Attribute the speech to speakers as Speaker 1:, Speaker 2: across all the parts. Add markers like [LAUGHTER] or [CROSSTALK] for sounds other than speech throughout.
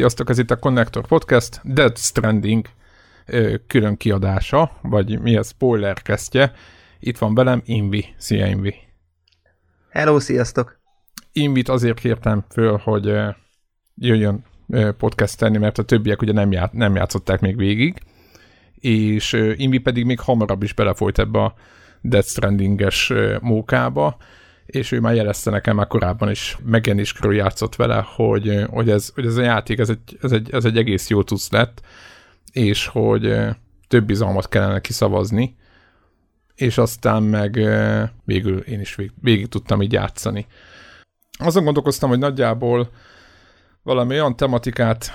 Speaker 1: Sziasztok, ez itt a Connector Podcast, Dead Stranding külön kiadása, vagy mi a spoiler kesztje. Itt van velem Invi. Szia Invi.
Speaker 2: Hello, sziasztok.
Speaker 1: Invit azért kértem föl, hogy jöjjön podcastelni, mert a többiek ugye nem, ját, nem játszották még végig, és Invi pedig még hamarabb is belefolyt ebbe a Death Stranding-es mókába, és ő már jelezte nekem már korábban is, megjelenéskörül játszott vele, hogy, hogy, ez, hogy ez a játék, ez egy, ez, egy, ez egy egész jó tudsz lett, és hogy több bizalmat kellene kiszavazni, és aztán meg végül én is vég, végig tudtam így játszani. Azon gondolkoztam, hogy nagyjából valami olyan tematikát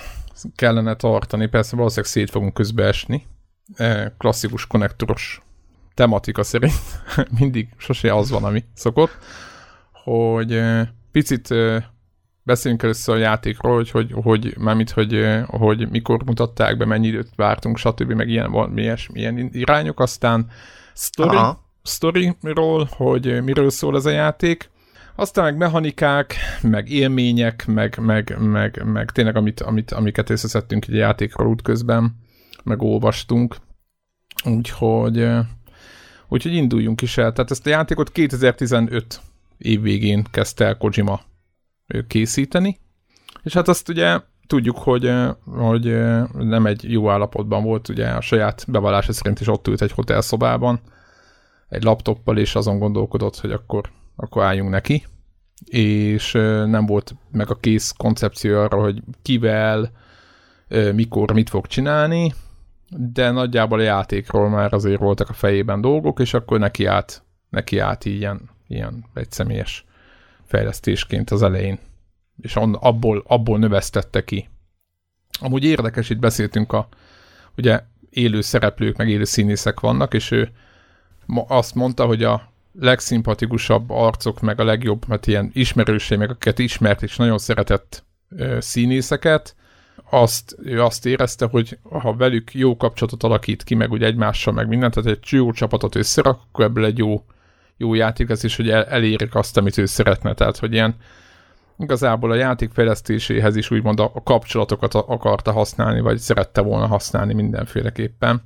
Speaker 1: kellene tartani, persze valószínűleg szét fogunk közbeesni, klasszikus konnektoros tematika szerint [LAUGHS] mindig sose az van, ami szokott, hogy picit beszéljünk először a játékról, hogy, hogy, hogy mármint, hogy, hogy mikor mutatták be, mennyi időt vártunk, stb. meg ilyen, milyen, milyen irányok, aztán story, storyról, hogy miről szól ez a játék, aztán meg mechanikák, meg élmények, meg, meg, meg, meg tényleg amit, amit, amiket összeszedtünk egy játékról útközben, meg olvastunk. Úgyhogy, úgyhogy induljunk is el. Tehát ezt a játékot 2015 év végén kezdte el Kojima készíteni, és hát azt ugye tudjuk, hogy, hogy nem egy jó állapotban volt, ugye a saját bevallása szerint is ott ült egy hotelszobában, egy laptoppal, és azon gondolkodott, hogy akkor, akkor álljunk neki, és nem volt meg a kész koncepció arra, hogy kivel, mikor, mit fog csinálni, de nagyjából a játékról már azért voltak a fejében dolgok, és akkor neki állt, neki állt ilyen ilyen egyszemélyes fejlesztésként az elején, és on, abból, abból növesztette ki. Amúgy érdekes, itt beszéltünk a, ugye élő szereplők, meg élő színészek vannak, és ő azt mondta, hogy a legszimpatikusabb arcok, meg a legjobb, mert ilyen ismerőség, meg akiket ismert és nagyon szeretett ö, színészeket, azt, ő azt érezte, hogy ha velük jó kapcsolatot alakít ki, meg ugye egymással, meg mindent, tehát egy jó csapatot összerak, akkor ebből egy jó jó játék az is, hogy el, elérik azt, amit ő szeretne. Tehát, hogy ilyen igazából a játék fejlesztéséhez is úgymond a, a kapcsolatokat akarta használni, vagy szerette volna használni mindenféleképpen.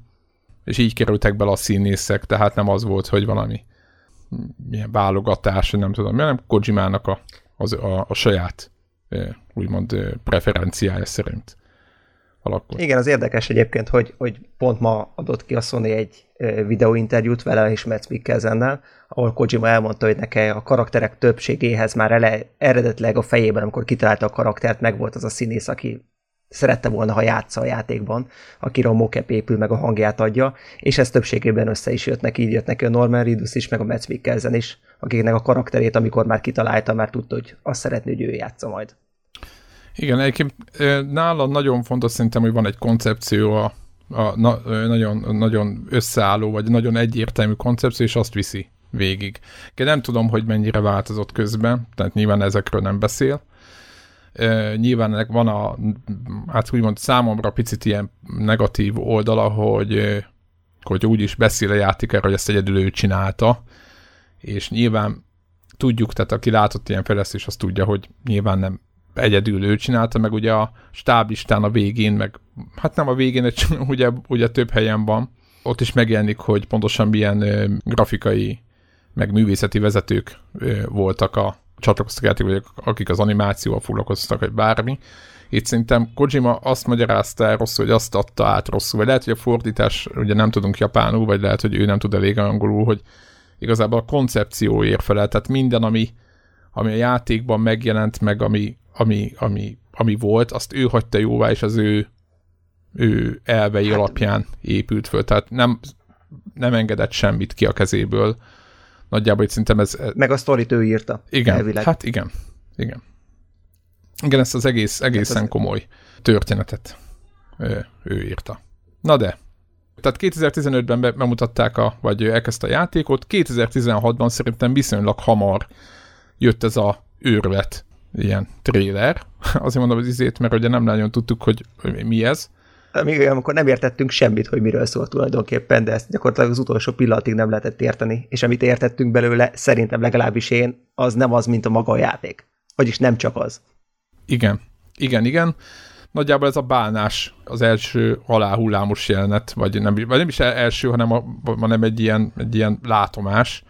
Speaker 1: És így kerültek bele a színészek, tehát nem az volt, hogy valami milyen válogatás, nem tudom, nem Kojimának a, az, a, a saját úgymond preferenciája szerint
Speaker 2: alakul. Igen, az érdekes egyébként, hogy, hogy pont ma adott ki a Sony egy videóinterjút vele és Matt Mikkelsennel, ahol Kojima elmondta, hogy neki a karakterek többségéhez már ele, eredetileg a fejében, amikor kitalálta a karaktert, meg volt az a színész, aki szerette volna, ha játsza a játékban, akire a mocap épül, meg a hangját adja, és ez többségében össze is jött neki, így jött neki a Norman Reedus is, meg a Matt Mikkelsen is, akiknek a karakterét, amikor már kitalálta, már tudta, hogy azt szeretné, hogy ő játsza majd.
Speaker 1: Igen, egyébként nála nagyon fontos szerintem, hogy van egy koncepció, a, a, na, nagyon, nagyon összeálló, vagy nagyon egyértelmű koncepció, és azt viszi végig. Én nem tudom, hogy mennyire változott közben, tehát nyilván ezekről nem beszél. E, nyilván van a, hát úgymond számomra picit ilyen negatív oldala, hogy, hogy úgy is beszél a játékára, hogy ezt egyedül ő csinálta, és nyilván tudjuk, tehát aki látott ilyen fejlesztés, az tudja, hogy nyilván nem egyedül ő csinálta, meg ugye a stáblistán a végén, meg hát nem a végén, ugye, ugye több helyen van, ott is megjelenik, hogy pontosan milyen ö, grafikai, meg művészeti vezetők ö, voltak a csatlakoztak vagy akik az animációval foglalkoztak, vagy bármi. Itt szerintem Kojima azt magyarázta el rosszul, hogy azt adta át rosszul, vagy lehet, hogy a fordítás, ugye nem tudunk japánul, vagy lehet, hogy ő nem tud elég angolul, hogy igazából a koncepció ér fel, tehát minden, ami, ami a játékban megjelent, meg ami ami, ami, ami volt, azt ő hagyta jóvá, és az ő, ő elvei hát, alapján épült föl. Tehát nem, nem engedett semmit ki a kezéből. Nagyjából itt szerintem ez...
Speaker 2: Meg a sztorit ő írta.
Speaker 1: Igen, elvileg. hát igen. Igen. Igen, ezt az egész, egészen hát az... komoly történetet ő, ő írta. Na de, tehát 2015-ben bemutatták, a, vagy elkezdte a játékot, 2016-ban szerintem viszonylag hamar jött ez a őrület ilyen trailer. [LAUGHS] Azért mondom az izét, mert ugye nem nagyon tudtuk, hogy, mi ez.
Speaker 2: Még amikor nem értettünk semmit, hogy miről szól tulajdonképpen, de ezt gyakorlatilag az utolsó pillanatig nem lehetett érteni, és amit értettünk belőle, szerintem legalábbis én, az nem az, mint a maga a játék. Vagyis nem csak az.
Speaker 1: Igen, igen, igen. nagyjából ez a bánás az első aláhullámos jelenet, vagy nem, vagy nem is első, hanem, a, hanem egy, ilyen, egy ilyen látomás,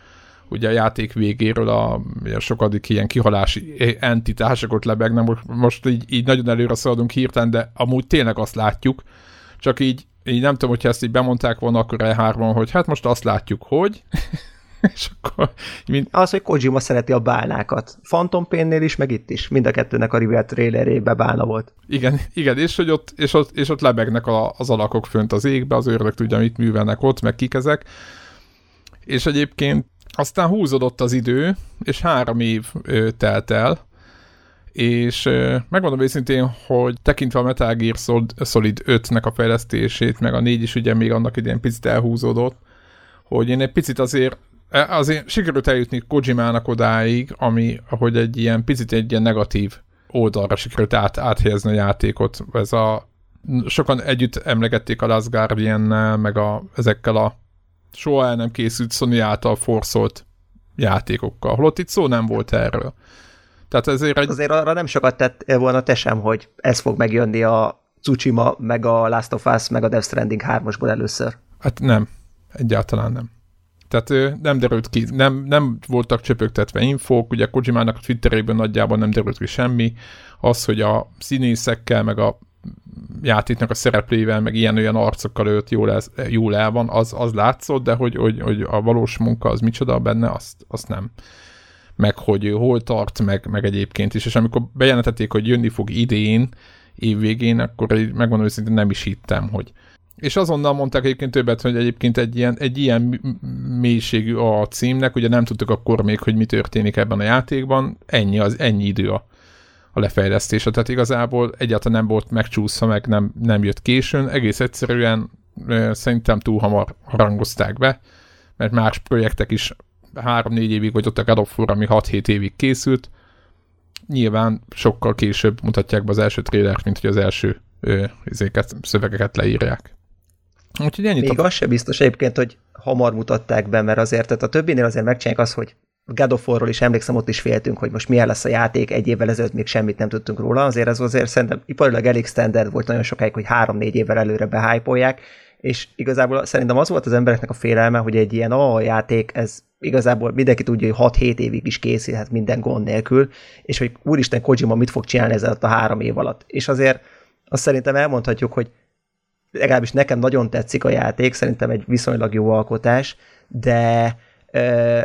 Speaker 1: ugye a játék végéről a, a sokadik ilyen kihalási entitások ott lebegnek, most, most így, így nagyon előre szaladunk hirtelen, de amúgy tényleg azt látjuk, csak így, így nem tudom, hogyha ezt így bemondták volna akkor E3-on, hogy hát most azt látjuk, hogy [LAUGHS]
Speaker 2: és akkor... Mind... Az, hogy Kojima szereti a bálnákat. Phantom Pain-nél is, meg itt is. Mind a kettőnek a reveal trailerében bálna volt.
Speaker 1: Igen, igen és, hogy ott, és, ott, és ott lebegnek a, az alakok fönt az égbe, az őrök tudja, mit művelnek ott, meg kik ezek. És egyébként aztán húzódott az idő, és három év ö, telt el, és ö, megmondom őszintén, hogy tekintve a Metal Gear Solid 5-nek a fejlesztését, meg a 4 is ugye még annak idején picit elhúzódott, hogy én egy picit azért E, azért sikerült eljutni Kojimának odáig, ami, ahogy egy ilyen picit egy ilyen negatív oldalra sikerült át, áthelyezni a játékot. Ez a, sokan együtt emlegették a Last guardian meg a, ezekkel a soha el nem készült Sony által forszolt játékokkal, holott itt szó nem volt erről.
Speaker 2: Tehát ezért egy... Azért arra nem sokat tett volna te sem, hogy ez fog megjönni a Tsushima, meg a Last of Us, meg a Death Stranding 3-osból először.
Speaker 1: Hát nem, egyáltalán nem. Tehát nem derült ki, nem, nem voltak csöpögtetve infók, ugye Kojimának a Twitterében nagyjából nem derült ki semmi. Az, hogy a színészekkel, meg a játéknak a szereplőivel, meg ilyen-olyan arcokkal őt jól, el, jól el van, az, az látszott, de hogy, hogy, hogy a valós munka az micsoda benne, azt, azt nem. Meg hogy ő hol tart, meg, meg egyébként is. És amikor bejelentették, hogy jönni fog idén, évvégén, akkor megmondom őszintén nem is hittem, hogy, és azonnal mondták egyébként többet, hogy egyébként egy ilyen, egy ilyen mélységű a címnek, ugye nem tudtuk akkor még, hogy mi történik ebben a játékban, ennyi, az, ennyi idő a, a lefejlesztése, tehát igazából egyáltalán nem volt megcsúszva, meg nem, nem jött későn, egész egyszerűen szerintem túl hamar harangozták be, mert más projektek is 3-4 évig, vagy ott a God of War, ami 6-7 évig készült, nyilván sokkal később mutatják be az első trélert, mint hogy az első ö, izéket, szövegeket leírják.
Speaker 2: Úgyhogy ennyit Még a... az se biztos egyébként, hogy hamar mutatták be, mert azért tehát a többinél azért megcsinálják azt, hogy God of War-ról is emlékszem, ott is féltünk, hogy most milyen lesz a játék, egy évvel ezelőtt még semmit nem tudtunk róla, azért ez azért szerintem iparilag elég standard volt nagyon sokáig, hogy három-négy évvel előre behájpolják, és igazából szerintem az volt az embereknek a félelme, hogy egy ilyen a játék, ez igazából mindenki tudja, hogy 6-7 évig is készülhet minden gond nélkül, és hogy úristen Kojima mit fog csinálni ezzel a három év alatt. És azért azt szerintem elmondhatjuk, hogy legalábbis nekem nagyon tetszik a játék, szerintem egy viszonylag jó alkotás, de ö,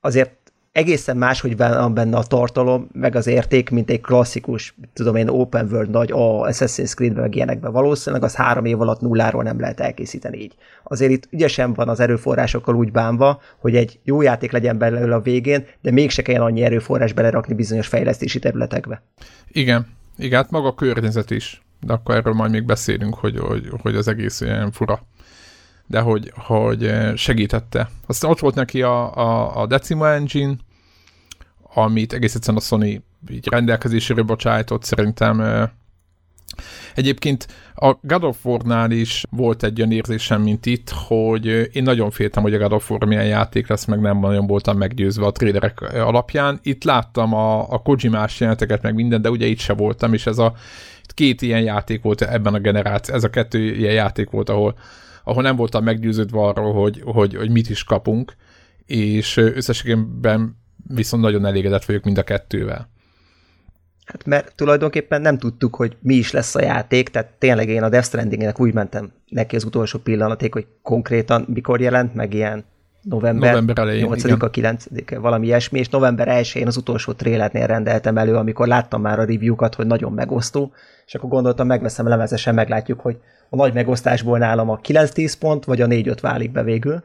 Speaker 2: azért egészen más, hogy van benne a tartalom, meg az érték, mint egy klasszikus, tudom én, open world nagy a Assassin's Creed-ben, meg ilyenekben. Valószínűleg az három év alatt nulláról nem lehet elkészíteni így. Azért itt ügyesen van az erőforrásokkal úgy bánva, hogy egy jó játék legyen belőle a végén, de mégse kell annyi erőforrás belerakni bizonyos fejlesztési területekbe.
Speaker 1: Igen, igen, hát maga a környezet is de akkor erről majd még beszélünk, hogy, hogy, hogy az egész ilyen fura. De hogy, hogy segítette. Aztán ott volt neki a, a, a Decima Engine, amit egész egyszerűen a Sony így rendelkezésére bocsájtott, szerintem Egyébként a God of War-nál is volt egy olyan érzésem, mint itt, hogy én nagyon féltem, hogy a God of War milyen játék lesz, meg nem nagyon voltam meggyőzve a trailerek alapján. Itt láttam a, a Kojimás jeleneteket, meg minden, de ugye itt se voltam, és ez a két ilyen játék volt ebben a generáció, ez a kettő ilyen játék volt, ahol, ahol nem voltam meggyőződve arról, hogy, hogy, hogy mit is kapunk, és összességében viszont nagyon elégedett vagyok mind a kettővel.
Speaker 2: Hát mert tulajdonképpen nem tudtuk, hogy mi is lesz a játék, tehát tényleg én a Death Stranding-nek úgy mentem neki az utolsó pillanaték, hogy konkrétan mikor jelent, meg ilyen november, november elején, 8-a, 9 valami ilyesmi, és november 1-én az utolsó tréletnél rendeltem elő, amikor láttam már a review-kat, hogy nagyon megosztó, és akkor gondoltam, megveszem lemezesen, meglátjuk, hogy a nagy megosztásból nálam a 9-10 pont, vagy a 4-5 válik be végül.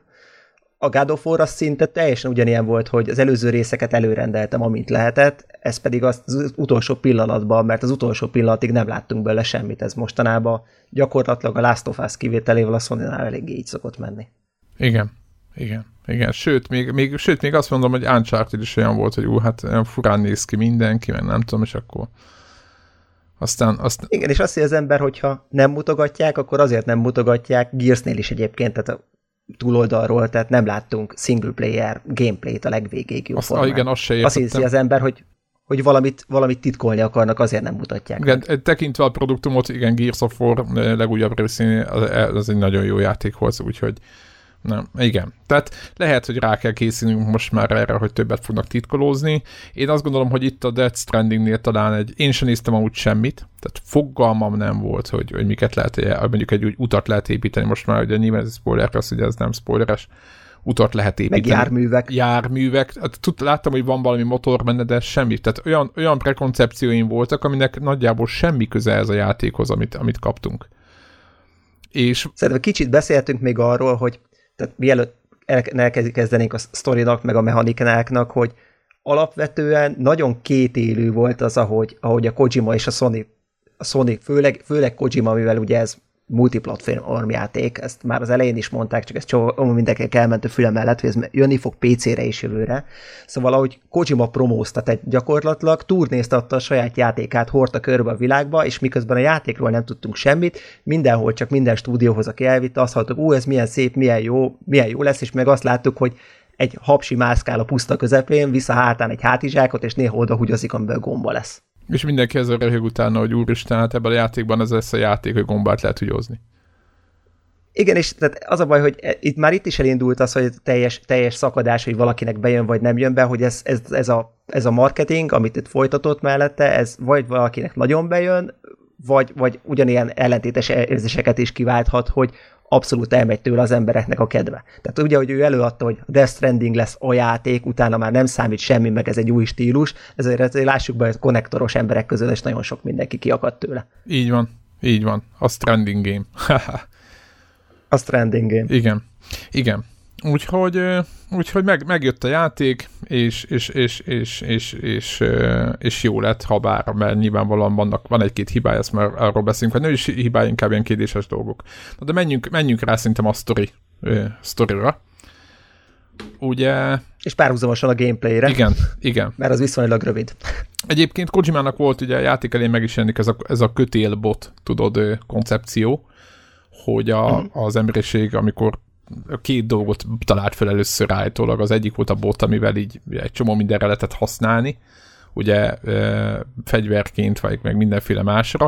Speaker 2: A God of War szinte teljesen ugyanilyen volt, hogy az előző részeket előrendeltem, amint lehetett, ez pedig az, utolsó pillanatban, mert az utolsó pillanatig nem láttunk belőle semmit, ez mostanában gyakorlatilag a Last of Us kivételével a sony eléggé így szokott menni.
Speaker 1: Igen, igen, igen. Sőt még, még, sőt, még azt mondom, hogy Uncharted is olyan volt, hogy ú, hát furán néz ki mindenki, meg nem tudom, és akkor aztán, azt...
Speaker 2: Igen, és azt hogy az ember, hogyha nem mutogatják, akkor azért nem mutogatják, Gearsnél is egyébként, tehát a túloldalról, tehát nem láttunk single player gameplayt a legvégéig jó
Speaker 1: azt, ah, igen, azt se
Speaker 2: Azt hiszi az ember, hogy hogy valamit, valamit titkolni akarnak, azért nem mutatják.
Speaker 1: Igen, meg. tekintve a produktumot, igen, Gears of War legújabb részén, az egy nagyon jó játék volt, úgyhogy nem, igen. Tehát lehet, hogy rá kell készülnünk most már erre, hogy többet fognak titkolózni. Én azt gondolom, hogy itt a Death Strandingnél talán egy, én sem néztem amúgy semmit, tehát fogalmam nem volt, hogy, hogy miket lehet, mondjuk egy úgy utat lehet építeni, most már ugye nyilván ez spoiler, az ugye ez nem spoileres, utat lehet építeni.
Speaker 2: Meg járművek.
Speaker 1: Járművek. Hát tud, láttam, hogy van valami motor benne, de semmi. Tehát olyan, olyan prekoncepcióim voltak, aminek nagyjából semmi köze ez a játékhoz, amit, amit kaptunk.
Speaker 2: És... Szerintem kicsit beszéltünk még arról, hogy tehát mielőtt elkezdenénk a sztorinak, meg a mechanikáknak, hogy alapvetően nagyon kétélű volt az, ahogy, ahogy a Kojima és a Sony, a Sony főleg, főleg Kojima, mivel ugye ez multiplatform játék, ezt már az elején is mondták, csak ez csomó mindenkinek elment a füle mellett, hogy ez jönni fog PC-re is jövőre. Szóval ahogy Kojima promózta, tehát gyakorlatilag turnéztatta a saját játékát, hordta körbe a világba, és miközben a játékról nem tudtunk semmit, mindenhol csak minden stúdióhoz, aki elvitte, azt hallottuk, ú, ez milyen szép, milyen jó, milyen jó lesz, és meg azt láttuk, hogy egy hapsi mászkál a puszta közepén, vissza hátán egy hátizsákot, és néha oda húgyozik, amiből gomba lesz.
Speaker 1: És mindenki ezzel röhög utána, hogy úristen, hát ebben a játékban ez lesz a játék, hogy gombát lehet húgyozni.
Speaker 2: Igen, és tehát az a baj, hogy e, itt már itt is elindult az, hogy teljes, teljes szakadás, hogy valakinek bejön vagy nem jön be, hogy ez, ez, ez, a, ez a marketing, amit itt folytatott mellette, ez vagy valakinek nagyon bejön, vagy, vagy ugyanilyen ellentétes érzéseket is kiválthat, hogy abszolút elmegy tőle az embereknek a kedve. Tehát ugye, hogy ő előadta, hogy Death Stranding lesz a játék, utána már nem számít semmi, meg ez egy új stílus, ezért, ezért lássuk be, hogy konnektoros emberek közül, és nagyon sok mindenki kiakadt tőle.
Speaker 1: Így van, így van. A Stranding Game. [LAUGHS]
Speaker 2: a Stranding Game.
Speaker 1: Igen, igen. Úgyhogy, úgyhogy meg, megjött a játék, és, és, és, és, és, és, és jó lett, ha bár, mert nyilvánvalóan vannak, van egy-két hibája, ezt már arról beszélünk, vagy nem is hibája, inkább ilyen kérdéses dolgok. Na de menjünk, menjünk rá szerintem a sztori, sztorira. Ugye...
Speaker 2: És párhuzamosan a gameplayre.
Speaker 1: Igen, igen.
Speaker 2: Mert az viszonylag rövid.
Speaker 1: Egyébként Kojimának volt ugye a játék elé meg is jelenik ez a, ez a kötélbot, tudod, koncepció, hogy a, mm. az emberiség, amikor két dolgot talált fel először állítólag. Az egyik volt a bot, amivel így egy csomó mindenre lehetett használni, ugye fegyverként, vagy meg mindenféle másra.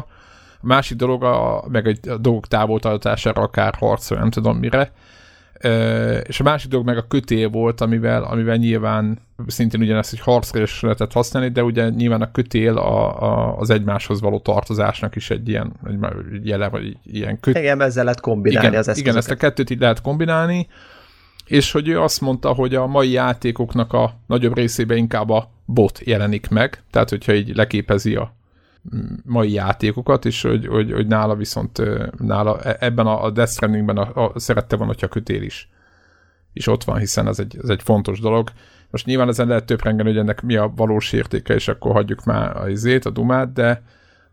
Speaker 1: A másik dolog, a, meg egy a dolgok távoltartására, akár harcra, nem tudom mire, és a másik dolog meg a kötél volt, amivel, amivel nyilván szintén ugyanezt egy is lehetett használni, de ugye nyilván a kötél a, a, az egymáshoz való tartozásnak is egy ilyen egy, jele, vagy egy ilyen
Speaker 2: köt... Igen, ezzel lehet kombinálni
Speaker 1: igen,
Speaker 2: az eszközöket.
Speaker 1: Igen, ezt a kettőt így lehet kombinálni, és hogy ő azt mondta, hogy a mai játékoknak a nagyobb részében inkább a bot jelenik meg, tehát hogyha így leképezi a mai játékokat, és hogy, hogy, hogy nála viszont nála e, ebben a, a Death Strandingben a, a, szerette van, hogyha kötél is, is ott van, hiszen ez egy, ez egy fontos dolog. Most nyilván ezen lehet több rengeni, hogy ennek mi a valós értéke, és akkor hagyjuk már a izét, a dumát, de,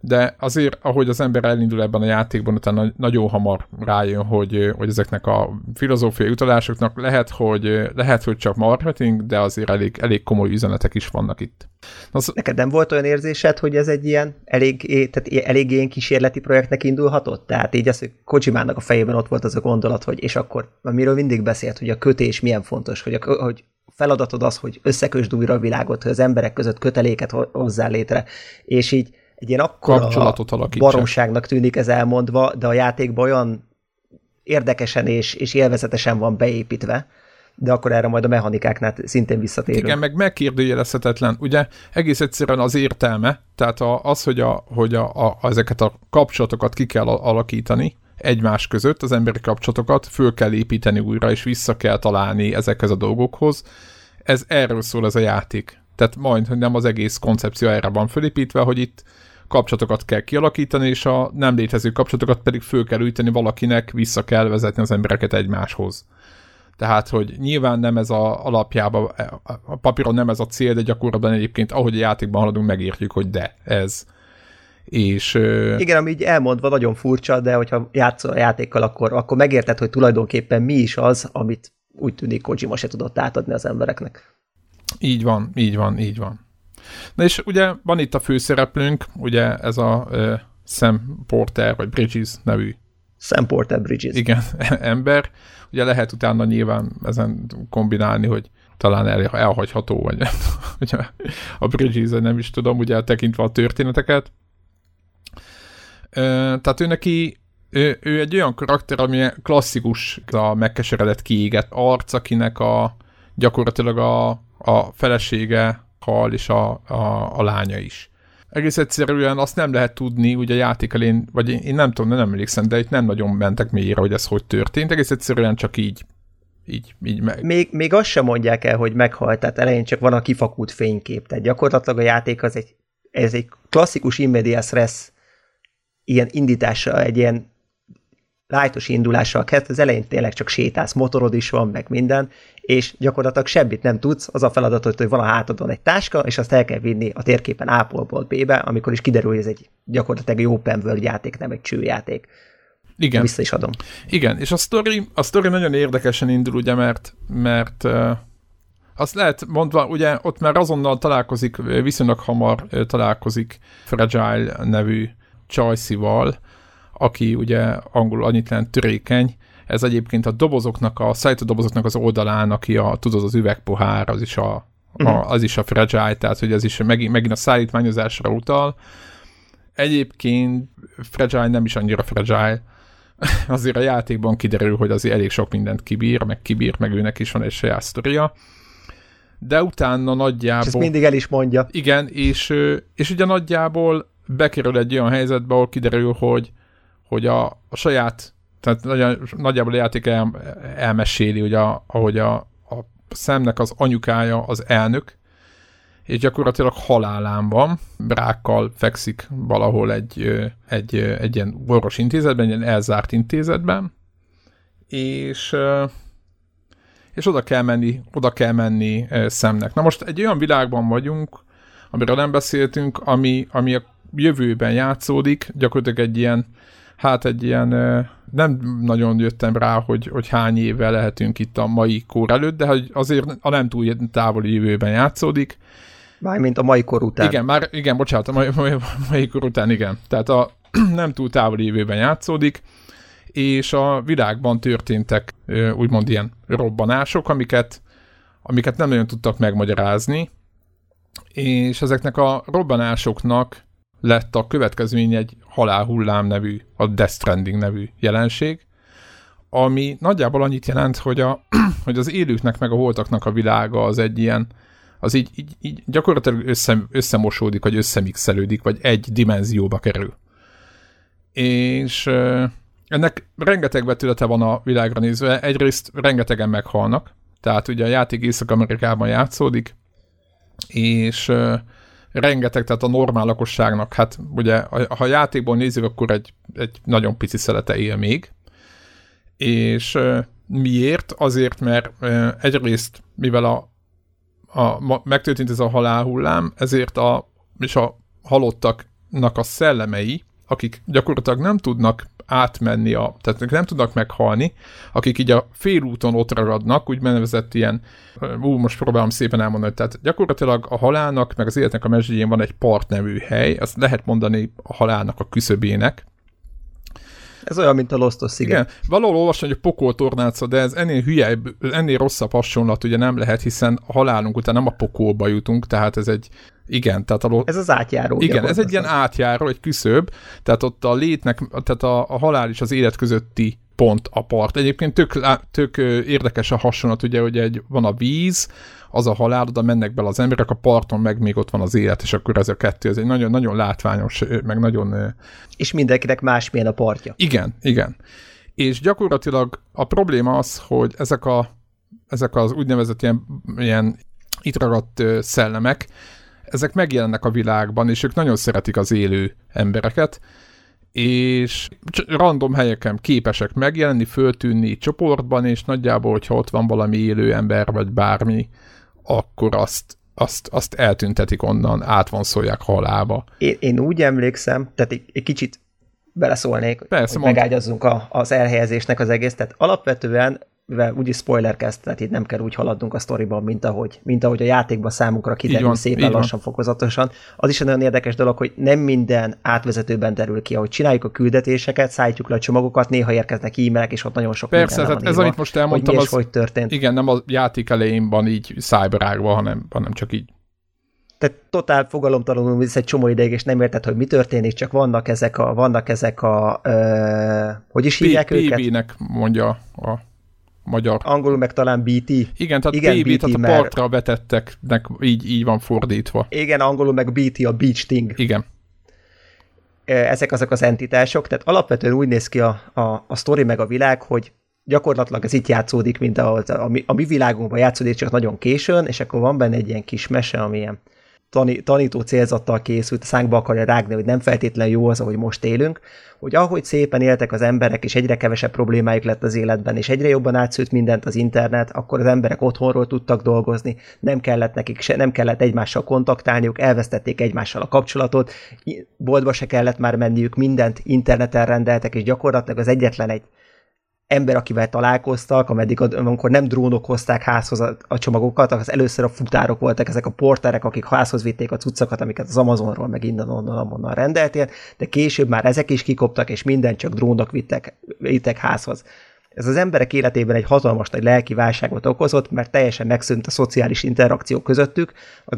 Speaker 1: de azért, ahogy az ember elindul ebben a játékban, utána nagyon hamar rájön, hogy, hogy ezeknek a filozófiai utalásoknak lehet, hogy, lehet, hogy csak marketing, de azért elég, elég komoly üzenetek is vannak itt.
Speaker 2: Az... Neked nem volt olyan érzésed, hogy ez egy ilyen elég, tehát elég ilyen kísérleti projektnek indulhatott? Tehát így az, hogy Kojimának a fejében ott volt az a gondolat, hogy és akkor, miről mindig beszélt, hogy a kötés milyen fontos, hogy, a, hogy feladatod az, hogy összekösd újra a világot, hogy az emberek között köteléket hozzá létre, és így egy ilyen akkora baromságnak tűnik ez elmondva, de a játékban olyan érdekesen és, és élvezetesen van beépítve, de akkor erre majd a mechanikáknál szintén visszatérünk.
Speaker 1: Igen, meg megkérdőjelezhetetlen. Ugye egész egyszerűen az értelme, tehát az, hogy, a, hogy a, a, ezeket a kapcsolatokat ki kell alakítani egymás között, az emberi kapcsolatokat föl kell építeni újra, és vissza kell találni ezekhez a dolgokhoz. Ez erről szól ez a játék. Tehát majd, hogy nem az egész koncepció erre van fölépítve, hogy itt kapcsolatokat kell kialakítani, és a nem létező kapcsolatokat pedig föl kell űteni valakinek, vissza kell vezetni az embereket egymáshoz. Tehát, hogy nyilván nem ez a alapjában, a papíron nem ez a cél, de gyakorlatban egyébként, ahogy a játékban haladunk, megértjük, hogy de, ez. És,
Speaker 2: Igen, ami így elmondva nagyon furcsa, de hogyha játszol a játékkal, akkor, akkor megérted, hogy tulajdonképpen mi is az, amit úgy tűnik Kojima se tudott átadni az embereknek.
Speaker 1: Így van, így van, így van. Na és ugye van itt a főszereplőnk, ugye ez a uh, Sam Porter, vagy Bridges nevű
Speaker 2: Sam Porter Bridges.
Speaker 1: Igen, [LAUGHS] ember. Ugye lehet utána nyilván ezen kombinálni, hogy talán el, elhagyható, vagy [LAUGHS] ugye a Bridges, nem is tudom, ugye tekintve a történeteket. Tehát ő neki ő, ő egy olyan karakter, ami klasszikus a megkeseredett kiégett arc, akinek a gyakorlatilag a, a felesége hal, és a, a, a lánya is. Egész egyszerűen azt nem lehet tudni, ugye a játék elén, vagy én, én nem tudom, nem emlékszem, de itt nem nagyon mentek mélyre, hogy ez hogy történt, egész egyszerűen csak így így, így meg.
Speaker 2: Még, még azt sem mondják el, hogy meghalt, tehát elején csak van a kifakult fénykép, tehát gyakorlatilag a játék az egy, ez egy klasszikus immedias res ilyen indítása, egy ilyen lájtos indulással kezd, az elején tényleg csak sétálsz, motorod is van, meg minden, és gyakorlatilag semmit nem tudsz, az a feladat, hogy van a hátadon egy táska, és azt el kell vinni a térképen A-ból B-be, amikor is kiderül, hogy ez egy gyakorlatilag egy open world játék, nem egy csőjáték.
Speaker 1: Igen.
Speaker 2: Vissza is adom.
Speaker 1: Igen, és a story, a story nagyon érdekesen indul, ugye, mert, mert uh, azt lehet mondva, ugye ott már azonnal találkozik, viszonylag hamar találkozik Fragile nevű Csajszival, aki ugye angol annyit jelent törékeny, ez egyébként a dobozoknak, a dobozoknak az oldalán, aki a, tudod, az üvegpohár, az is a, a, mhm. az is a fragile, tehát hogy ez is megint, megint a szállítmányozásra utal. Egyébként fragile nem is annyira fragile, [LAUGHS] azért a játékban kiderül, hogy azért elég sok mindent kibír, meg kibír, meg őnek is van egy saját sztoria. De utána nagyjából... És ezt
Speaker 2: mindig el is mondja.
Speaker 1: Igen, és, és ugye nagyjából bekerül egy olyan helyzetbe, ahol kiderül, hogy, hogy a, a saját, tehát nagy, nagyjából a játék el, elmeséli, hogy a, ahogy a, a szemnek az anyukája az elnök, és gyakorlatilag halálán van, brákkal fekszik valahol egy, egy, egy ilyen orvos intézetben, egy ilyen elzárt intézetben, és, és oda kell menni, oda kell menni szemnek. Na most egy olyan világban vagyunk, amiről nem beszéltünk, ami, ami a jövőben játszódik, gyakorlatilag egy ilyen, hát egy ilyen, nem nagyon jöttem rá, hogy, hogy hány éve lehetünk itt a mai kór előtt, de hogy azért a nem túl távoli jövőben játszódik,
Speaker 2: Mármint a mai kor után.
Speaker 1: Igen, már, igen, bocsánat, a mai, mai, mai kor után, igen. Tehát a [CLEARS THROAT] nem túl távoli évőben játszódik, és a világban történtek úgymond ilyen robbanások, amiket, amiket nem nagyon tudtak megmagyarázni, és ezeknek a robbanásoknak lett a következmény egy halálhullám nevű, a Death Stranding nevű jelenség, ami nagyjából annyit jelent, hogy, a, [CLEARS THROAT] hogy az élőknek meg a holtaknak a világa az egy ilyen az így, így, így gyakorlatilag össze, összemosódik, vagy összemixelődik, vagy egy dimenzióba kerül. És ennek rengeteg vetülete van a világra nézve. Egyrészt rengetegen meghalnak, tehát ugye a játék Észak-Amerikában játszódik, és rengeteg, tehát a normál lakosságnak, hát ugye, ha játékból nézzük, akkor egy, egy nagyon pici szelete él még, és miért? Azért, mert egyrészt, mivel a a, megtörtént ez a halálhullám, ezért a, és a halottaknak a szellemei, akik gyakorlatilag nem tudnak átmenni, a, tehát nem tudnak meghalni, akik így a félúton ott ragadnak, úgy nevezett ilyen, ú, most próbálom szépen elmondani, tehát gyakorlatilag a halálnak, meg az életnek a mezőjén van egy part nevű hely, azt lehet mondani a halálnak a küszöbének,
Speaker 2: ez olyan, mint a Lostos sziget. Igen,
Speaker 1: valahol olvasni, hogy a pokol tornáca, de ez ennél hülyebb, ennél rosszabb hasonlat ugye nem lehet, hiszen a halálunk után nem a pokolba jutunk, tehát ez egy igen, tehát a...
Speaker 2: Ez az átjáró.
Speaker 1: Igen, ez egy ilyen átjáró, egy küszöb, tehát ott a létnek, tehát a, a halál és az élet közötti pont a part. Egyébként tök, tök érdekes a hasonlat, ugye, hogy egy, van a víz, az a halál, oda mennek bele az emberek, a parton meg még ott van az élet, és akkor ez a kettő, ez egy nagyon-nagyon látványos, meg nagyon...
Speaker 2: És mindenkinek másmilyen a partja.
Speaker 1: Igen, igen. És gyakorlatilag a probléma az, hogy ezek, a, ezek az úgynevezett ilyen, ilyen itt ragadt szellemek, ezek megjelennek a világban, és ők nagyon szeretik az élő embereket, és random helyeken képesek megjelenni, föltűnni csoportban, és nagyjából, hogyha ott van valami élő ember, vagy bármi, akkor azt, azt, azt eltüntetik onnan, átvonszolják halába.
Speaker 2: Én, én úgy emlékszem, tehát egy, egy kicsit beleszólnék, Persze, hogy megágyazzunk a, az elhelyezésnek az egész, tehát alapvetően mivel úgyis spoiler kezd, tehát itt nem kell úgy haladnunk a sztoriban, mint ahogy, mint ahogy a játékban számunkra kiderül szépen lassan, van. fokozatosan. Az is egy nagyon érdekes dolog, hogy nem minden átvezetőben derül ki, ahogy csináljuk a küldetéseket, szállítjuk le a csomagokat, néha érkeznek e-mailek, és ott nagyon sok
Speaker 1: Persze, tehát ez, amit most elmondtam,
Speaker 2: hogy, az, hogy történt.
Speaker 1: Igen, nem a játék elején van így szájbarágva, hanem, hanem csak így
Speaker 2: tehát totál fogalomtalanul visz egy csomó ideig, és nem érted, hogy mi történik, csak vannak ezek a, vannak ezek a, ö, hogy is hívják őket?
Speaker 1: PB-nek mondja a magyar.
Speaker 2: Angolul meg talán BT.
Speaker 1: Igen, tehát igen, PB, BT, tehát a mert... partra vetetteknek így, így van fordítva.
Speaker 2: Igen, angolul meg BT, a beach thing.
Speaker 1: Igen.
Speaker 2: Ezek azok az entitások, tehát alapvetően úgy néz ki a, a, a sztori meg a világ, hogy gyakorlatilag ez itt játszódik, mint ahol a, mi, a mi világunkban játszódik, csak nagyon későn, és akkor van benne egy ilyen kis mese, amilyen tani, tanító célzattal készült, szánkba akarja rágni, hogy nem feltétlenül jó az, ahogy most élünk, hogy ahogy szépen éltek az emberek, és egyre kevesebb problémájuk lett az életben, és egyre jobban átszült mindent az internet, akkor az emberek otthonról tudtak dolgozni, nem kellett nekik se, nem kellett egymással kontaktálniuk, elvesztették egymással a kapcsolatot, boltba se kellett már menniük, mindent interneten rendeltek, és gyakorlatilag az egyetlen egy ember, akivel találkoztak, ameddig amikor nem drónok hozták házhoz a, a csomagokat, az először a futárok voltak, ezek a porterek, akik házhoz vitték a cuccokat, amiket az Amazonról, meg innen, onnan, onnan rendeltél, de később már ezek is kikoptak, és minden csak drónok vittek, vittek házhoz. Ez az emberek életében egy hatalmas nagy lelki válságot okozott, mert teljesen megszűnt a szociális interakció közöttük,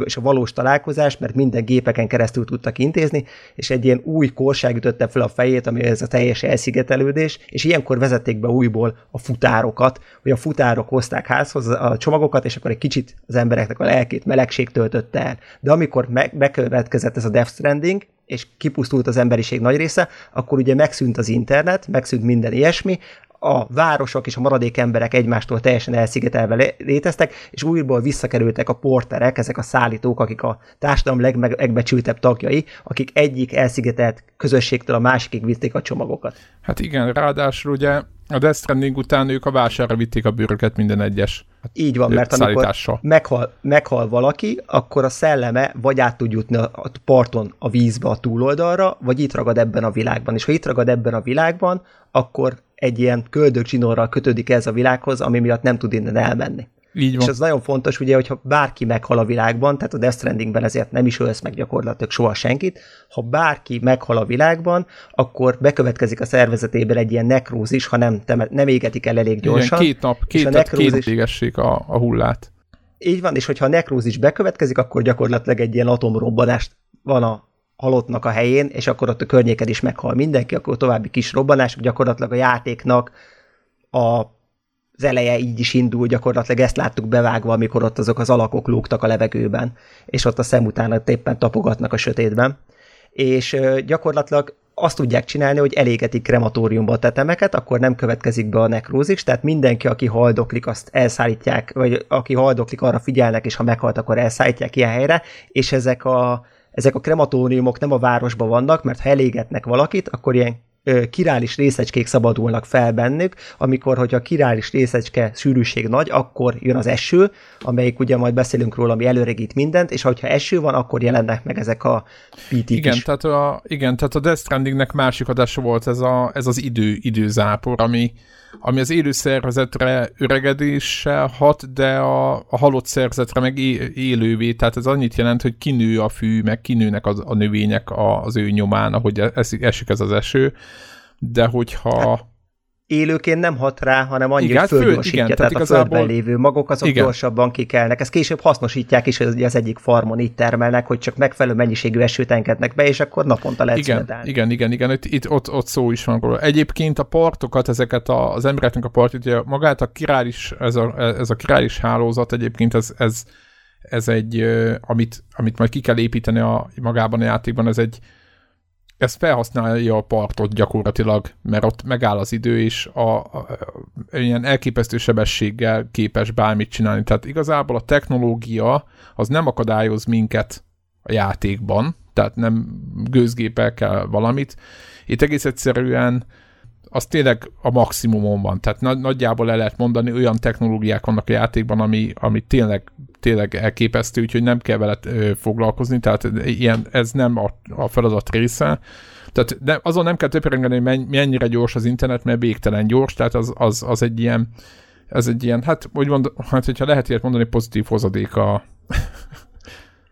Speaker 2: és a valós találkozás, mert minden gépeken keresztül tudtak intézni, és egy ilyen új korság ütötte fel a fejét, ami ez a teljes elszigetelődés, és ilyenkor vezették be újból a futárokat, hogy a futárok hozták házhoz a csomagokat, és akkor egy kicsit az embereknek a lelkét melegség töltötte el. De amikor bekövetkezett ez a Death Stranding, és kipusztult az emberiség nagy része, akkor ugye megszűnt az internet, megszűnt minden ilyesmi, a városok és a maradék emberek egymástól teljesen elszigetelve léteztek, és újból visszakerültek a porterek, ezek a szállítók, akik a társadalom legmegbecsültebb tagjai, akik egyik elszigetelt közösségtől a másikig vitték a csomagokat.
Speaker 1: Hát igen, ráadásul ugye a Death Stranding után ők a vásárra vitték a bőröket minden egyes
Speaker 2: Így van, mert amikor meghal, meghal valaki, akkor a szelleme vagy át tud jutni a parton a vízbe a túloldalra, vagy itt ragad ebben a világban. És ha itt ragad ebben a világban, akkor egy ilyen köldögcsinorral kötődik ez a világhoz, ami miatt nem tud innen elmenni. Így van. És ez nagyon fontos, ugye, hogyha bárki meghal a világban, tehát a Death Strandingben ezért nem is ölsz meg gyakorlatilag soha senkit, ha bárki meghal a világban, akkor bekövetkezik a szervezetében egy ilyen nekrózis, ha nem, nem égetik el elég gyorsan.
Speaker 1: Igen, két nap, két, a nekrózis... két a, a hullát.
Speaker 2: Így van, és hogyha a nekrózis bekövetkezik, akkor gyakorlatilag egy ilyen atomrobbanást van a halottnak a helyén, és akkor ott a környéked is meghal mindenki, akkor további kis robbanások, gyakorlatilag a játéknak a az eleje így is indul, gyakorlatilag ezt láttuk bevágva, amikor ott azok az alakok lógtak a levegőben, és ott a szem után éppen tapogatnak a sötétben. És gyakorlatilag azt tudják csinálni, hogy elégetik krematóriumba a tetemeket, akkor nem következik be a nekrózis, tehát mindenki, aki haldoklik, azt elszállítják, vagy aki haldoklik, arra figyelnek, és ha meghalt, akkor elszállítják ilyen helyre, és ezek a, ezek a krematóriumok nem a városban vannak, mert ha elégetnek valakit, akkor ilyen királis részecskék szabadulnak fel bennük, amikor, hogyha a királis részecske sűrűség nagy, akkor jön az eső, amelyik ugye majd beszélünk róla, ami előregít mindent, és ha eső van, akkor jelennek meg ezek a pt
Speaker 1: igen, is. Tehát a, igen, tehát a Death Strandingnek másik adása volt ez, a, ez az idő, időzápor, ami, ami az élő szervezetre öregedéssel hat, de a, a halott szervezetre meg élővé, tehát ez annyit jelent, hogy kinő a fű, meg kinőnek az, a növények az ő nyomán, ahogy esik, esik ez az eső, de hogyha... Hát
Speaker 2: élőként nem hat rá, hanem annyi, igen, hogy földgyorsítja, igen, tehát, tehát a földben lévő magok azok igen. gyorsabban kikelnek. Ezt később hasznosítják is, hogy az egyik farmon így termelnek, hogy csak megfelelő mennyiségű esőt engednek be, és akkor naponta lehet
Speaker 1: igen, születelni. Igen, igen, igen, itt, itt ott, ott szó is van róla. Egyébként a partokat, ezeket a, az embereknek a partot, ugye magát a királis, ez a, ez a királis hálózat egyébként ez, ez, ez egy, amit, amit majd ki kell építeni a, magában a játékban, ez egy, ez felhasználja a partot gyakorlatilag, mert ott megáll az idő, és a, a, a, ilyen elképesztő sebességgel képes bármit csinálni. Tehát igazából a technológia az nem akadályoz minket a játékban, tehát nem gőzgépel kell valamit. Itt egész egyszerűen az tényleg a maximumon van. Tehát nagy, nagyjából le lehet mondani, olyan technológiák vannak a játékban, ami, ami tényleg, tényleg elképesztő, úgyhogy nem kell vele foglalkozni, tehát ilyen, ez nem a, a feladat része. Tehát de azon nem kell töprengeni, hogy mennyire gyors az internet, mert végtelen gyors, tehát az, az, az egy ilyen ez egy ilyen, hát úgy mond, hát hogyha lehet ilyet mondani, pozitív hozadék a, [LAUGHS]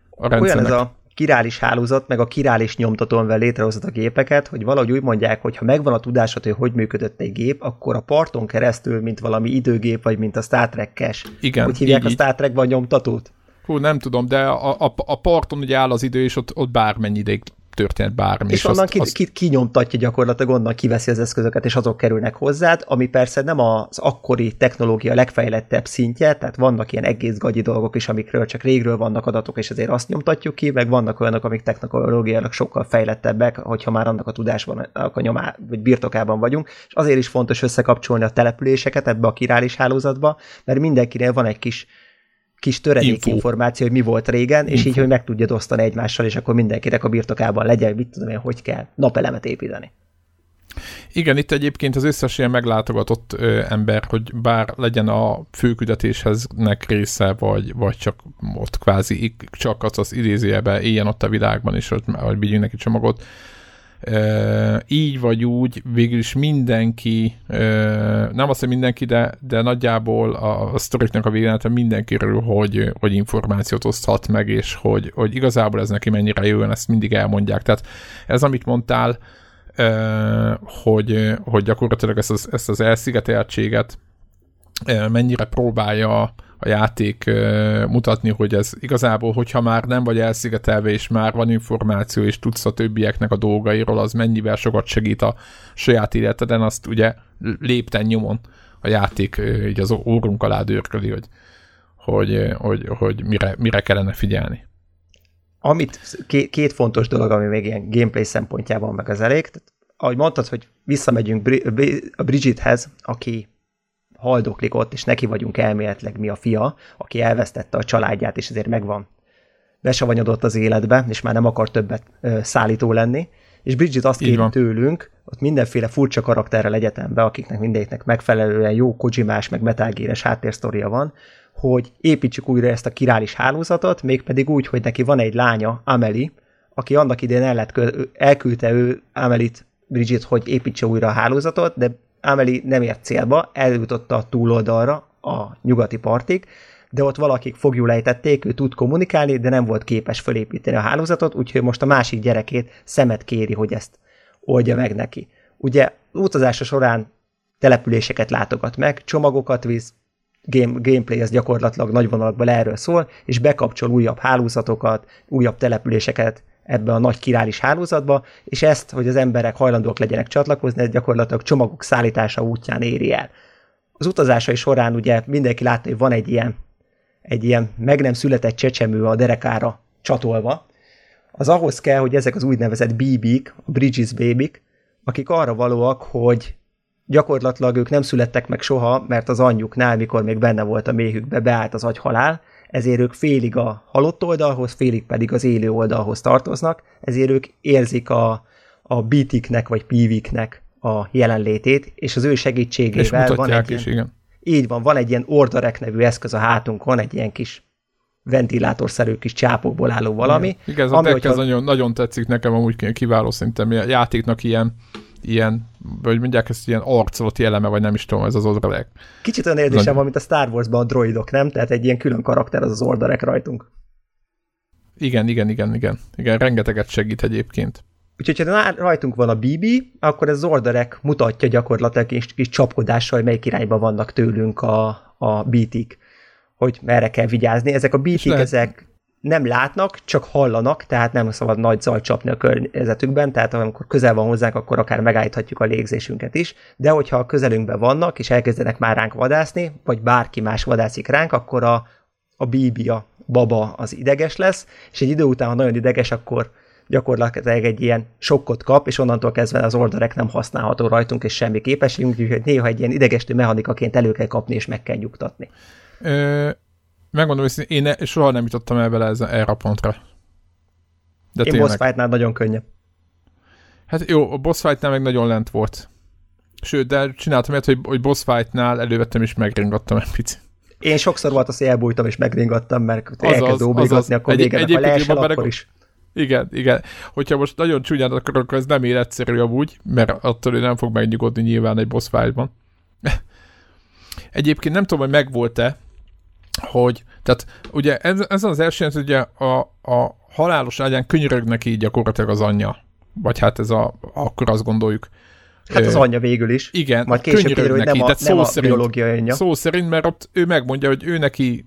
Speaker 2: a rendszernek. Olyan ez a királis hálózat, meg a királis nyomtató, amivel létrehozott a gépeket, hogy valahogy úgy mondják, hogy ha megvan a tudásod, hogy hogy működött egy gép, akkor a parton keresztül, mint valami időgép, vagy mint a Star Trek-kes.
Speaker 1: Igen.
Speaker 2: Úgy hívják így, a Star Trek-ban nyomtatót?
Speaker 1: Hú, nem tudom, de a, a, a parton ugye áll az idő, és ott, ott bármennyi ideig történet bármi.
Speaker 2: És, és onnan azt, ki, azt... ki, kinyomtatja gyakorlatilag, onnan kiveszi az eszközöket, és azok kerülnek hozzád, ami persze nem az akkori technológia legfejlettebb szintje, tehát vannak ilyen egész gagyi dolgok is, amikről csak régről vannak adatok, és azért azt nyomtatjuk ki, meg vannak olyanok, amik technológiailag sokkal fejlettebbek, hogyha már annak a tudásban, a nyomá, vagy birtokában vagyunk, és azért is fontos összekapcsolni a településeket ebbe a királis hálózatba, mert mindenkinél van egy kis kis töredék Info. információ, hogy mi volt régen, Info. és így, hogy meg tudja osztani egymással, és akkor mindenkinek a birtokában legyen, mit tudom én, hogy kell napelemet építeni.
Speaker 1: Igen, itt egyébként az összes ilyen meglátogatott ö, ember, hogy bár legyen a főküldetéshez-nek része, vagy, vagy csak ott kvázi csak az az idézőjebe éljen ott a világban, és hogy, hogy vigyünk neki csomagot, így vagy úgy, végül is mindenki, nem azt, hogy mindenki, de, de nagyjából a, a sztoriknak a végén mindenkiről, hogy, hogy információt oszthat meg, és hogy, hogy igazából ez neki mennyire jó, ezt mindig elmondják. Tehát ez, amit mondtál, hogy, hogy gyakorlatilag ezt az, ezt az elszigeteltséget mennyire próbálja a játék mutatni, hogy ez igazából, hogyha már nem vagy elszigetelve, és már van információ, és tudsz a többieknek a dolgairól, az mennyivel sokat segít a saját életeden, azt ugye lépten nyomon a játék így az órunk alá dörköli, hogy, hogy, hogy, hogy mire, mire kellene figyelni.
Speaker 2: Amit két fontos dolog, ami még ilyen gameplay szempontjában meg az elég, tehát, ahogy mondtad, hogy visszamegyünk a Bridgethez, aki haldoklik ott, és neki vagyunk elméletleg mi a fia, aki elvesztette a családját, és ezért megvan. Besavanyodott az életbe, és már nem akar többet ö, szállító lenni, és Bridget azt kéri tőlünk, ott mindenféle furcsa karakterrel egyetembe, akiknek mindegyiknek megfelelően jó kojimás, meg metágéres háttérsztoria van, hogy építsük újra ezt a királis hálózatot, mégpedig úgy, hogy neki van egy lánya, Ameli, aki annak idén el lett, elküldte ő Amelit Bridget, hogy építse újra a hálózatot, de Amelie nem ért célba, eljutott a túloldalra, a nyugati partig, de ott valakik fogjulejtették, ő tud kommunikálni, de nem volt képes felépíteni a hálózatot, úgyhogy most a másik gyerekét szemet kéri, hogy ezt oldja meg neki. Ugye utazása során településeket látogat meg, csomagokat visz, game, gameplay az gyakorlatilag nagy vonalakban erről szól, és bekapcsol újabb hálózatokat, újabb településeket ebbe a nagy királis hálózatba, és ezt, hogy az emberek hajlandóak legyenek csatlakozni, ez gyakorlatilag csomagok szállítása útján éri el. Az utazásai során ugye mindenki látja, hogy van egy ilyen, egy ilyen meg nem született csecsemő a derekára csatolva, az ahhoz kell, hogy ezek az úgynevezett BB-k, a Bridges baby akik arra valóak, hogy gyakorlatilag ők nem születtek meg soha, mert az anyjuknál, mikor még benne volt a méhükbe, beállt az agyhalál, ezért ők félig a halott oldalhoz, félig pedig az élő oldalhoz tartoznak, ezért ők érzik a, a BT-knek vagy PV-knek a jelenlétét, és az ő segítségével
Speaker 1: és
Speaker 2: van
Speaker 1: egy is, ilyen, igen.
Speaker 2: Így van, van egy ilyen orderek nevű eszköz a hátunkon, egy ilyen kis ventilátorszerű kis csápokból álló valami.
Speaker 1: Igen, ez a ami, hogyha... nagyon, nagyon tetszik nekem, amúgy kiváló szerintem, a játéknak ilyen ilyen, vagy mondják ezt ilyen arcolati eleme, vagy nem is tudom, ez az orderek.
Speaker 2: Kicsit olyan érzésem van, mint a Star Wars-ban a droidok, nem? Tehát egy ilyen külön karakter az az orderek rajtunk.
Speaker 1: Igen, igen, igen, igen. Igen, rengeteget segít egyébként.
Speaker 2: Úgyhogy ha rajtunk van a BB, akkor ez az orderek mutatja gyakorlatilag kis, kis csapkodással, hogy melyik irányba vannak tőlünk a, a BT-k, hogy merre kell vigyázni. Ezek a BT-k, ezek nem látnak, csak hallanak, tehát nem szabad nagy zaj csapni a környezetükben, tehát amikor közel van hozzánk, akkor akár megállíthatjuk a légzésünket is, de hogyha a közelünkben vannak, és elkezdenek már ránk vadászni, vagy bárki más vadászik ránk, akkor a, a bíbia, baba az ideges lesz, és egy idő után, ha nagyon ideges, akkor gyakorlatilag egy ilyen sokkot kap, és onnantól kezdve az orderek nem használható rajtunk, és semmi képességünk, úgyhogy néha egy ilyen idegestő mechanikaként elő kell kapni, és meg kell nyugtatni.
Speaker 1: Ö- megmondom, hogy én ne, soha nem jutottam el vele erre a pontra.
Speaker 2: De én boss fight nagyon könnyebb.
Speaker 1: Hát jó, a boss fightnál meg nagyon lent volt. Sőt, de csináltam ilyet, hogy, hogy boss fightnál elővettem és megringattam egy picit.
Speaker 2: Én sokszor volt az, hogy elbújtam és megringattam, mert az elkezd az, akkor egy, végenek, ha leesel, akkor bereg... is.
Speaker 1: Igen, igen. Hogyha most nagyon csúnyán akarok, akkor ez nem életszerű amúgy, mert attól ő nem fog megnyugodni nyilván egy boss fightban. [LAUGHS] Egyébként nem tudom, hogy megvolt-e, hogy, tehát ugye ez, ez az első, hogy ugye a, a halálos ágyán könyörögnek így gyakorlatilag az anyja. Vagy hát ez a, akkor azt gondoljuk,
Speaker 2: Hát az anyja végül is.
Speaker 1: Igen,
Speaker 2: Majd később ér, hogy nem a, nem szó a szerint, biológiai anyja.
Speaker 1: Szó szerint, mert ott ő megmondja, hogy ő neki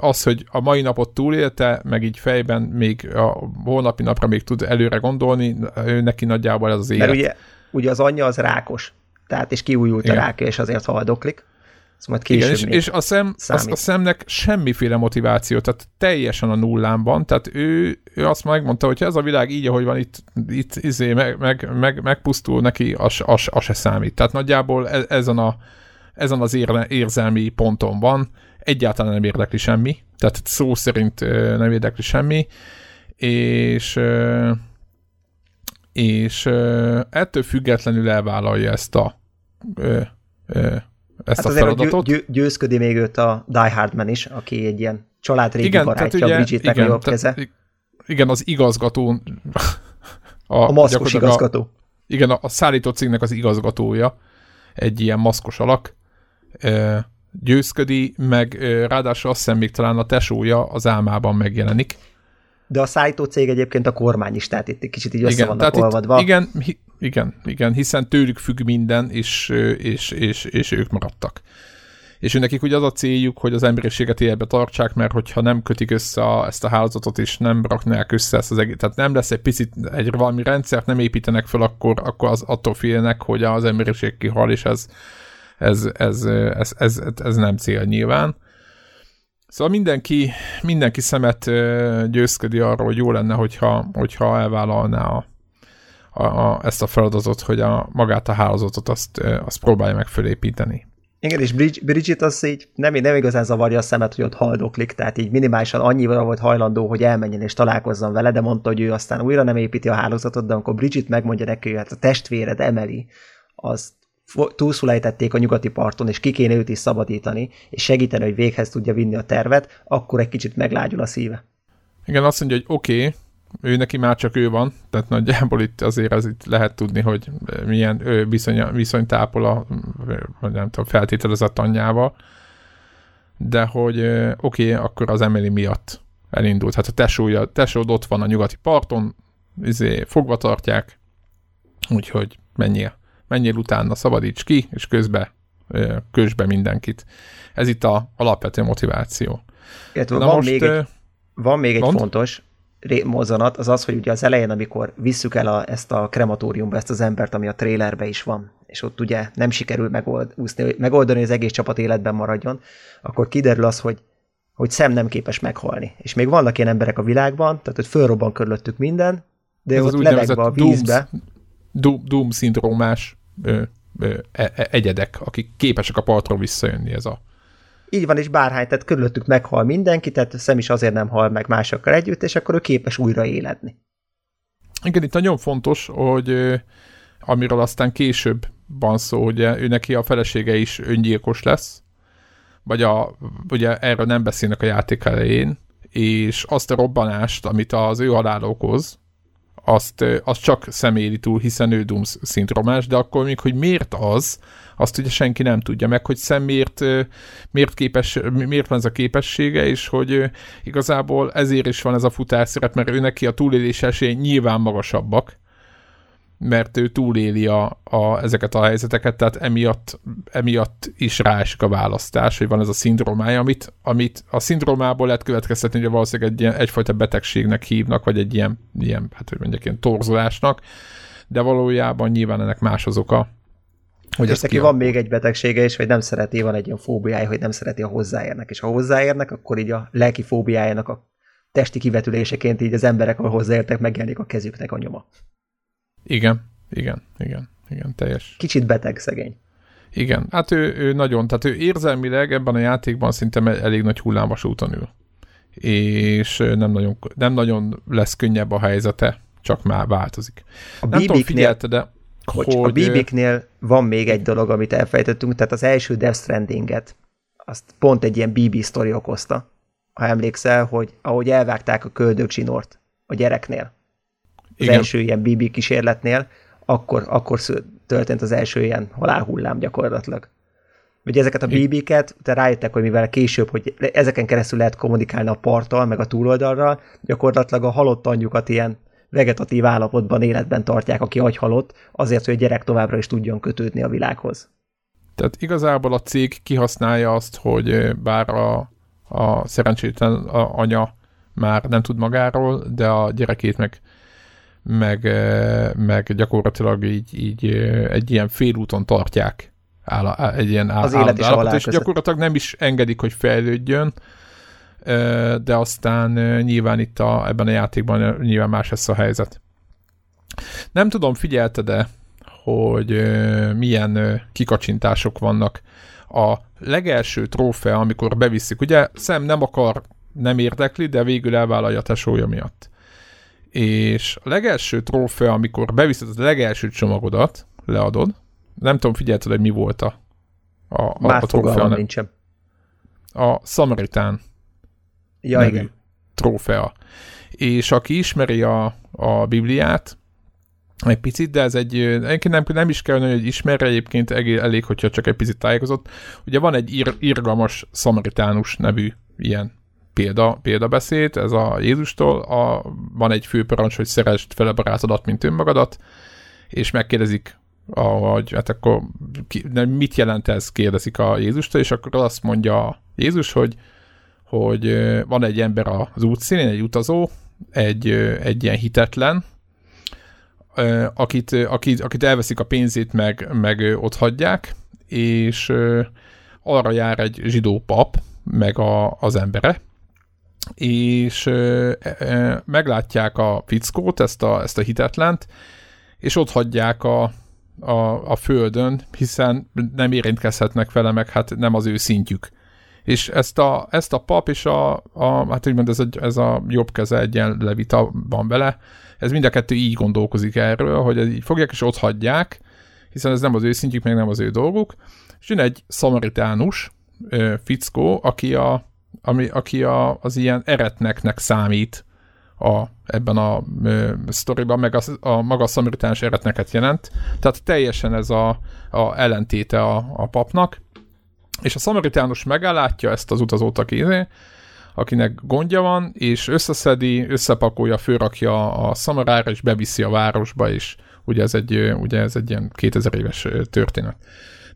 Speaker 1: az, hogy a mai napot túlélte, meg így fejben még a holnapi napra még tud előre gondolni, ő neki nagyjából ez az élet.
Speaker 2: Mert ugye, ugye az anyja az rákos, tehát és kiújult Igen. a rákja, és azért haldoklik.
Speaker 1: Ez majd Igen, és, és a, szem, az, a szemnek semmiféle motiváció, tehát teljesen a nullán van, tehát ő, ő azt megmondta, hogy ez a világ így, ahogy van, itt, itt izé, meg, meg, meg, megpusztul neki, az, az, az se számít. Tehát nagyjából e, ezen, a, ezen az ér, érzelmi ponton van, egyáltalán nem érdekli semmi, tehát szó szerint nem érdekli semmi, és és ettől függetlenül elvállalja ezt a ezt hát a feladatot.
Speaker 2: Győ, győzködi még őt a Die Hard Man is, aki egy ilyen családrégi igen, barátja, ugye, Bridgetnek igen, a jobb keze.
Speaker 1: Igen, az igazgató.
Speaker 2: A, a maszkos igazgató. A,
Speaker 1: igen, a, a szállító cégnek az igazgatója, egy ilyen maszkos alak, e, győzködi, meg e, ráadásul azt hiszem még talán a tesója az álmában megjelenik.
Speaker 2: De a szállító cég egyébként a kormány is, tehát itt kicsit így össze igen, vannak olvadva.
Speaker 1: Itt, igen, igen, igen, hiszen tőlük függ minden, és, és, és, és ők maradtak. És nekik ugye az a céljuk, hogy az emberiséget életbe tartsák, mert hogyha nem kötik össze a, ezt a hálózatot, és nem raknák össze ezt az egész, tehát nem lesz egy picit, egy valami rendszert nem építenek fel, akkor, akkor az attól félnek, hogy az emberiség kihal, és ez, ez, ez, ez, ez, ez, ez nem cél nyilván. Szóval mindenki, mindenki szemet győzködi arról, hogy jó lenne, hogyha, hogyha elvállalná a, a, a, ezt a feladatot, hogy a, magát a hálózatot azt, azt próbálja meg fölépíteni.
Speaker 2: Igen, és Bridget az így nem, nem igazán zavarja a szemet, hogy ott haldoklik, tehát így minimálisan annyira volt hajlandó, hogy elmenjen és találkozzon vele, de mondta, hogy ő aztán újra nem építi a hálózatot, de amikor Bridget megmondja neki, hogy hát a testvéred emeli, az túlszulejtették a nyugati parton, és ki kéne őt is szabadítani, és segíteni, hogy véghez tudja vinni a tervet, akkor egy kicsit meglágyul a szíve.
Speaker 1: Igen, azt mondja, hogy oké, okay, ő neki már csak ő van, tehát nagyjából itt azért az itt lehet tudni, hogy milyen viszony, viszony tápol a, nem tudom, feltételezett anyjával, de hogy oké, okay, akkor az Emily miatt elindult. Hát a tesója, tesód ott van a nyugati parton, izé, fogva tartják, úgyhogy menjél, menjél utána, szabadíts ki, és közbe közbe mindenkit. Ez itt a alapvető motiváció.
Speaker 2: Illetve van, most, még egy, van még egy mond? fontos, mozzanat, az az, hogy ugye az elején, amikor visszük el a, ezt a krematóriumba, ezt az embert, ami a trailerbe is van, és ott ugye nem sikerül megold, úszni, megoldani, hogy az egész csapat életben maradjon, akkor kiderül az, hogy hogy szem nem képes meghalni. És még vannak ilyen emberek a világban, tehát hogy fölrobban körülöttük minden, de Ez ott levegve a vízbe.
Speaker 1: Doom, doom szindrómás ö, ö, e, e, egyedek, akik képesek a partról visszajönni ez a
Speaker 2: így van, és bárhány, tehát körülöttük meghal mindenki, tehát szem is azért nem hal meg másokkal együtt, és akkor ő képes újra éledni.
Speaker 1: Igen, itt nagyon fontos, hogy amiről aztán később van szó, hogy ő neki a felesége is öngyilkos lesz, vagy a, ugye erről nem beszélnek a játék elején, és azt a robbanást, amit az ő halál okoz, azt, azt csak személy túl, hiszen ő Doom szindromás, de akkor még, hogy miért az, azt ugye senki nem tudja meg, hogy szem miért, miért, képes, miért van ez a képessége, és hogy igazából ezért is van ez a futásszerep, mert ő neki a túlélés esély nyilván magasabbak, mert ő túléli a, a, ezeket a helyzeteket, tehát emiatt, emiatt is ráesik a választás, hogy van ez a szindrómája, amit, amit a szindrómából lehet következtetni, hogy valószínűleg egy ilyen, egyfajta betegségnek hívnak, vagy egy ilyen, ilyen hát hogy mondjak, ilyen torzulásnak, de valójában nyilván ennek más az oka,
Speaker 2: hogy és neki van még egy betegsége is, hogy nem szereti, van egy ilyen fóbiája, hogy nem szereti, a hozzáérnek. És ha hozzáérnek, akkor így a lelki fóbiájának a testi kivetüléseként így az emberek, ahol hozzáértek, megjelenik a kezüknek a nyoma.
Speaker 1: Igen, igen, igen, igen, teljes.
Speaker 2: Kicsit beteg szegény.
Speaker 1: Igen, hát ő, ő nagyon, tehát ő érzelmileg ebben a játékban szinte elég nagy hullámvasúton ül. És nem nagyon, nem nagyon lesz könnyebb a helyzete, csak már változik.
Speaker 2: A nem tudom, figyelte, de hogy... A BB-knél van még egy dolog, amit elfejtettünk, tehát az első Death Stranding-et, azt pont egy ilyen BB sztori okozta, ha emlékszel, hogy ahogy elvágták a köldögzsinort a gyereknél, Igen. első ilyen BB kísérletnél, akkor, akkor történt az első ilyen halálhullám gyakorlatilag. Vagy ezeket a BB-ket, te rájöttek, hogy mivel később, hogy ezeken keresztül lehet kommunikálni a parttal, meg a túloldalral, gyakorlatilag a halott anyjukat ilyen vegetatív állapotban életben tartják, aki agyhalott, azért, hogy a gyerek továbbra is tudjon kötődni a világhoz.
Speaker 1: Tehát igazából a cég kihasználja azt, hogy bár a, a szerencsétlen anya már nem tud magáról, de a gyerekét meg, meg, meg gyakorlatilag így, így egy ilyen félúton tartják áll, egy ilyen
Speaker 2: az élet és,
Speaker 1: állapot, és gyakorlatilag nem is engedik, hogy fejlődjön, de aztán nyilván itt a, ebben a játékban nyilván más lesz a helyzet. Nem tudom, figyelted-e, hogy milyen kikacsintások vannak. A legelső trófea, amikor beviszik, ugye Szem nem akar, nem érdekli, de végül elvállalja a tesója miatt. És a legelső trófea, amikor beviszed a legelső csomagodat, leadod, nem tudom, figyelted, hogy mi volt a, a, a,
Speaker 2: Már a trófea. nincsen.
Speaker 1: A Samaritan
Speaker 2: ja, nevű igen.
Speaker 1: trófea. És aki ismeri a, a Bibliát, egy picit, de ez egy, egyébként nem, nem is kell, hogy ismerje, egyébként elég, hogyha csak egy picit tájékozott. Ugye van egy ír, írgalmas szamaritánus nevű ilyen példa, példabeszéd, ez a Jézustól, a, van egy főparancs, hogy szeresd a barátodat, mint önmagadat, és megkérdezik, hogy hát akkor ki, mit jelent ez, kérdezik a Jézustól, és akkor azt mondja Jézus, hogy hogy van egy ember az útszínén, egy utazó, egy, egy ilyen hitetlen, akit, akit, akit elveszik a pénzét, meg, meg ott hagyják, és arra jár egy zsidó pap, meg a, az embere, és meglátják a fickót, ezt a, ezt a hitetlent, és ott hagyják a, a, a földön, hiszen nem érintkezhetnek vele, meg hát nem az ő szintjük. És ezt a, ezt a pap és a, a hát úgymond ez, egy, ez a jobb keze egyenlevita van vele, ez mind a kettő így gondolkozik erről, hogy így fogják és ott hagyják, hiszen ez nem az ő szintjük, meg nem az ő dolguk, és jön egy szamaritánus ö, fickó, aki, a, ami, aki a, az ilyen eretneknek számít a, ebben a ö, sztoriban, meg a, a maga a szamaritánus eretneket jelent, tehát teljesen ez a, a ellentéte a, a papnak, és a szamaritánus megállátja ezt az utazót, aki, akinek gondja van, és összeszedi, összepakolja, főrakja a szamarára, és beviszi a városba, és ugye ez egy, ugye ez egy ilyen 2000 éves történet.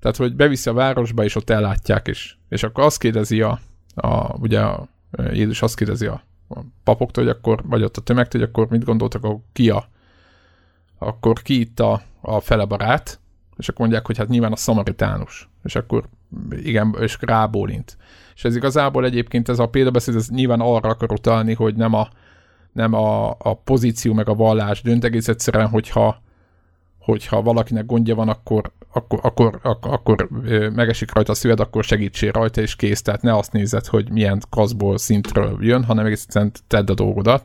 Speaker 1: Tehát, hogy beviszi a városba, és ott ellátják, és, és akkor azt kérdezi a, a ugye a, Jézus azt kérdezi a, a papoktól, hogy akkor, vagy ott a tömegtől, hogy akkor mit gondoltak, akkor ki a, akkor ki itt a, a fele barát, és akkor mondják, hogy hát nyilván a szamaritánus. És akkor igen, és rábólint. És ez igazából egyébként ez a példabeszéd, ez nyilván arra akar utalni, hogy nem a, nem a, a pozíció meg a vallás dönt egész egyszerűen, hogyha, hogyha valakinek gondja van, akkor, akkor, akkor, akkor, akkor megesik rajta a szíved, akkor segítsél rajta, és kész. Tehát ne azt nézed, hogy milyen kaszból szintről jön, hanem egész egyszerűen tedd a dolgodat.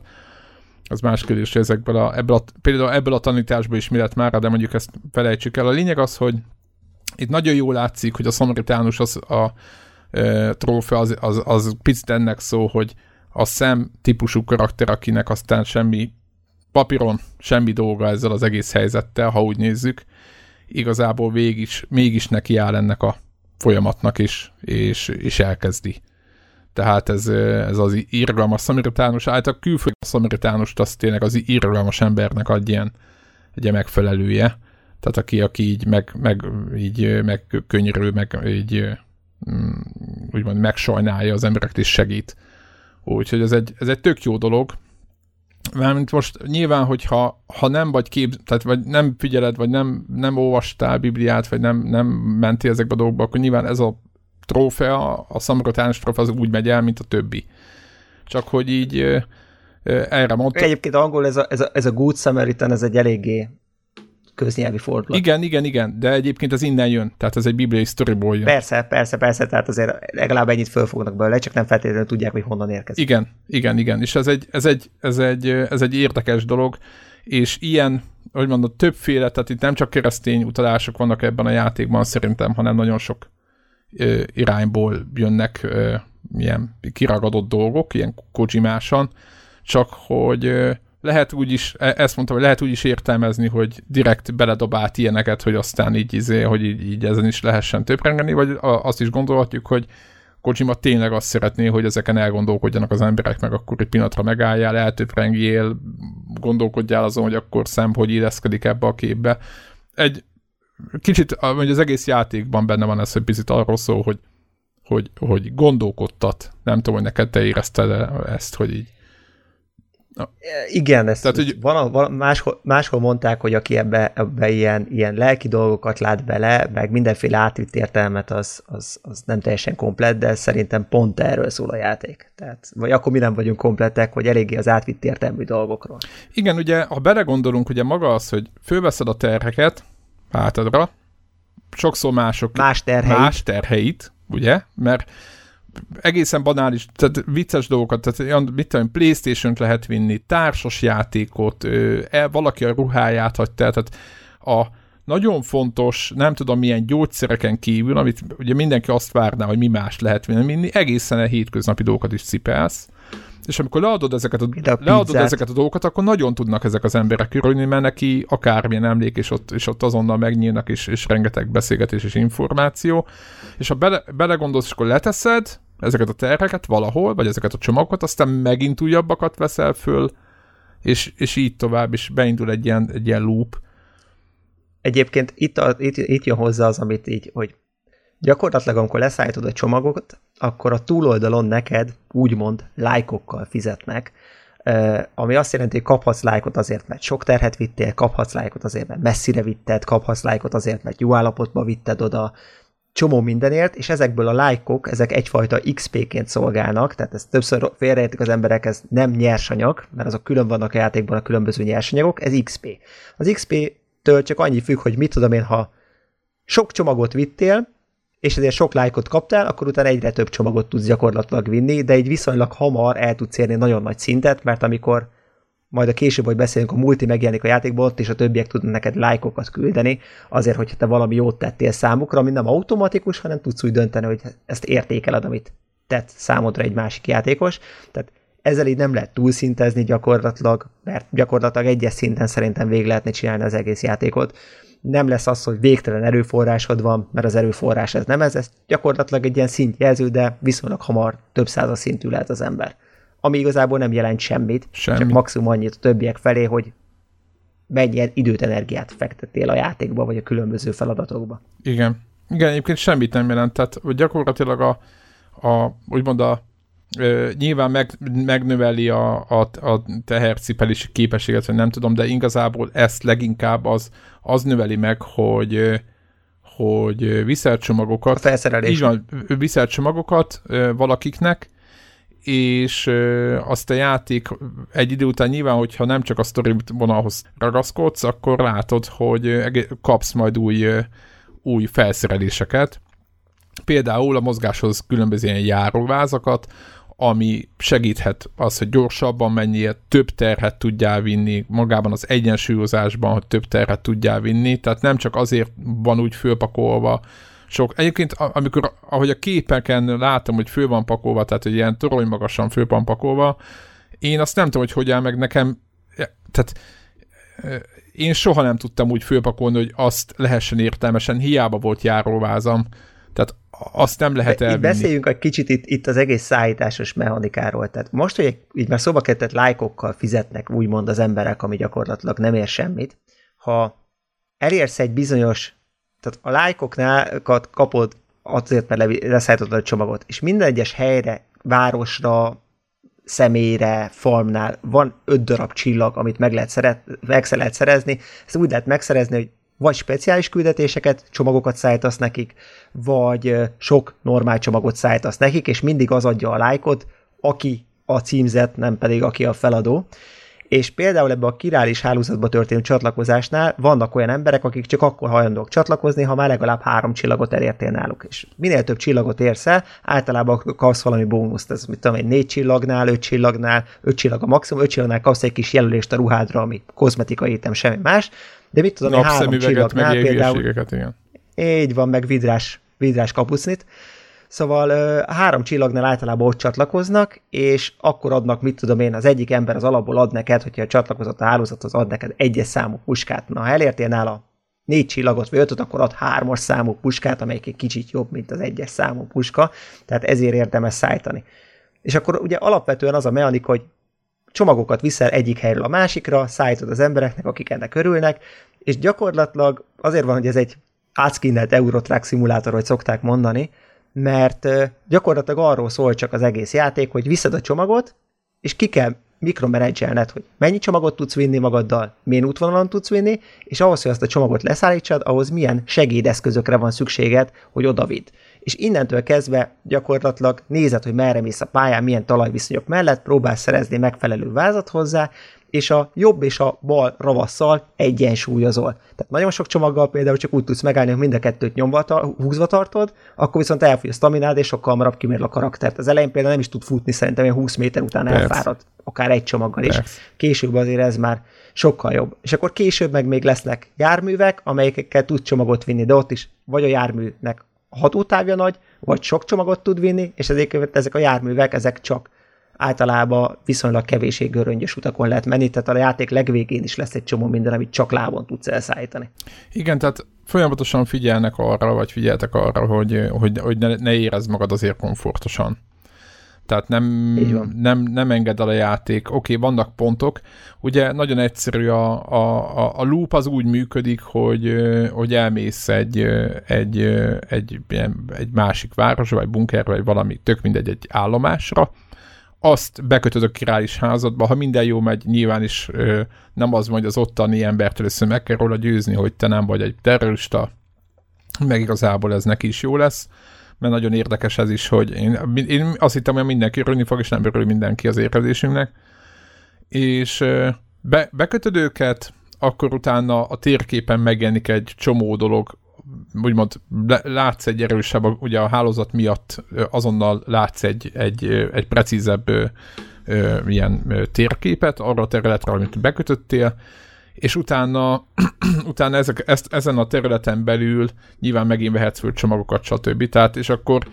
Speaker 1: Az más kérdés, hogy ezekből a, ebből a, például ebből a tanításból is mi lett már, de mondjuk ezt felejtsük el. A lényeg az, hogy itt nagyon jól látszik, hogy a szamaritánus az a e, trófea az, az, az picit ennek szó, hogy a szem típusú karakter, akinek aztán semmi papíron semmi dolga ezzel az egész helyzettel, ha úgy nézzük, igazából végig mégis neki áll ennek a folyamatnak is, és, és elkezdi. Tehát ez, ez az irgalmas szamaritánus, által külföldi szamaritánust azt tényleg az irgalmas embernek ad ilyen, egy megfelelője tehát aki, aki így meg, meg, így meg könyörül, meg így mm, úgymond megsajnálja az embereket és segít. Úgyhogy ez egy, ez egy tök jó dolog. Mármint most nyilván, hogyha ha nem vagy kép, tehát vagy nem figyeled, vagy nem, nem olvastál Bibliát, vagy nem, nem mentél ezekbe a dolgokba, akkor nyilván ez a trófea, a szamaratános trófea az úgy megy el, mint a többi. Csak hogy így erre mondtam.
Speaker 2: Egyébként angol ez a, ez a, ez a Good Samaritan, ez egy eléggé köznyelvi fordulat.
Speaker 1: Igen, igen, igen, de egyébként ez innen jön, tehát ez egy bibliai storyból jön.
Speaker 2: Persze, persze, persze, tehát azért legalább ennyit fölfognak belőle, csak nem feltétlenül tudják, hogy honnan érkezik.
Speaker 1: Igen, igen, igen, és ez egy, ez egy, ez egy, ez egy érdekes dolog, és ilyen, hogy mondod, többféle, tehát itt nem csak keresztény utalások vannak ebben a játékban szerintem, hanem nagyon sok ö, irányból jönnek ö, ilyen kiragadott dolgok, ilyen kojimásan, csak hogy ö, lehet úgy is, e, ezt mondtam, hogy lehet úgy is értelmezni, hogy direkt beledobált ilyeneket, hogy aztán így, izé, hogy így, így ezen is lehessen töprengeni, vagy azt is gondolhatjuk, hogy Kojima tényleg azt szeretné, hogy ezeken elgondolkodjanak az emberek, meg akkor egy pillanatra megálljál, eltöprengjél, gondolkodjál azon, hogy akkor szem, hogy illeszkedik ebbe a képbe. Egy kicsit, hogy az egész játékban benne van ez, hogy picit arról szól, hogy, hogy, hogy gondolkodtat. Nem tudom, hogy neked te érezted ezt, hogy így.
Speaker 2: Igen, ezt Tehát, hogy... van, van, máshol, máshol mondták, hogy aki ebbe, ebbe ilyen, ilyen lelki dolgokat lát bele, meg mindenféle átvitt értelmet, az, az, az nem teljesen komplet, de szerintem pont erről szól a játék. Tehát, vagy akkor mi nem vagyunk kompletek, hogy eléggé az átvitt értelmű dolgokról.
Speaker 1: Igen, ugye, ha belegondolunk, ugye maga az, hogy fölveszed a terheket hátadra, sokszor mások
Speaker 2: más terheit,
Speaker 1: más terheit ugye, mert egészen banális, tehát vicces dolgokat, tehát olyan, mit tudom, Playstation-t lehet vinni, társas játékot, valaki a ruháját hagyta, tehát a nagyon fontos, nem tudom milyen gyógyszereken kívül, amit ugye mindenki azt várná, hogy mi más lehet vinni, egészen a hétköznapi dolgokat is cipelsz, és amikor leadod ezeket a, a leadod ezeket a dolgokat, akkor nagyon tudnak ezek az emberek körülni, mert neki akármilyen emlék, és ott, és ott azonnal megnyílnak, és, és rengeteg beszélgetés és információ, és ha bele, belegondolsz, és akkor leteszed ezeket a terheket valahol, vagy ezeket a csomagokat, aztán megint újabbakat veszel föl, és, és így tovább, és beindul egy ilyen, egy ilyen loop.
Speaker 2: Egyébként itt, a, itt, itt jön hozzá az, amit így, hogy gyakorlatilag amikor leszállítod a csomagot, akkor a túloldalon neked úgymond lájkokkal fizetnek, ami azt jelenti, hogy kaphatsz lájkot azért, mert sok terhet vittél, kaphatsz lájkot azért, mert messzire vitted, kaphatsz lájkot azért, mert jó állapotba vitted oda, csomó mindenért, és ezekből a lájkok, ezek egyfajta XP-ként szolgálnak, tehát ezt többször félreértik az emberek, ez nem nyersanyag, mert azok külön vannak a játékban a különböző nyersanyagok, ez XP. Az XP-től csak annyi függ, hogy mit tudom én, ha sok csomagot vittél, és ezért sok lájkot kaptál, akkor utána egyre több csomagot tudsz gyakorlatilag vinni, de egy viszonylag hamar el tudsz érni nagyon nagy szintet, mert amikor majd a később, hogy beszélünk, a multi megjelenik a játékból, ott és a többiek tudnak neked lájkokat küldeni, azért, hogyha te valami jót tettél számukra, ami nem automatikus, hanem tudsz úgy dönteni, hogy ezt értékeled, amit tett számodra egy másik játékos. Tehát ezzel így nem lehet túlszintezni gyakorlatilag, mert gyakorlatilag egyes szinten szerintem végig lehetne csinálni az egész játékot nem lesz az, hogy végtelen erőforrásod van, mert az erőforrás ez nem ez, ez gyakorlatilag egy ilyen szintjelző, de viszonylag hamar több százas szintű lehet az ember. Ami igazából nem jelent semmit, Semmi. csak maximum annyit a többiek felé, hogy mennyi időt, energiát fektettél a játékba, vagy a különböző feladatokba.
Speaker 1: Igen. Igen, egyébként semmit nem jelent, tehát gyakorlatilag a, a úgymond a nyilván meg, megnöveli a, a, a tehercipelési képességet, vagy nem tudom, de igazából ezt leginkább az, az növeli meg, hogy hogy viszel csomagokat. A
Speaker 2: felszerelés. Így van,
Speaker 1: viszel csomagokat valakiknek, és azt a játék egy idő után nyilván, hogyha nem csak a story vonalhoz ragaszkodsz, akkor látod, hogy kapsz majd új, új felszereléseket. Például a mozgáshoz különböző ilyen járóvázakat, ami segíthet az, hogy gyorsabban menjél, több terhet tudjál vinni, magában az egyensúlyozásban, hogy több terhet tudjál vinni, tehát nem csak azért van úgy fölpakolva sok. Egyébként, amikor, ahogy a képeken látom, hogy föl van pakolva, tehát hogy ilyen torony magasan föl van pakolva, én azt nem tudom, hogy hogy áll meg nekem, tehát én soha nem tudtam úgy fölpakolni, hogy azt lehessen értelmesen, hiába volt járóvázam, tehát azt nem lehet elvinni.
Speaker 2: Itt beszéljünk egy kicsit itt, itt az egész szállításos mechanikáról. Tehát most, hogy így már szóba kezdett lájkokkal fizetnek úgymond az emberek, ami gyakorlatilag nem ér semmit, ha elérsz egy bizonyos, tehát a lájkoknál kapod azért, mert leszállítottad a csomagot, és minden egyes helyre, városra, személyre, farmnál van öt darab csillag, amit meg lehet, szeret, meg lehet szerezni. Ezt úgy lehet megszerezni, hogy vagy speciális küldetéseket, csomagokat szállítasz nekik, vagy sok normál csomagot szállítasz nekik, és mindig az adja a lájkot, aki a címzet, nem pedig aki a feladó. És például ebbe a királis hálózatba történő csatlakozásnál vannak olyan emberek, akik csak akkor hajlandók csatlakozni, ha már legalább három csillagot elértél náluk. És minél több csillagot érsz el, általában kapsz valami bónuszt. Ez mit tudom én, négy csillagnál, öt csillagnál, öt csillag a maximum, öt csillagnál kapsz egy kis jelölést a ruhádra, ami kozmetikai étem, semmi más, de mit tudom, három csillagnál például...
Speaker 1: Igen.
Speaker 2: Így van, meg vidrás, vidrás kapucnit. Szóval három csillagnál általában ott csatlakoznak, és akkor adnak, mit tudom én, az egyik ember az alapból ad neked, hogyha csatlakozott a hálózathoz, ad neked egyes számú puskát. Na, ha elértél nála négy csillagot vagy ötöt, akkor ad hármas számú puskát, amelyik egy kicsit jobb, mint az egyes számú puska, tehát ezért érdemes szállítani. És akkor ugye alapvetően az a mechanika, hogy csomagokat viszel egyik helyről a másikra, szállítod az embereknek, akik ennek örülnek, és gyakorlatilag azért van, hogy ez egy átszkinnelt Eurotrack szimulátor, hogy szokták mondani, mert gyakorlatilag arról szól csak az egész játék, hogy viszed a csomagot, és ki kell mikromenedzselned, hogy mennyi csomagot tudsz vinni magaddal, milyen útvonalon tudsz vinni, és ahhoz, hogy azt a csomagot leszállítsad, ahhoz milyen segédeszközökre van szükséged, hogy odavidd. És innentől kezdve gyakorlatilag nézed, hogy merre mész a pályán, milyen talajviszonyok mellett, próbálsz szerezni megfelelő vázat hozzá, és a jobb és a bal ravasszal egyensúlyozol. Tehát nagyon sok csomaggal például csak úgy tudsz megállni, hogy mind a kettőt nyomva, húzva tartod, akkor viszont elfogy a staminád, és sokkal hamarabb kimérl a karaktert. Az elején például nem is tud futni, szerintem ilyen 20 méter után Persze. elfárad, akár egy csomaggal is. Később azért ez már sokkal jobb. És akkor később meg még lesznek járművek, amelyekkel tud csomagot vinni, de ott is vagy a járműnek hatótávja nagy, vagy sok csomagot tud vinni, és ezért ezek a járművek, ezek csak általában viszonylag kevésé göröngyös utakon lehet menni, tehát a játék legvégén is lesz egy csomó minden, amit csak lábon tudsz elszállítani.
Speaker 1: Igen, tehát folyamatosan figyelnek arra, vagy figyeltek arra, hogy, hogy, hogy ne, ne érezd magad azért komfortosan. Tehát nem, nem, nem enged el a játék. Oké, okay, vannak pontok. Ugye nagyon egyszerű a, a, a loop az úgy működik, hogy, hogy elmész egy, egy, egy, egy, egy másik városba, vagy bunkerbe, vagy valami, tök mindegy, egy állomásra, azt bekötöd a királyis házadba, ha minden jó megy, nyilván is ö, nem az, hogy az ottani embert először meg kell róla győzni, hogy te nem vagy egy terrorista, meg igazából ez neki is jó lesz, mert nagyon érdekes ez is, hogy én, én azt hittem, hogy mindenki örülni fog, és nem örül mindenki az érkezésünknek. És ö, be, bekötöd őket, akkor utána a térképen megjelenik egy csomó dolog, úgymond látsz egy erősebb, ugye a hálózat miatt azonnal látsz egy, egy, egy precízebb ilyen térképet arra a területre, amit bekötöttél, és utána, [CLEARS THROAT] utána ezek, ezt, ezen a területen belül nyilván megint vehetsz föl csomagokat, stb. Tehát, és akkor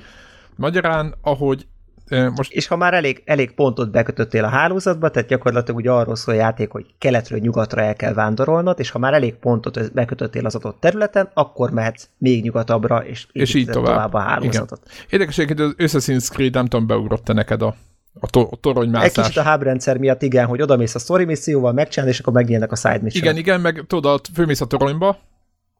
Speaker 1: magyarán, ahogy
Speaker 2: most... És ha már elég, elég pontot bekötöttél a hálózatba, tehát gyakorlatilag ugye arról szól a játék, hogy keletről nyugatra el kell vándorolnod, és ha már elég pontot bekötöttél az adott területen, akkor mehetsz még nyugatabbra, és,
Speaker 1: és így tovább. tovább
Speaker 2: a hálózatot.
Speaker 1: Igen. Érdekes egyébként az Assassin's Creed, nem tudom, beugrott-e neked a a, to- a toronymászás.
Speaker 2: Egy kicsit a hub rendszer miatt igen, hogy odamész a story misszióval, megcsinálod, és akkor megjelennek a side mission
Speaker 1: Igen, igen, meg tudod, főmész a toronyba,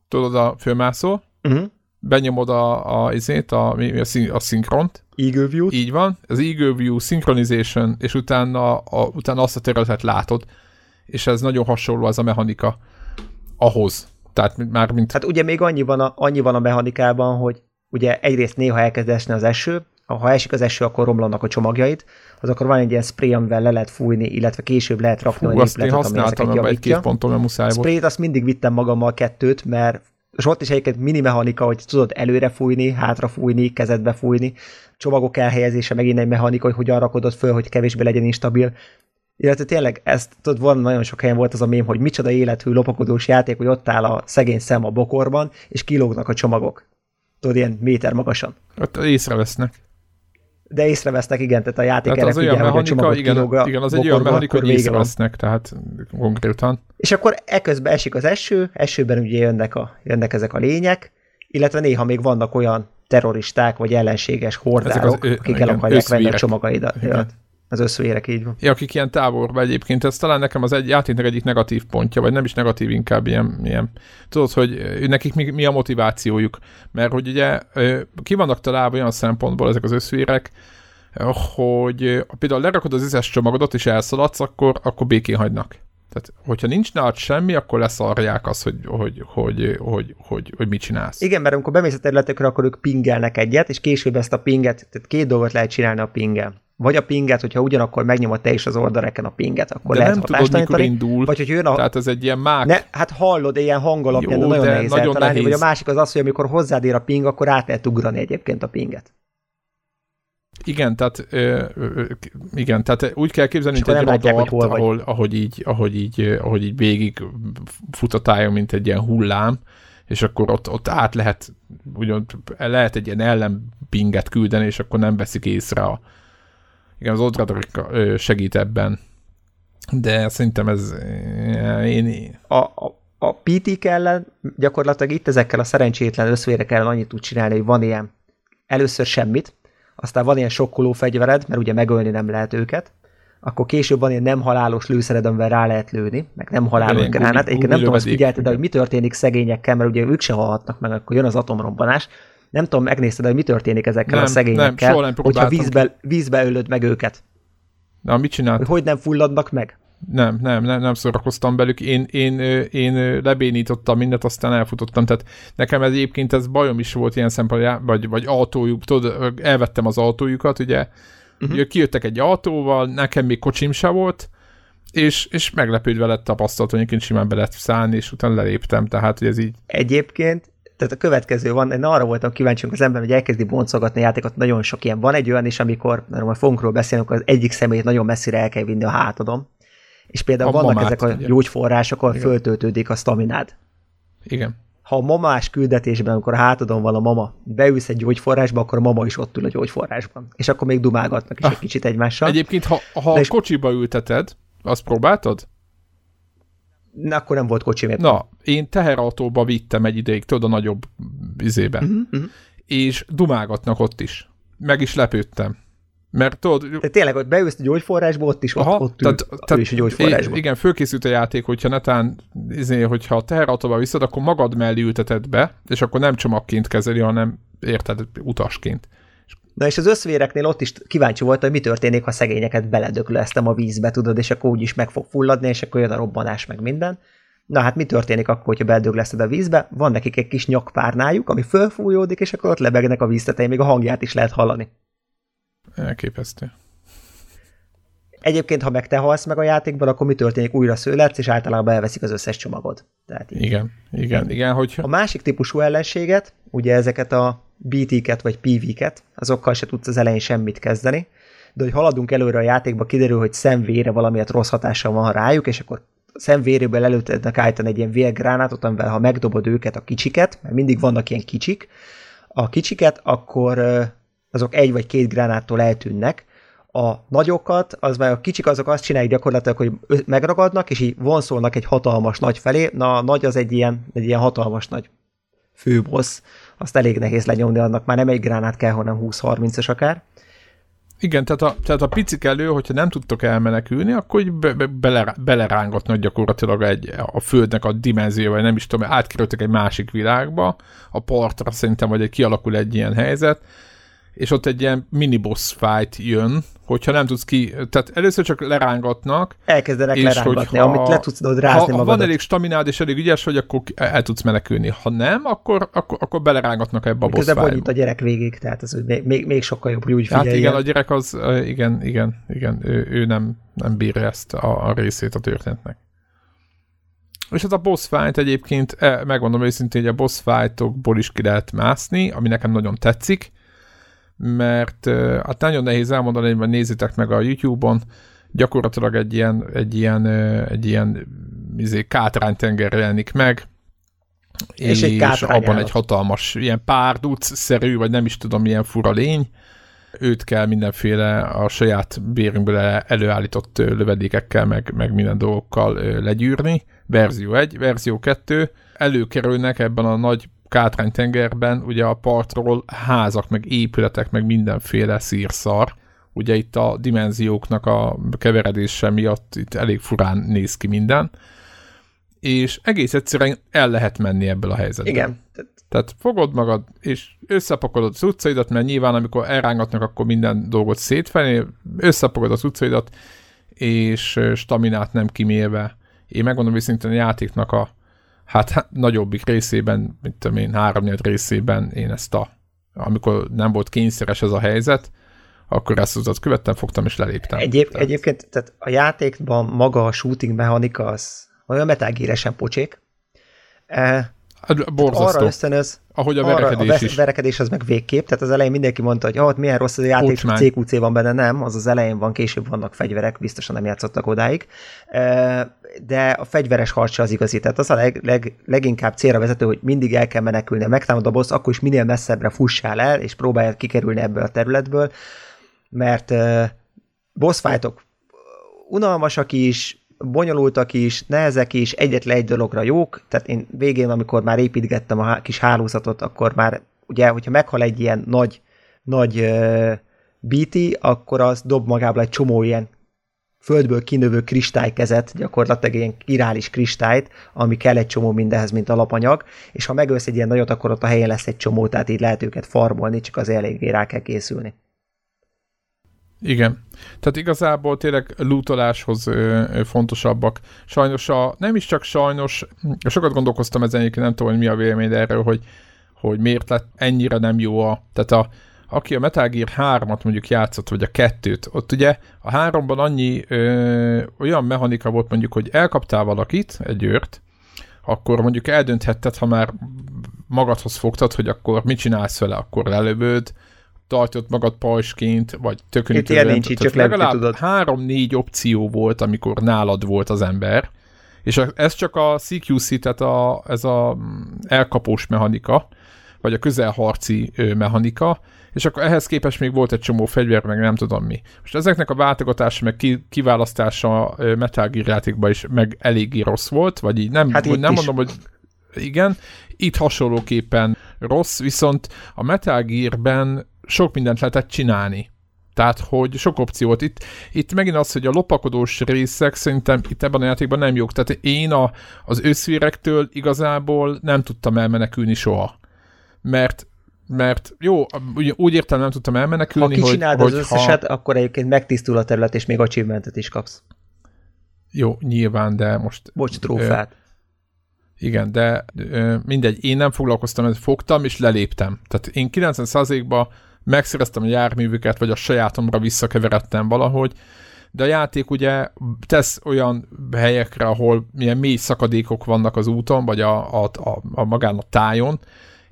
Speaker 1: tudod, a főmászó, uh-huh benyomod a, a, izét, a, a, a szinkront.
Speaker 2: Eagle view
Speaker 1: Így van, az Eagle View Synchronization, és utána, a, utána azt a területet látod, és ez nagyon hasonló az a mechanika ahhoz. Tehát már mint...
Speaker 2: Hát ugye még annyi van a, annyi van a mechanikában, hogy ugye egyrészt néha elkezd esni az eső, ha esik az eső, akkor romlanak a csomagjaid, az akkor van egy ilyen spray, amivel le lehet fújni, illetve később lehet rakni
Speaker 1: Fú, azt én használtam egy-két ponton, mert muszáj volt.
Speaker 2: Sprayt azt mindig vittem magammal kettőt, mert és ott is egyébként mini mechanika, hogy tudod előre fújni, hátra fújni, kezedbe fújni, csomagok elhelyezése megint egy mechanika, hogy hogyan rakodod föl, hogy kevésbé legyen instabil. Illetve tényleg, ezt tudod, van nagyon sok helyen volt az a mém, hogy micsoda élethű, lopakodós játék, hogy ott áll a szegény szem a bokorban, és kilógnak a csomagok. Tudod, ilyen méter magasan.
Speaker 1: Ott észrevesznek.
Speaker 2: De észrevesznek, igen, tehát a játék tehát az olyan mechanika,
Speaker 1: igen, a igen, az egy olyan mechanika, hogy észrevesznek, tehát konkrétan.
Speaker 2: És akkor eközben esik az eső, esőben ugye jönnek, a, jönnek ezek a lények, illetve néha még vannak olyan terroristák, vagy ellenséges hordárok, az, akik el akarják venni a csomagaidat. Ja, az összvérek, így van.
Speaker 1: Ja, akik ilyen távolba egyébként, ez talán nekem az egy játéknak egyik negatív pontja, vagy nem is negatív, inkább ilyen, ilyen tudod, hogy nekik mi, mi a motivációjuk, mert hogy ugye ki vannak találva olyan szempontból ezek az összvérek, hogy például lerakod az összes csomagodat és elszaladsz, akkor, akkor békén hagynak. Tehát, hogyha nincs nálad semmi, akkor leszarják azt, hogy, hogy, hogy, hogy, hogy, hogy mit csinálsz.
Speaker 2: Igen, mert amikor bemész a területekre, akkor ők pingelnek egyet, és később ezt a pinget, tehát két dolgot lehet csinálni a pingel. Vagy a pinget, hogyha ugyanakkor megnyomod te is az oldaleken a pinget, akkor de lehet
Speaker 1: nem tudod, mikor indul.
Speaker 2: Vagy hogy jön a...
Speaker 1: Tehát ez egy ilyen mák.
Speaker 2: Ne, hát hallod, ilyen hangolapján, de nagyon de nehéz nagyon eltalálni. Nehéz. Vagy a másik az az, hogy amikor hozzád ér a ping, akkor át lehet ugrani egyébként a pinget.
Speaker 1: Igen, tehát, ö, ö, igen, tehát úgy kell képzelni, mint egy radart, ahol, ahogy így, ahogy így, ahogy így végig fut a tájon, mint egy ilyen hullám, és akkor ott, ott át lehet, ugyan, lehet egy ilyen ellenpinget küldeni, és akkor nem veszik észre a, igen, az Odradrik segít ebben, de szerintem ez én...
Speaker 2: A, a, a PT ellen gyakorlatilag itt ezekkel a szerencsétlen összvérek ellen annyit tud csinálni, hogy van ilyen először semmit, aztán van ilyen sokkoló fegyvered, mert ugye megölni nem lehet őket, akkor később van ilyen nem halálos lőszered, amivel rá lehet lőni, meg nem halálos gránát. Egyébként nem tudom, hogy figyelted, de hogy mi történik szegényekkel, mert ugye ők se halhatnak meg, akkor jön az atomrobbanás. Nem tudom, megnézted, hogy mi történik ezekkel nem, a szegényekkel, nem, nem hogyha vízbe, vízbe ölöd meg őket.
Speaker 1: Na, mit csinált?
Speaker 2: Hogy, hogy nem fulladnak meg?
Speaker 1: Nem, nem, nem, nem szórakoztam belük. Én, én, én lebénítottam mindent, aztán elfutottam. Tehát nekem ez egyébként ez bajom is volt ilyen szempontból, vagy, vagy autójuk, tudod, elvettem az autójukat, ugye, uh-huh. ugye kijöttek egy autóval, nekem még kocsim se volt, és, és meglepődve lett tapasztalat, hogy egyébként simán be lehet szállni, és utána leléptem, tehát hogy ez így...
Speaker 2: Egyébként tehát a következő van, én arra voltam kíváncsi, az ember, hogy elkezdi boncolgatni a játékot, nagyon sok ilyen van. Egy olyan is, amikor, mert majd beszélni, akkor az egyik személyt nagyon messzire el kell vinni a hátadon. És például a vannak mamát, ezek a ugye. gyógyforrások, ahol föltöltődik a staminád.
Speaker 1: Igen.
Speaker 2: Ha a mamás küldetésben, amikor a hátadon van a mama, beülsz egy gyógyforrásba, akkor a mama is ott ül a gyógyforrásban. És akkor még dumálgatnak is ah, egy [LAUGHS] kicsit egymással.
Speaker 1: Egyébként, ha, ha a kocsiba ülteted, azt próbáltad?
Speaker 2: Na, akkor nem volt kocsi még.
Speaker 1: Na, én teherautóba vittem egy ideig, tudod, a nagyobb izébe. Uh-huh, uh-huh. És dumálgatnak ott is. Meg is lepődtem. Mert tudod...
Speaker 2: Tehát tényleg, hogy beülsz a gyógyforrásba, ott is, Aha, ott, ott tehát, ül, tehát, is a gyógyforrásba.
Speaker 1: Igen, fölkészült a játék, hogyha netán, izé, hogyha a teherautóba viszed, akkor magad mellé ülteted be, és akkor nem csomagként kezeli, hanem érted, utasként.
Speaker 2: Na és az összvéreknél ott is kíváncsi volt, hogy mi történik, ha szegényeket beledöglöztem a vízbe, tudod, és akkor úgyis meg fog fulladni, és akkor jön a robbanás, meg minden. Na hát mi történik akkor, hogyha beledögleszted a vízbe? Van nekik egy kis nyakpárnájuk, ami fölfújódik, és akkor ott lebegnek a víztetején, még a hangját is lehet hallani.
Speaker 1: Elképesztő.
Speaker 2: Egyébként, ha meg te halsz meg a játékban, akkor mi történik? Újra szőletsz, és általában elveszik az összes csomagod.
Speaker 1: Tehát így. Igen, igen, igen. Hogyha...
Speaker 2: A másik típusú ellenséget, ugye ezeket a BT-ket vagy PV-ket, azokkal se tudsz az elején semmit kezdeni, de hogy haladunk előre a játékba, kiderül, hogy szemvére valamiért rossz hatással van rájuk, és akkor szemvéréből előttednek állítani egy ilyen vérgránátot, amivel ha megdobod őket, a kicsiket, mert mindig vannak ilyen kicsik, a kicsiket, akkor azok egy vagy két gránáttól eltűnnek, a nagyokat, az már a kicsik azok azt csinálják gyakorlatilag, hogy megragadnak, és így vonszolnak egy hatalmas nagy felé. Na, a nagy az egy ilyen, egy ilyen hatalmas nagy főbossz, azt elég nehéz lenyomni, annak már nem egy gránát kell, hanem 20-30-es akár.
Speaker 1: Igen, tehát a, tehát a picik elő, hogyha nem tudtok elmenekülni, akkor így be, be, bele, belerángatnak gyakorlatilag egy, a földnek a dimenzió, vagy nem is tudom, átkerültek egy másik világba, a partra szerintem, vagy egy kialakul egy ilyen helyzet, és ott egy ilyen mini boss fight jön, hogyha nem tudsz ki, tehát először csak lerángatnak.
Speaker 2: Elkezdenek és lerángatni, hogyha, amit le tudsz rázni
Speaker 1: ha,
Speaker 2: magadat.
Speaker 1: Ha van elég staminád és elég ügyes, hogy akkor el tudsz menekülni. Ha nem, akkor, akkor, akkor belerángatnak ebbe a boss fight
Speaker 2: a gyerek végig, tehát ez még, még, még sokkal jobb, hogy úgy
Speaker 1: Hát igen, a gyerek az, igen, igen, igen, ő, ő nem, nem bírja ezt a, a részét a történetnek. És ez a boss fight egyébként, e, megmondom őszintén, hogy a boss fightokból is ki lehet mászni, ami nekem nagyon tetszik mert hát nagyon nehéz elmondani, hogy nézzétek meg a YouTube-on, gyakorlatilag egy ilyen, egy ilyen, egy ilyen izé, kátránytenger jelenik meg, és, és egy abban egy hatalmas, ilyen párduc-szerű, vagy nem is tudom, milyen fura lény, őt kell mindenféle a saját bérünkből előállított lövedékekkel, meg, meg minden dolgokkal legyűrni. Verzió 1, verzió 2. Előkerülnek ebben a nagy tengerben ugye a partról házak, meg épületek, meg mindenféle szírszar. Ugye itt a dimenzióknak a keveredése miatt itt elég furán néz ki minden. És egész egyszerűen el lehet menni ebből a helyzetből.
Speaker 2: Igen.
Speaker 1: Tehát fogod magad, és összepakolod az utcaidat, mert nyilván amikor elrángatnak, akkor minden dolgot szétfelé, összepakolod az utcaidat, és staminát nem kimélve. Én megmondom őszintén a játéknak a hát nagyobbik részében, mint tudom én, háromnyed részében én ezt a, amikor nem volt kényszeres ez a helyzet, akkor ezt az követtem, fogtam és leléptem.
Speaker 2: Egyéb, tehát... Egyébként tehát a játékban maga a shooting mechanika az olyan metágéresen pocsék.
Speaker 1: E, Hát borzasztó.
Speaker 2: Arra ösztönöz,
Speaker 1: ahogy a verekedés arra, a
Speaker 2: is. verekedés az meg végképp, tehát az elején mindenki mondta, hogy oh, milyen rossz az a játék, Kulcsmány. CQC van benne, nem, az az elején van, később vannak fegyverek, biztosan nem játszottak odáig, de a fegyveres harcsa az igazi, tehát az a leg, leg, leginkább célra vezető, hogy mindig el kell menekülni, megtámad a boss, akkor is minél messzebbre fussál el, és próbálj kikerülni ebből a területből, mert boss fightok unalmasak is, bonyolultak is, nehezek is, egyetlen egy dologra jók, tehát én végén, amikor már építgettem a kis hálózatot, akkor már ugye, hogyha meghal egy ilyen nagy, nagy uh, BT, akkor az dob magából egy csomó ilyen földből kinövő kristálykezet, gyakorlatilag ilyen irális kristályt, ami kell egy csomó mindenhez, mint alapanyag, és ha megölsz egy ilyen nagyot, akkor ott a helyén lesz egy csomó, tehát így lehet őket farmolni, csak az eléggé rá kell készülni.
Speaker 1: Igen. Tehát igazából tényleg lootoláshoz fontosabbak. Sajnos a, nem is csak sajnos, sokat gondolkoztam ezen, egyébként nem tudom, hogy mi a vélemény erről, hogy, hogy miért lett ennyire nem jó a, tehát a, aki a Metal Gear 3-at mondjuk játszott, vagy a kettőt, ott ugye a háromban annyi ö, olyan mechanika volt mondjuk, hogy elkaptál valakit, egy őrt, akkor mondjuk eldönthetted, ha már magadhoz fogtad, hogy akkor mit csinálsz vele, akkor lelövőd, tartott magad pajsként, vagy tökönítően. Itt ilyen
Speaker 2: nincs, csak legalább
Speaker 1: három-négy opció volt, amikor nálad volt az ember, és ez csak a CQC, tehát a, ez a mm, elkapós mechanika, vagy a közelharci mechanika, és akkor ehhez képest még volt egy csomó fegyver, meg nem tudom mi. Most ezeknek a váltogatása, meg ki, kiválasztása Metal Gear játékban is meg eléggé rossz volt, vagy így nem, hát nem mondom, hogy igen, itt hasonlóképpen rossz, viszont a Metal Gear-ben sok mindent lehetett csinálni. Tehát, hogy sok opció volt. Itt, itt megint az, hogy a lopakodós részek szerintem itt ebben a játékban nem jók. Tehát én a, az őszvírektől igazából nem tudtam elmenekülni soha. Mert mert jó, úgy, úgy értem nem tudtam elmenekülni,
Speaker 2: ha kicsinálod hogy, az összeset, ha... akkor egyébként megtisztul a terület, és még achievementet is kapsz.
Speaker 1: Jó, nyilván, de most...
Speaker 2: Bocs, trófát. Ö,
Speaker 1: igen, de ö, mindegy, én nem foglalkoztam, ezt fogtam, és leléptem. Tehát én 90%-ban megszereztem a járművüket, vagy a sajátomra visszakeveredtem valahogy, de a játék ugye tesz olyan helyekre, ahol milyen mély szakadékok vannak az úton, vagy a, a, a, a magán a tájon,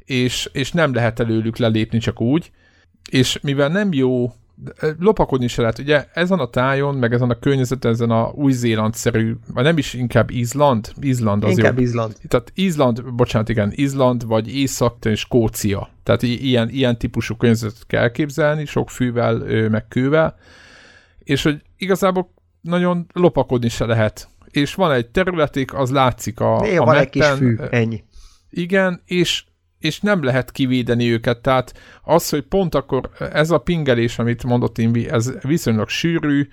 Speaker 1: és, és nem lehet előlük lelépni csak úgy, és mivel nem jó lopakodni se lehet. Ugye ezen a tájon, meg ezen a környezeten, ezen a új-zéland-szerű, vagy nem is inkább Izland? Izland az
Speaker 2: Inkább jó. Izland.
Speaker 1: Tehát Izland, bocsánat, igen, Izland, vagy Észak, és Skócia. Tehát ilyen, ilyen típusú környezetet kell elképzelni, sok fűvel, meg kővel, és hogy igazából nagyon lopakodni se lehet. És van egy területik, az látszik a,
Speaker 2: Néha a van metten, egy kis fű, ennyi.
Speaker 1: Igen, és és nem lehet kivédeni őket, tehát az, hogy pont akkor ez a pingelés, amit mondott Invi, ez viszonylag sűrű,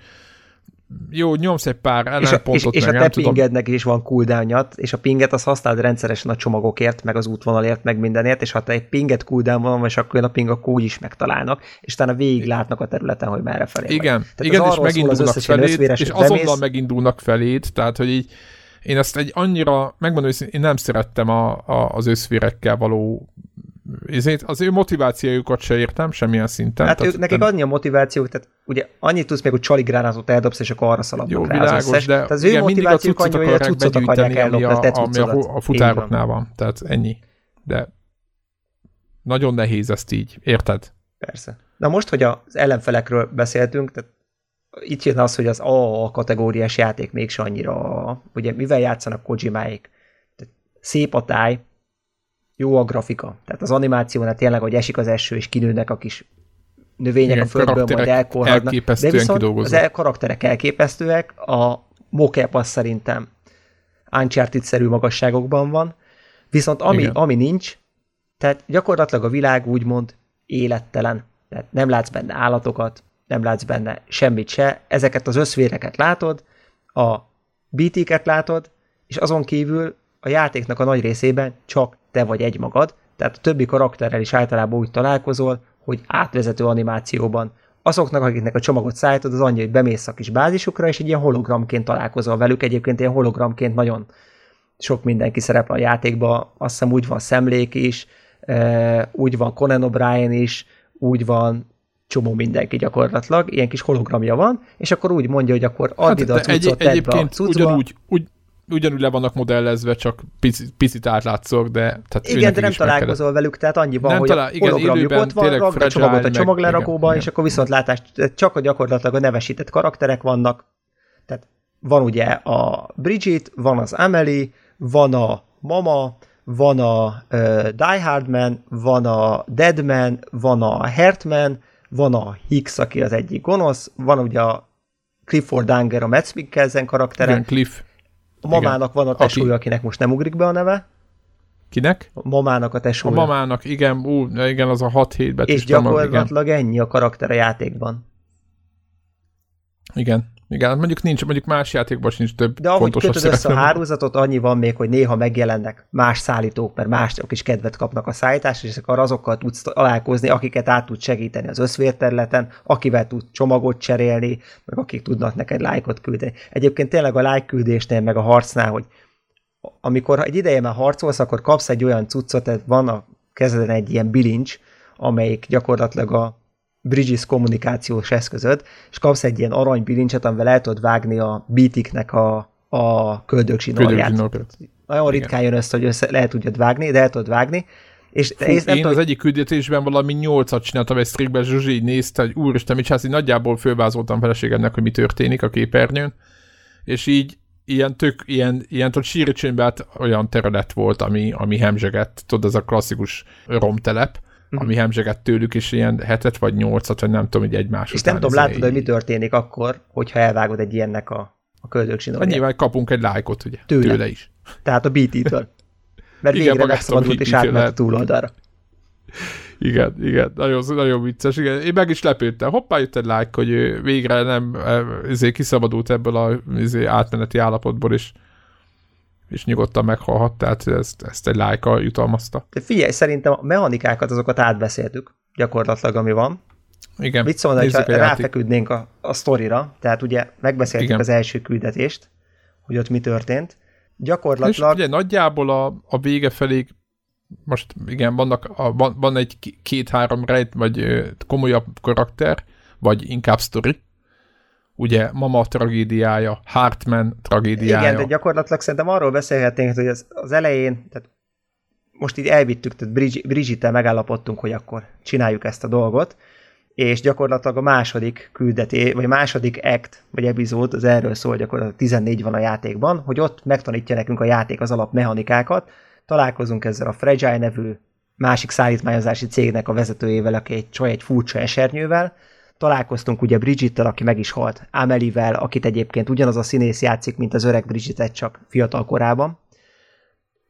Speaker 1: jó, nyomsz egy pár ellenpontot,
Speaker 2: és, és, és a te pingednek is van cooldownjat, és a pinget az használd rendszeresen a csomagokért, meg az útvonalért, meg mindenért, és ha te egy pinget cooldown van, és akkor a ping akkor úgy is megtalálnak, és utána végig látnak a területen, hogy merre felé
Speaker 1: Igen, vagy. igen és megindulnak feléd, és azonnal bemész. megindulnak feléd, tehát hogy így én ezt egy annyira, megmondom, hogy én nem szerettem a, a, az összvérekkel való ezért az ő motivációjukat se értem semmilyen szinten.
Speaker 2: Hát tehát, ők, nekik annyi a motivációk, tehát ugye annyit tudsz még, hogy csali gránátot eldobsz, és akkor arra szaladnak Jó, rá világos, az összes.
Speaker 1: de tehát az igen, ő motivációk annyi, hogy a cuccot akarják ellopni, a, ami a, a futároknál van. Tehát ennyi. De nagyon nehéz ezt így, érted?
Speaker 2: Persze. Na most, hogy az ellenfelekről beszéltünk, tehát itt jön az, hogy az A kategóriás játék mégse annyira, ugye mivel játszanak Kojimáik? Szép a táj, jó a grafika. Tehát az animációnál tényleg, hogy esik az eső, és kinőnek a kis növények Igen, a földből, majd elkorhadnak. De viszont az el, karakterek elképesztőek, a mocap az szerintem Uncharted-szerű magasságokban van, viszont ami, ami nincs, tehát gyakorlatilag a világ úgymond élettelen. Tehát nem látsz benne állatokat, nem látsz benne semmit se, ezeket az összvéreket látod, a BT-ket látod, és azon kívül a játéknak a nagy részében csak te vagy egy magad, tehát a többi karakterrel is általában úgy találkozol, hogy átvezető animációban. Azoknak, akiknek a csomagot szállítod, az annyi, hogy bemész a kis bázisukra, és egy ilyen hologramként találkozol velük. Egyébként ilyen hologramként nagyon sok mindenki szerepel a játékban, azt hiszem úgy van Szemlék is, úgy van Conan O'Brien is, úgy van csomó mindenki gyakorlatilag, ilyen kis hologramja van, és akkor úgy mondja, hogy akkor add hát, ide a cuccot, egy, be a cuccba.
Speaker 1: Ugyanúgy, ugy, ugyanúgy le vannak modellezve, csak picit, picit átlátszók, de...
Speaker 2: Tehát igen, de nem találkozol kellett. velük, tehát annyi van, nem hogy talál, igen, hologramjuk ott van, ragd a csomagot a csomaglerakóba, igen, és igen. akkor viszontlátás, csak a gyakorlatilag a nevesített karakterek vannak, tehát van ugye a Bridget, van az Emily, van a Mama, van a uh, Die Hard Man, van a Deadman, van a Hertman, van a Hicks, aki az egyik gonosz, van ugye a Clifford Danger, a Matt Mikkelsen karaktere.
Speaker 1: Igen, Cliff.
Speaker 2: A mamának Igen. van a tesója, Aki... akinek most nem ugrik be a neve.
Speaker 1: Kinek?
Speaker 2: A mamának a tesója.
Speaker 1: A mamának, igen, ú, igen, az a 6-7 betűs
Speaker 2: És gyakorlatilag ennyi a karakter a játékban.
Speaker 1: Igen. Igen, hát mondjuk nincs, mondjuk más játékban sincs több
Speaker 2: De ahogy kötöd össze a hálózatot, annyi van még, hogy néha megjelennek más szállítók, mert mások is kedvet kapnak a szállításra, és akkor azokkal tudsz találkozni, akiket át tud segíteni az összvérterületen, akivel tud csomagot cserélni, meg akik tudnak neked lájkot küldeni. Egyébként tényleg a lájk küldésnél, meg a harcnál, hogy amikor egy ideje már harcolsz, akkor kapsz egy olyan cuccot, tehát van a kezeden egy ilyen bilincs, amelyik gyakorlatilag a Bridges kommunikációs eszközöd, és kapsz egy ilyen arany bilincset, amivel el tudod vágni a beatiknek a, a köldögzsinórját. Nagyon ritkán jön össze, hogy össze lehet tudjad vágni, de el tudod vágni.
Speaker 1: És Fú, én tudom, az egyik küldetésben valami nyolcat csináltam egy streakben, Zsuzsi így nézte, hogy úristen, mit csinálsz, nagyjából fölvázoltam feleségemnek, hogy mi történik a képernyőn, és így ilyen tök, ilyen, ilyen tudod, sírcsőnben olyan terület volt, ami, ami hemzsegett, tudod, ez a klasszikus romtelep, uh-huh. ami hemzseget tőlük, és ilyen hetet vagy nyolcat, vagy nem tudom, hogy egymás
Speaker 2: És nem tudom, látod, hogy mi történik akkor, hogyha elvágod egy ilyennek a, a köldögsinóját.
Speaker 1: Hát nyilván kapunk egy lájkot, ugye, tőle, tőle is.
Speaker 2: Tehát a BT-től. Mert Igen, végre megszabadult és átment a túloldalra.
Speaker 1: Igen, igen, nagyon, nagyon vicces. Igen. Én meg is lepődtem. Hoppá, jött egy like, hogy végre nem ezért kiszabadult ebből a izé, átmeneti állapotból, és és nyugodtan meghalhat, tehát ezt, ezt egy lájka jutalmazta.
Speaker 2: De figyelj, szerintem a mechanikákat azokat átbeszéltük, gyakorlatilag, ami van.
Speaker 1: Igen.
Speaker 2: Mit szólna, ha ráfeküdnénk a, a sztorira, tehát ugye megbeszéltük Igen. az első küldetést, hogy ott mi történt. Gyakorlatilag... És
Speaker 1: ugye nagyjából a, a vége felé most igen, vannak, a, van, van egy két-három rejt, vagy komolyabb karakter, vagy inkább sztori, ugye Mama tragédiája, Hartman tragédiája.
Speaker 2: Igen, de gyakorlatilag szerintem arról beszélhetnénk, hogy az, az elején, tehát most így elvittük, tehát Brigitte megállapodtunk, hogy akkor csináljuk ezt a dolgot, és gyakorlatilag a második küldeté, vagy második act, vagy epizód, az erről szól, gyakorlatilag 14 van a játékban, hogy ott megtanítja nekünk a játék az alapmechanikákat, találkozunk ezzel a Fragile nevű másik szállítmányozási cégnek a vezetőjével, aki egy csaj egy furcsa esernyővel, Találkoztunk ugye Bridgettel, aki meg is halt, Amelivel, akit egyébként ugyanaz a színész játszik, mint az öreg Bridget, csak fiatal korában.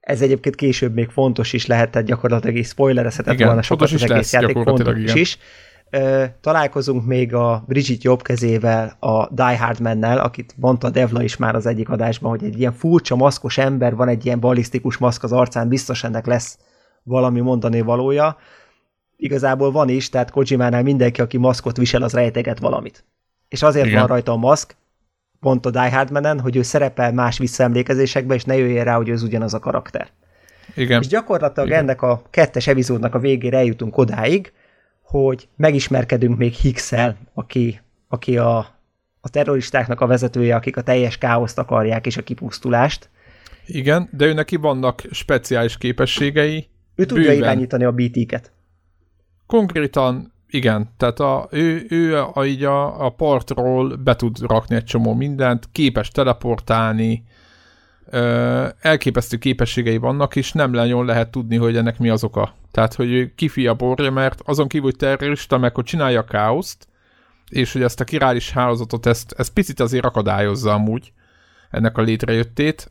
Speaker 2: Ez egyébként később még fontos is lehet, tehát gyakorlatilag is spoilerezhetett volna sokat az egész játék, fontos igen. is. találkozunk még a Bridget jobb kezével, a Die Hard Man-nel, akit mondta Devla is már az egyik adásban, hogy egy ilyen furcsa maszkos ember, van egy ilyen balisztikus maszk az arcán, biztos ennek lesz valami mondani valója igazából van is, tehát Kojimánál mindenki, aki maszkot visel, az rejteget valamit. És azért Igen. van rajta a maszk, pont a Die Hard Man-en, hogy ő szerepel más visszaemlékezésekben, és ne jöjjön rá, hogy ez ugyanaz a karakter.
Speaker 1: Igen.
Speaker 2: És gyakorlatilag Igen. ennek a kettes epizódnak a végére eljutunk odáig, hogy megismerkedünk még hicks aki, aki a, a terroristáknak a vezetője, akik a teljes káoszt akarják, és a kipusztulást.
Speaker 1: Igen, de ő neki vannak speciális képességei.
Speaker 2: Ő tudja bőven. irányítani a BT-ket.
Speaker 1: Konkrétan igen, tehát a, ő, ő a, így a, a partról be tud rakni egy csomó mindent, képes teleportálni, ö, elképesztő képességei vannak, és nem nagyon lehet tudni, hogy ennek mi az oka. Tehát, hogy ő kifia borja, mert azon kívül, hogy terrorista, meg hogy csinálja a káoszt, és hogy ezt a királis hálózatot, ezt, ezt picit azért akadályozza amúgy, ennek a létrejöttét,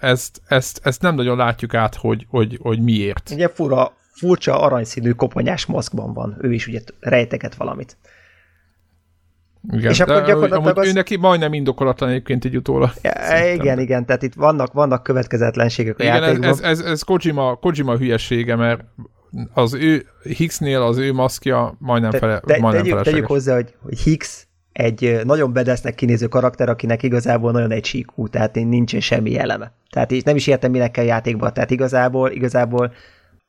Speaker 1: ezt, ezt, ezt nem nagyon látjuk át, hogy, hogy, hogy miért.
Speaker 2: Ugye fura, furcsa aranyszínű koponyás maszkban van. Ő is ugye rejteget valamit.
Speaker 1: Igen, és akkor gyakorlatilag az... ő neki majdnem indokolatlan egyébként egy utólag.
Speaker 2: Ja, igen, igen, tehát itt vannak, vannak következetlenségek a igen, játékban.
Speaker 1: Ez, ez, ez Kojima, Kojima hülyesége, mert az ő Hicksnél az ő maszkja majdnem, Te, fele, de, majdnem
Speaker 2: tegyük, tegyük hozzá, hogy, hogy Hicks egy nagyon bedesznek kinéző karakter, akinek igazából nagyon egy síkú, tehát nincsen semmi eleme. Tehát így nem is értem, minek kell játékban. Tehát igazából, igazából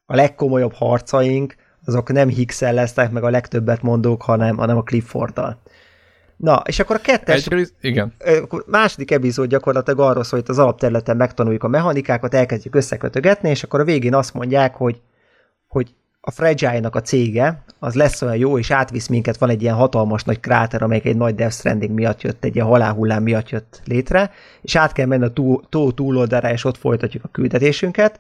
Speaker 2: a legkomolyabb harcaink, azok nem hicks lesznek, meg a legtöbbet mondók, hanem, hanem a Clifforddal. Na, és akkor a kettes...
Speaker 1: Egy igen.
Speaker 2: Második epizód gyakorlatilag arról szól, hogy az alapterületen megtanuljuk a mechanikákat, elkezdjük összekötögetni, és akkor a végén azt mondják, hogy, hogy a Fragile-nak a cége, az lesz olyan jó, és átvisz minket, van egy ilyen hatalmas nagy kráter, amelyik egy nagy Death Stranding miatt jött, egy ilyen halálhullám miatt jött létre, és át kell menni a tó, tó túloldalára, és ott folytatjuk a küldetésünket,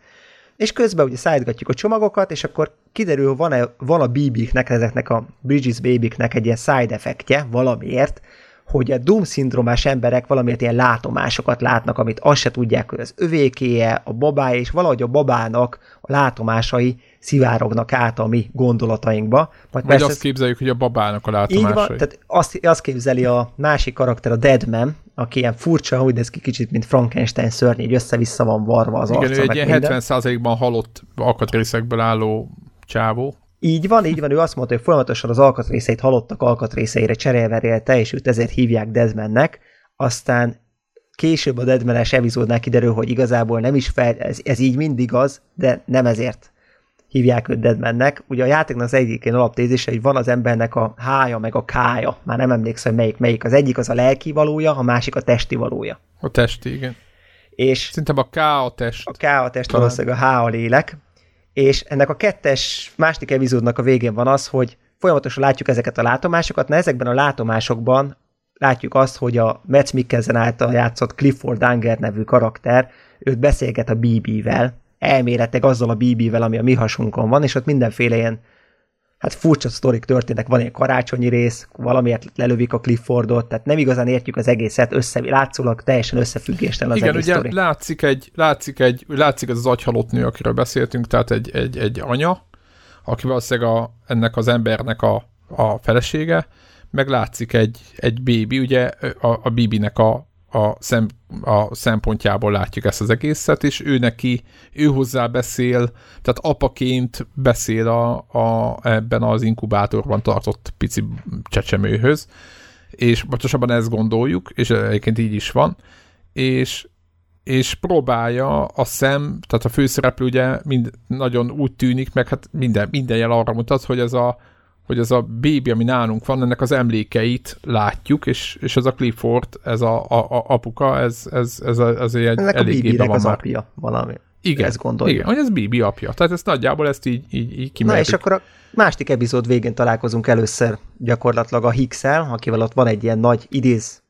Speaker 2: és közben ugye szállítgatjuk a csomagokat, és akkor kiderül, van-e, van a BB-knek, ezeknek a Bridges Baby-knek egy ilyen side effektje valamiért, hogy a Doom-szindromás emberek valamiért ilyen látomásokat látnak, amit azt se tudják, hogy az övékéje, a babája, és valahogy a babának a látomásai szivárognak át a mi gondolatainkba.
Speaker 1: Majd Vagy azt képzeljük, hogy a babának a látomásai. Így van,
Speaker 2: tehát azt, azt képzeli a másik karakter, a Deadman, aki ilyen furcsa, hogy ez ki kicsit, mint Frankenstein szörny, így össze-vissza van varva az
Speaker 1: Igen, arca. Igen, egy ilyen 70%-ban halott alkatrészekből álló csávó.
Speaker 2: Így van, így van, ő azt mondta, hogy folyamatosan az alkatrészeit halottak alkatrészeire cserélverélte, és őt ezért hívják Deadmannek, aztán később a Deadman-es epizódnál kiderül, hogy igazából nem is fel, ez, ez így mindig az, de nem ezért hívják őt Deadmannek. Ugye a játéknak az egyik alaptézése, hogy van az embernek a hája meg a kája. Már nem emlékszem, hogy melyik melyik. Az egyik az a lelki valója, a másik a testi valója.
Speaker 1: A testi, igen.
Speaker 2: És
Speaker 1: Szerintem a K a test.
Speaker 2: A K a test, Talán. valószínűleg a H a lélek. És ennek a kettes, másik epizódnak a végén van az, hogy folyamatosan látjuk ezeket a látomásokat, na ezekben a látomásokban látjuk azt, hogy a Metz Mikkelsen által játszott Clifford Danger nevű karakter, őt beszélget a BB-vel, elméletek azzal a BB-vel, ami a mi hasunkon van, és ott mindenféle ilyen hát furcsa sztorik történnek, van egy karácsonyi rész, valamiért lelövik a Cliffordot, tehát nem igazán értjük az egészet, össze, látszólag teljesen összefüggéstelen az
Speaker 1: Igen,
Speaker 2: egész
Speaker 1: ugye sztori. látszik egy, látszik egy, látszik az, az agyhalott nő, akiről beszéltünk, tehát egy, egy, egy anya, aki valószínűleg a, ennek az embernek a, a felesége, meg látszik egy, egy bébi, ugye a, a Bibinek a, a, szem, a szempontjából látjuk ezt az egészet, és ő neki, ő hozzá beszél, tehát apaként beszél a, a, ebben az inkubátorban tartott pici csecsemőhöz, és pontosabban ezt gondoljuk, és egyébként így is van, és, és próbálja a szem, tehát a főszereplő ugye mind, nagyon úgy tűnik, meg hát minden, minden jel arra mutat, hogy ez a hogy ez a bébi, ami nálunk van, ennek az emlékeit látjuk, és, és ez a Clifford, ez a, a, a apuka, ez, ez, ez, a, ez egy
Speaker 2: ennek
Speaker 1: eléggé
Speaker 2: a van az már. apja valami.
Speaker 1: Igen, ezt gondoljuk. Igen, hogy ez Bibi apja. Tehát ez nagyjából ezt így, így, így kimerjük.
Speaker 2: Na és akkor a másik epizód végén találkozunk először gyakorlatilag a Higgs-el, akivel ott van egy ilyen nagy idéz,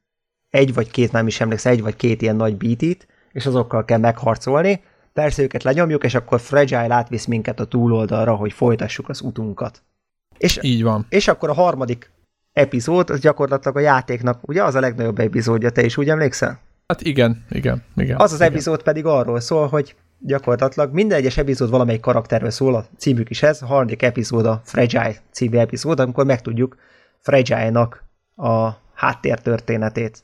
Speaker 2: egy vagy két, nem is emlékszem, egy vagy két ilyen nagy beatit, és azokkal kell megharcolni. Persze őket lenyomjuk, és akkor Fragile átvisz minket a túloldalra, hogy folytassuk az utunkat. És,
Speaker 1: Így van.
Speaker 2: És akkor a harmadik epizód, az gyakorlatilag a játéknak, ugye az a legnagyobb epizódja, te is úgy emlékszel?
Speaker 1: Hát igen, igen, igen.
Speaker 2: Az az
Speaker 1: igen.
Speaker 2: epizód pedig arról szól, hogy gyakorlatilag minden egyes epizód valamelyik karakterről szól, a címük is ez, a harmadik epizód a Fragile című epizód, amikor megtudjuk Fragile-nak a háttértörténetét.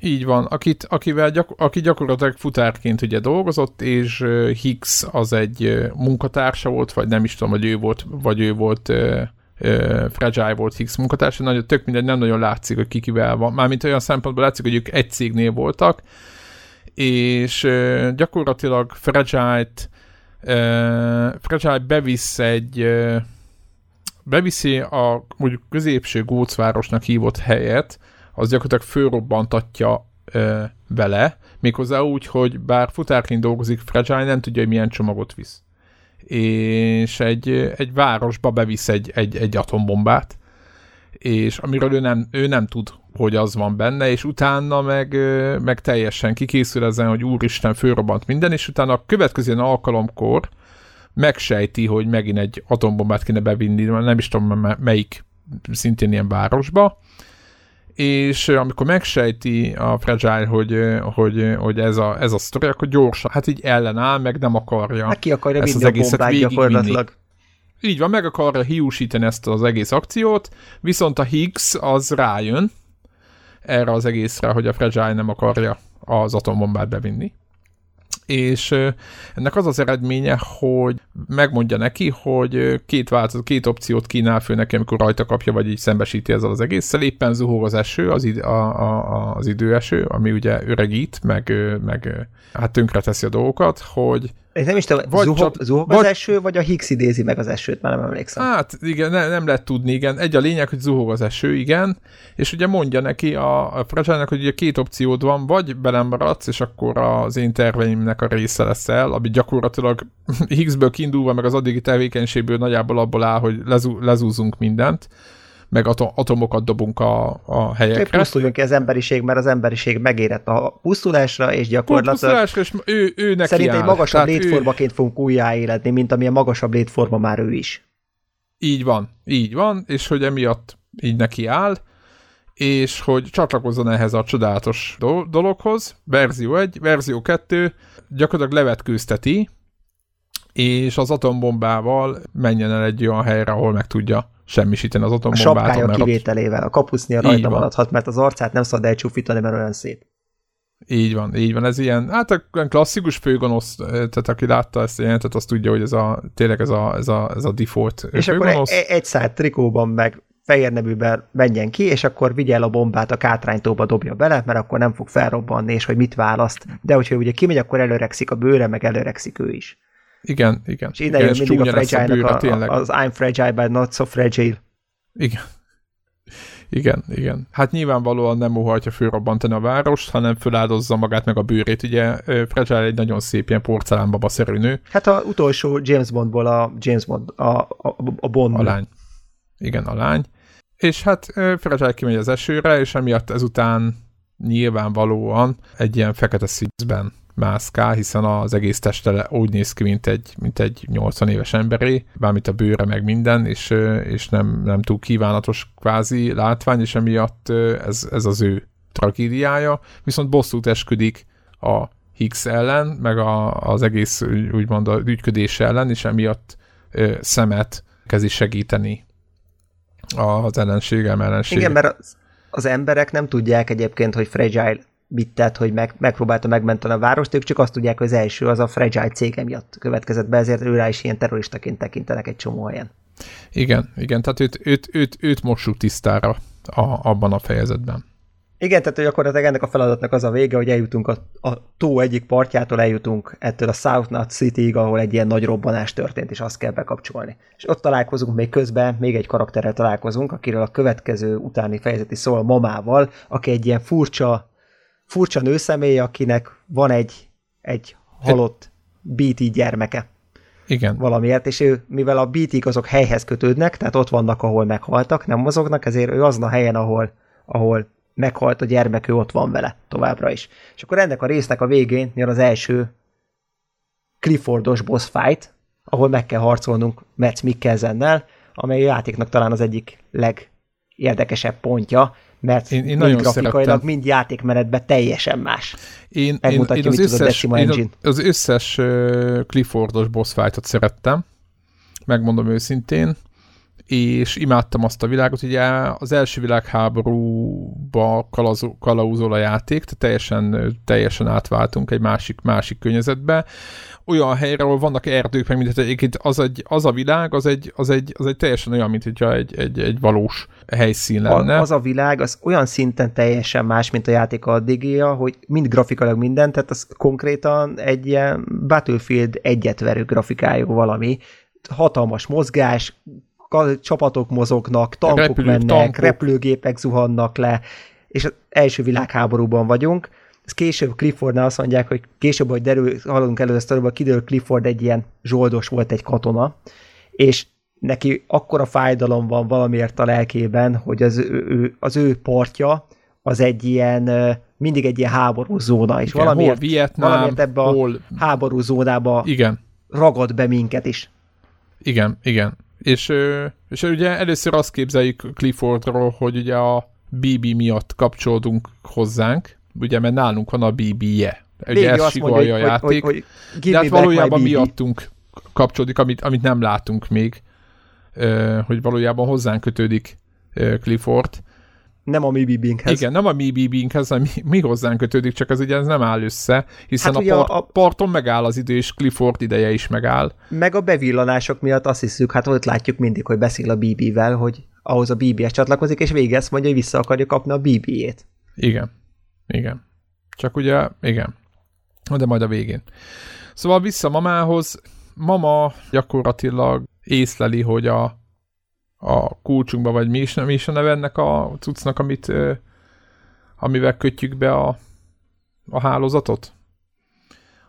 Speaker 1: Így van, akit, akivel gyak, aki gyakorlatilag futárként ugye dolgozott, és Higgs az egy munkatársa volt, vagy nem is tudom, hogy ő volt, vagy ő volt Fragile volt Higgs munkatársa, nagyon, tök mindegy, nem nagyon látszik, hogy kikivel van. Mármint olyan szempontból látszik, hogy ők egy cégnél voltak, és gyakorlatilag Fragile-t Fragile bevisz egy beviszi a mondjuk középső gócvárosnak hívott helyet, az gyakorlatilag fölrobbantatja ö, vele, méghozzá úgy, hogy bár futárként dolgozik Fragile, nem tudja, hogy milyen csomagot visz. És egy, egy városba bevisz egy, egy, egy atombombát, és amiről ő nem, ő nem tud, hogy az van benne, és utána meg, meg teljesen kikészül ezen, hogy úristen, fölrobbant minden, és utána a következő alkalomkor megsejti, hogy megint egy atombombát kéne bevinni, nem is tudom melyik szintén ilyen városba, és amikor megsejti a Fragile, hogy, hogy, hogy ez, a, ez a sztori, akkor gyorsan, hát így ellenáll, meg nem akarja
Speaker 2: hát ki akarja ezt az egészet gyakorlatilag.
Speaker 1: Így van, meg akarja hiúsítani ezt az egész akciót, viszont a Higgs az rájön erre az egészre, hogy a Fragile nem akarja az atombombát bevinni és ennek az az eredménye, hogy megmondja neki, hogy két változat, két opciót kínál fő neki, amikor rajta kapja, vagy így szembesíti ezzel az egésszel. Éppen zuhog az eső, az, id- a, a, az időeső, ami ugye öregít, meg, meg hát tönkre teszi a dolgokat, hogy
Speaker 2: Én nem is tudom, vagy zuhog, csak, zuhog vagy, az eső, vagy a Higgs idézi meg az esőt, már nem emlékszem.
Speaker 1: Hát igen, ne, nem lehet tudni, igen. Egy a lényeg, hogy zuhog az eső, igen, és ugye mondja neki a, a fragile hogy ugye két opciód van, vagy belem maradsz, és akkor az én terveimnek a része leszel, ami gyakorlatilag [LAUGHS] Higgsből kiindulva, meg az addigi tevékenységből nagyjából abból áll, hogy lezú, lezúzunk mindent, meg atomokat dobunk a, a helyekre.
Speaker 2: Pusztuljon ki az emberiség, mert az emberiség megérett a pusztulásra, és gyakorlatilag
Speaker 1: pusztulásra, és ő, ő neki
Speaker 2: szerint
Speaker 1: áll.
Speaker 2: egy magasabb Tehát létformaként ő... fogunk újjáéledni, mint amilyen magasabb létforma már ő is.
Speaker 1: Így van, így van, és hogy emiatt így neki áll, és hogy csatlakozzon ehhez a csodálatos do- dologhoz. Verzió 1, verzió 2 gyakorlatilag levetkőzteti, és az atombombával menjen el egy olyan helyre, ahol meg tudja semmisíteni az atombombát.
Speaker 2: A sapkája kivételével, a kapusznia rajta maradhat, mert az arcát nem szabad elcsúfítani, mert olyan szép.
Speaker 1: Így van, így van, ez ilyen, hát olyan klasszikus főgonosz, tehát aki látta ezt a jelentet, az tudja, hogy ez a, tényleg ez a, ez a, ez a default
Speaker 2: És főgonosz. akkor egy, egy száll trikóban meg fehér nevűben menjen ki, és akkor vigye el a bombát a kátránytóba dobja bele, mert akkor nem fog felrobbanni, és hogy mit választ. De hogyha ugye kimegy, akkor előrekszik a bőre, meg előrekszik ő is.
Speaker 1: Igen, igen.
Speaker 2: És ide jön mindig a fragile a, a, az I'm fragile, but not so fragile.
Speaker 1: Igen. Igen, igen. Hát nyilvánvalóan nem óhajtja fölrobbantani a várost, hanem föláldozza magát meg a bőrét. Ugye Fragile egy nagyon szép ilyen porcelánbaba-szerű nő.
Speaker 2: Hát a utolsó James Bondból a James Bond, a, a, a Bond.
Speaker 1: A lány. Igen, a lány. És hát Fragile kimegy az esőre, és emiatt ezután nyilvánvalóan egy ilyen fekete szízben mászkál, hiszen az egész teste úgy néz ki, mint egy, mint egy 80 éves emberé, bármit a bőre meg minden, és, és nem, nem túl kívánatos kvázi látvány, és emiatt ez, ez az ő tragédiája, viszont bosszút esküdik a Higgs ellen, meg a, az egész úgymond a ügyködés ellen, és emiatt ö, szemet kezdi segíteni az ellenségem ellenség.
Speaker 2: Igen, mert az, az emberek nem tudják egyébként, hogy Fragile mit tett, hogy meg, megpróbálta megmenteni a várost, ők csak azt tudják, hogy az első az a Fragile cége miatt következett be, ezért őrá is ilyen terroristaként tekintenek egy csomó helyen.
Speaker 1: Igen, igen, tehát őt, őt, őt, őt mossuk tisztára a, abban a fejezetben.
Speaker 2: Igen, tehát hogy akkor ennek a feladatnak az a vége, hogy eljutunk a, a tó egyik partjától, eljutunk ettől a South Nut City-ig, ahol egy ilyen nagy robbanás történt, és azt kell bekapcsolni. És ott találkozunk még közben, még egy karakterrel találkozunk, akiről a következő utáni fejezeti szól mamával, aki egy ilyen furcsa furcsa nőszemély, akinek van egy, egy halott BT gyermeke.
Speaker 1: Igen.
Speaker 2: Valamiért, és ő, mivel a bt azok helyhez kötődnek, tehát ott vannak, ahol meghaltak, nem mozognak, ezért ő azon a helyen, ahol, ahol meghalt a gyermek, ő ott van vele továbbra is. És akkor ennek a résznek a végén jön az első Cliffordos boss fight, ahol meg kell harcolnunk Metz Mikkelsennel, amely a játéknak talán az egyik legérdekesebb pontja, mert én, én mind grafikailag, szerettem. mind játékmenetben teljesen más.
Speaker 1: Én, én, én, az, összes, én az összes Cliffordos boss fight-ot szerettem, megmondom őszintén, és imádtam azt a világot, ugye az első világháborúba kalauzol a játék, tehát teljesen, teljesen átváltunk egy másik, másik környezetbe, olyan helyre, ahol vannak erdők, meg mindent, egyébként az, egy, az a világ, az egy, az egy, az egy teljesen olyan, mint hogyha egy, egy, egy valós helyszín lenne.
Speaker 2: A, az a világ, az olyan szinten teljesen más, mint a játék addigéja, hogy mind grafikailag minden, tehát az konkrétan egy ilyen Battlefield egyetverő grafikájú valami, hatalmas mozgás, csapatok mozognak, tankok Repülő, mennek, tankok. repülőgépek zuhannak le, és az első világháborúban vagyunk, később Cliffordnál azt mondják, hogy később, hogy derül, hallunk elő ezt a kiderül, Clifford egy ilyen zsoldos volt egy katona, és neki akkora fájdalom van valamiért a lelkében, hogy az ő, az ő partja az egy ilyen, mindig egy ilyen háború zóna, és Igen, valamiért, hol Vietnám, valamiért ebbe hol... a háború zónába Igen. ragad be minket is.
Speaker 1: Igen, igen. És, és ugye először azt képzeljük Cliffordról, hogy ugye a BB miatt kapcsolódunk hozzánk, ugye, mert nálunk van a BB-je. Ugye ez sigolja a játék, hogy, hogy, hogy de hát valójában miattunk kapcsolódik, amit, amit nem látunk még, hogy valójában hozzánk kötődik Clifford.
Speaker 2: Nem a mi BB-nkhez.
Speaker 1: Igen, nem a mi BB-nkhez, hanem mi, mi hozzánk kötődik, csak ez ugye ez nem áll össze, hiszen hát a, part, a parton megáll az idő, és Clifford ideje is megáll.
Speaker 2: Meg a bevillanások miatt azt hiszük, hát ott látjuk mindig, hogy beszél a BB-vel, hogy ahhoz a BB-hez csatlakozik, és végez mondja, hogy vissza akarja kapni a BB-jét.
Speaker 1: Igen. Igen. Csak ugye, igen. De majd a végén. Szóval vissza mamához. Mama gyakorlatilag észleli, hogy a, a kulcsunkba, vagy mi is, mi is a neve ennek a cuccnak, amit, amivel kötjük be a, a hálózatot?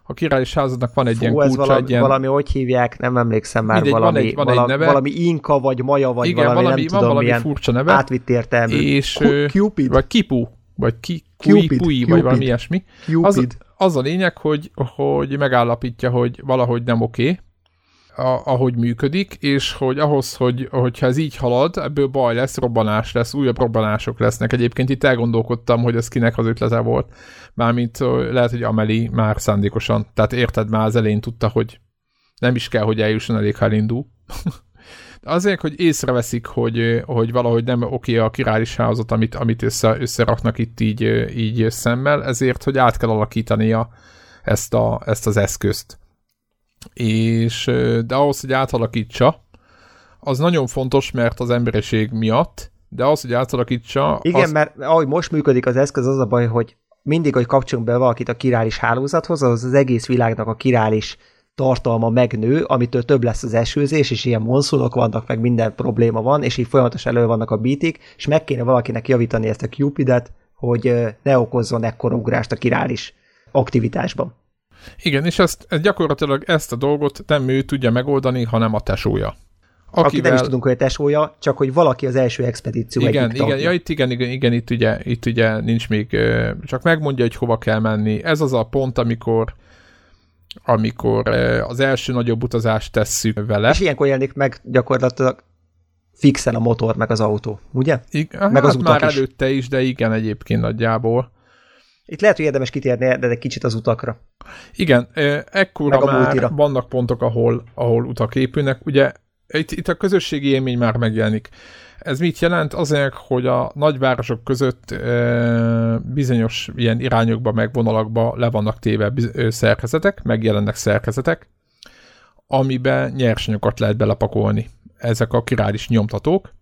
Speaker 1: a királyi házadnak van egy Fú, ilyen kulcsa,
Speaker 2: valami,
Speaker 1: egy ilyen...
Speaker 2: valami, hogy hívják, nem emlékszem már, Mindegy, valami, van egy, van vala, egy neve. valami inka, vagy maja, vagy Igen, valami, valami, nem van tudom, valami
Speaker 1: furcsa neve.
Speaker 2: Átvitt értelmű.
Speaker 1: És, Cupid? Vagy Kipu, vagy ki, Cupid, Pui, Cupid. vagy valami ilyesmi. Cupid. Az, az a lényeg, hogy, hogy megállapítja, hogy valahogy nem oké, okay, a, ahogy működik, és hogy ahhoz, hogy hogyha ez így halad, ebből baj lesz, robbanás lesz, újabb robbanások lesznek. Egyébként itt elgondolkodtam, hogy ez kinek az ötlete volt. Mármint lehet, hogy Ameli már szándékosan, tehát érted, már az elején tudta, hogy nem is kell, hogy eljusson elég, ha elindul. [LAUGHS] Azért, hogy észreveszik, hogy, hogy valahogy nem oké a királyis házat, amit, amit össze, összeraknak itt így, így szemmel, ezért, hogy át kell alakítania ezt, a, ezt az eszközt. És de ahhoz, hogy átalakítsa, az nagyon fontos, mert az emberiség miatt, de ahhoz, hogy átalakítsa...
Speaker 2: Igen, az... mert ahogy most működik az eszköz, az a baj, hogy mindig, hogy kapcsolunk be valakit a királis hálózathoz, az az egész világnak a királis tartalma megnő, amitől több lesz az esőzés, és ilyen monszunok vannak, meg minden probléma van, és így folyamatosan elő vannak a bítik, és meg kéne valakinek javítani ezt a Cupidet, hogy ne okozzon ekkora ugrást a királis aktivitásban.
Speaker 1: Igen, és ezt, ezt gyakorlatilag ezt a dolgot nem ő tudja megoldani, hanem a tesója.
Speaker 2: Akivel... Aki nem is tudunk, hogy a tesója, csak hogy valaki az első expedíció
Speaker 1: Igen, igen, ja, itt, igen, igen, igen, itt ugye, itt ugye nincs még, csak megmondja, hogy hova kell menni. Ez az a pont, amikor amikor az első nagyobb utazást tesszük vele.
Speaker 2: És ilyenkor jelenik meg gyakorlatilag fixen a motor, meg az autó, ugye?
Speaker 1: Igen, meg hát az utak már is. előtte is, de igen, egyébként nagyjából.
Speaker 2: Itt lehet, hogy érdemes kitérni, de egy kicsit az utakra.
Speaker 1: Igen, ekkora már multira. vannak pontok, ahol, ahol utak épülnek. Ugye itt, itt a közösségi élmény már megjelenik. Ez mit jelent? Azért, hogy a nagyvárosok között e, bizonyos ilyen irányokba, meg vonalakba le vannak téve biz- szerkezetek, megjelennek szerkezetek, amiben nyersanyagokat lehet belepakolni. Ezek a királis nyomtatók.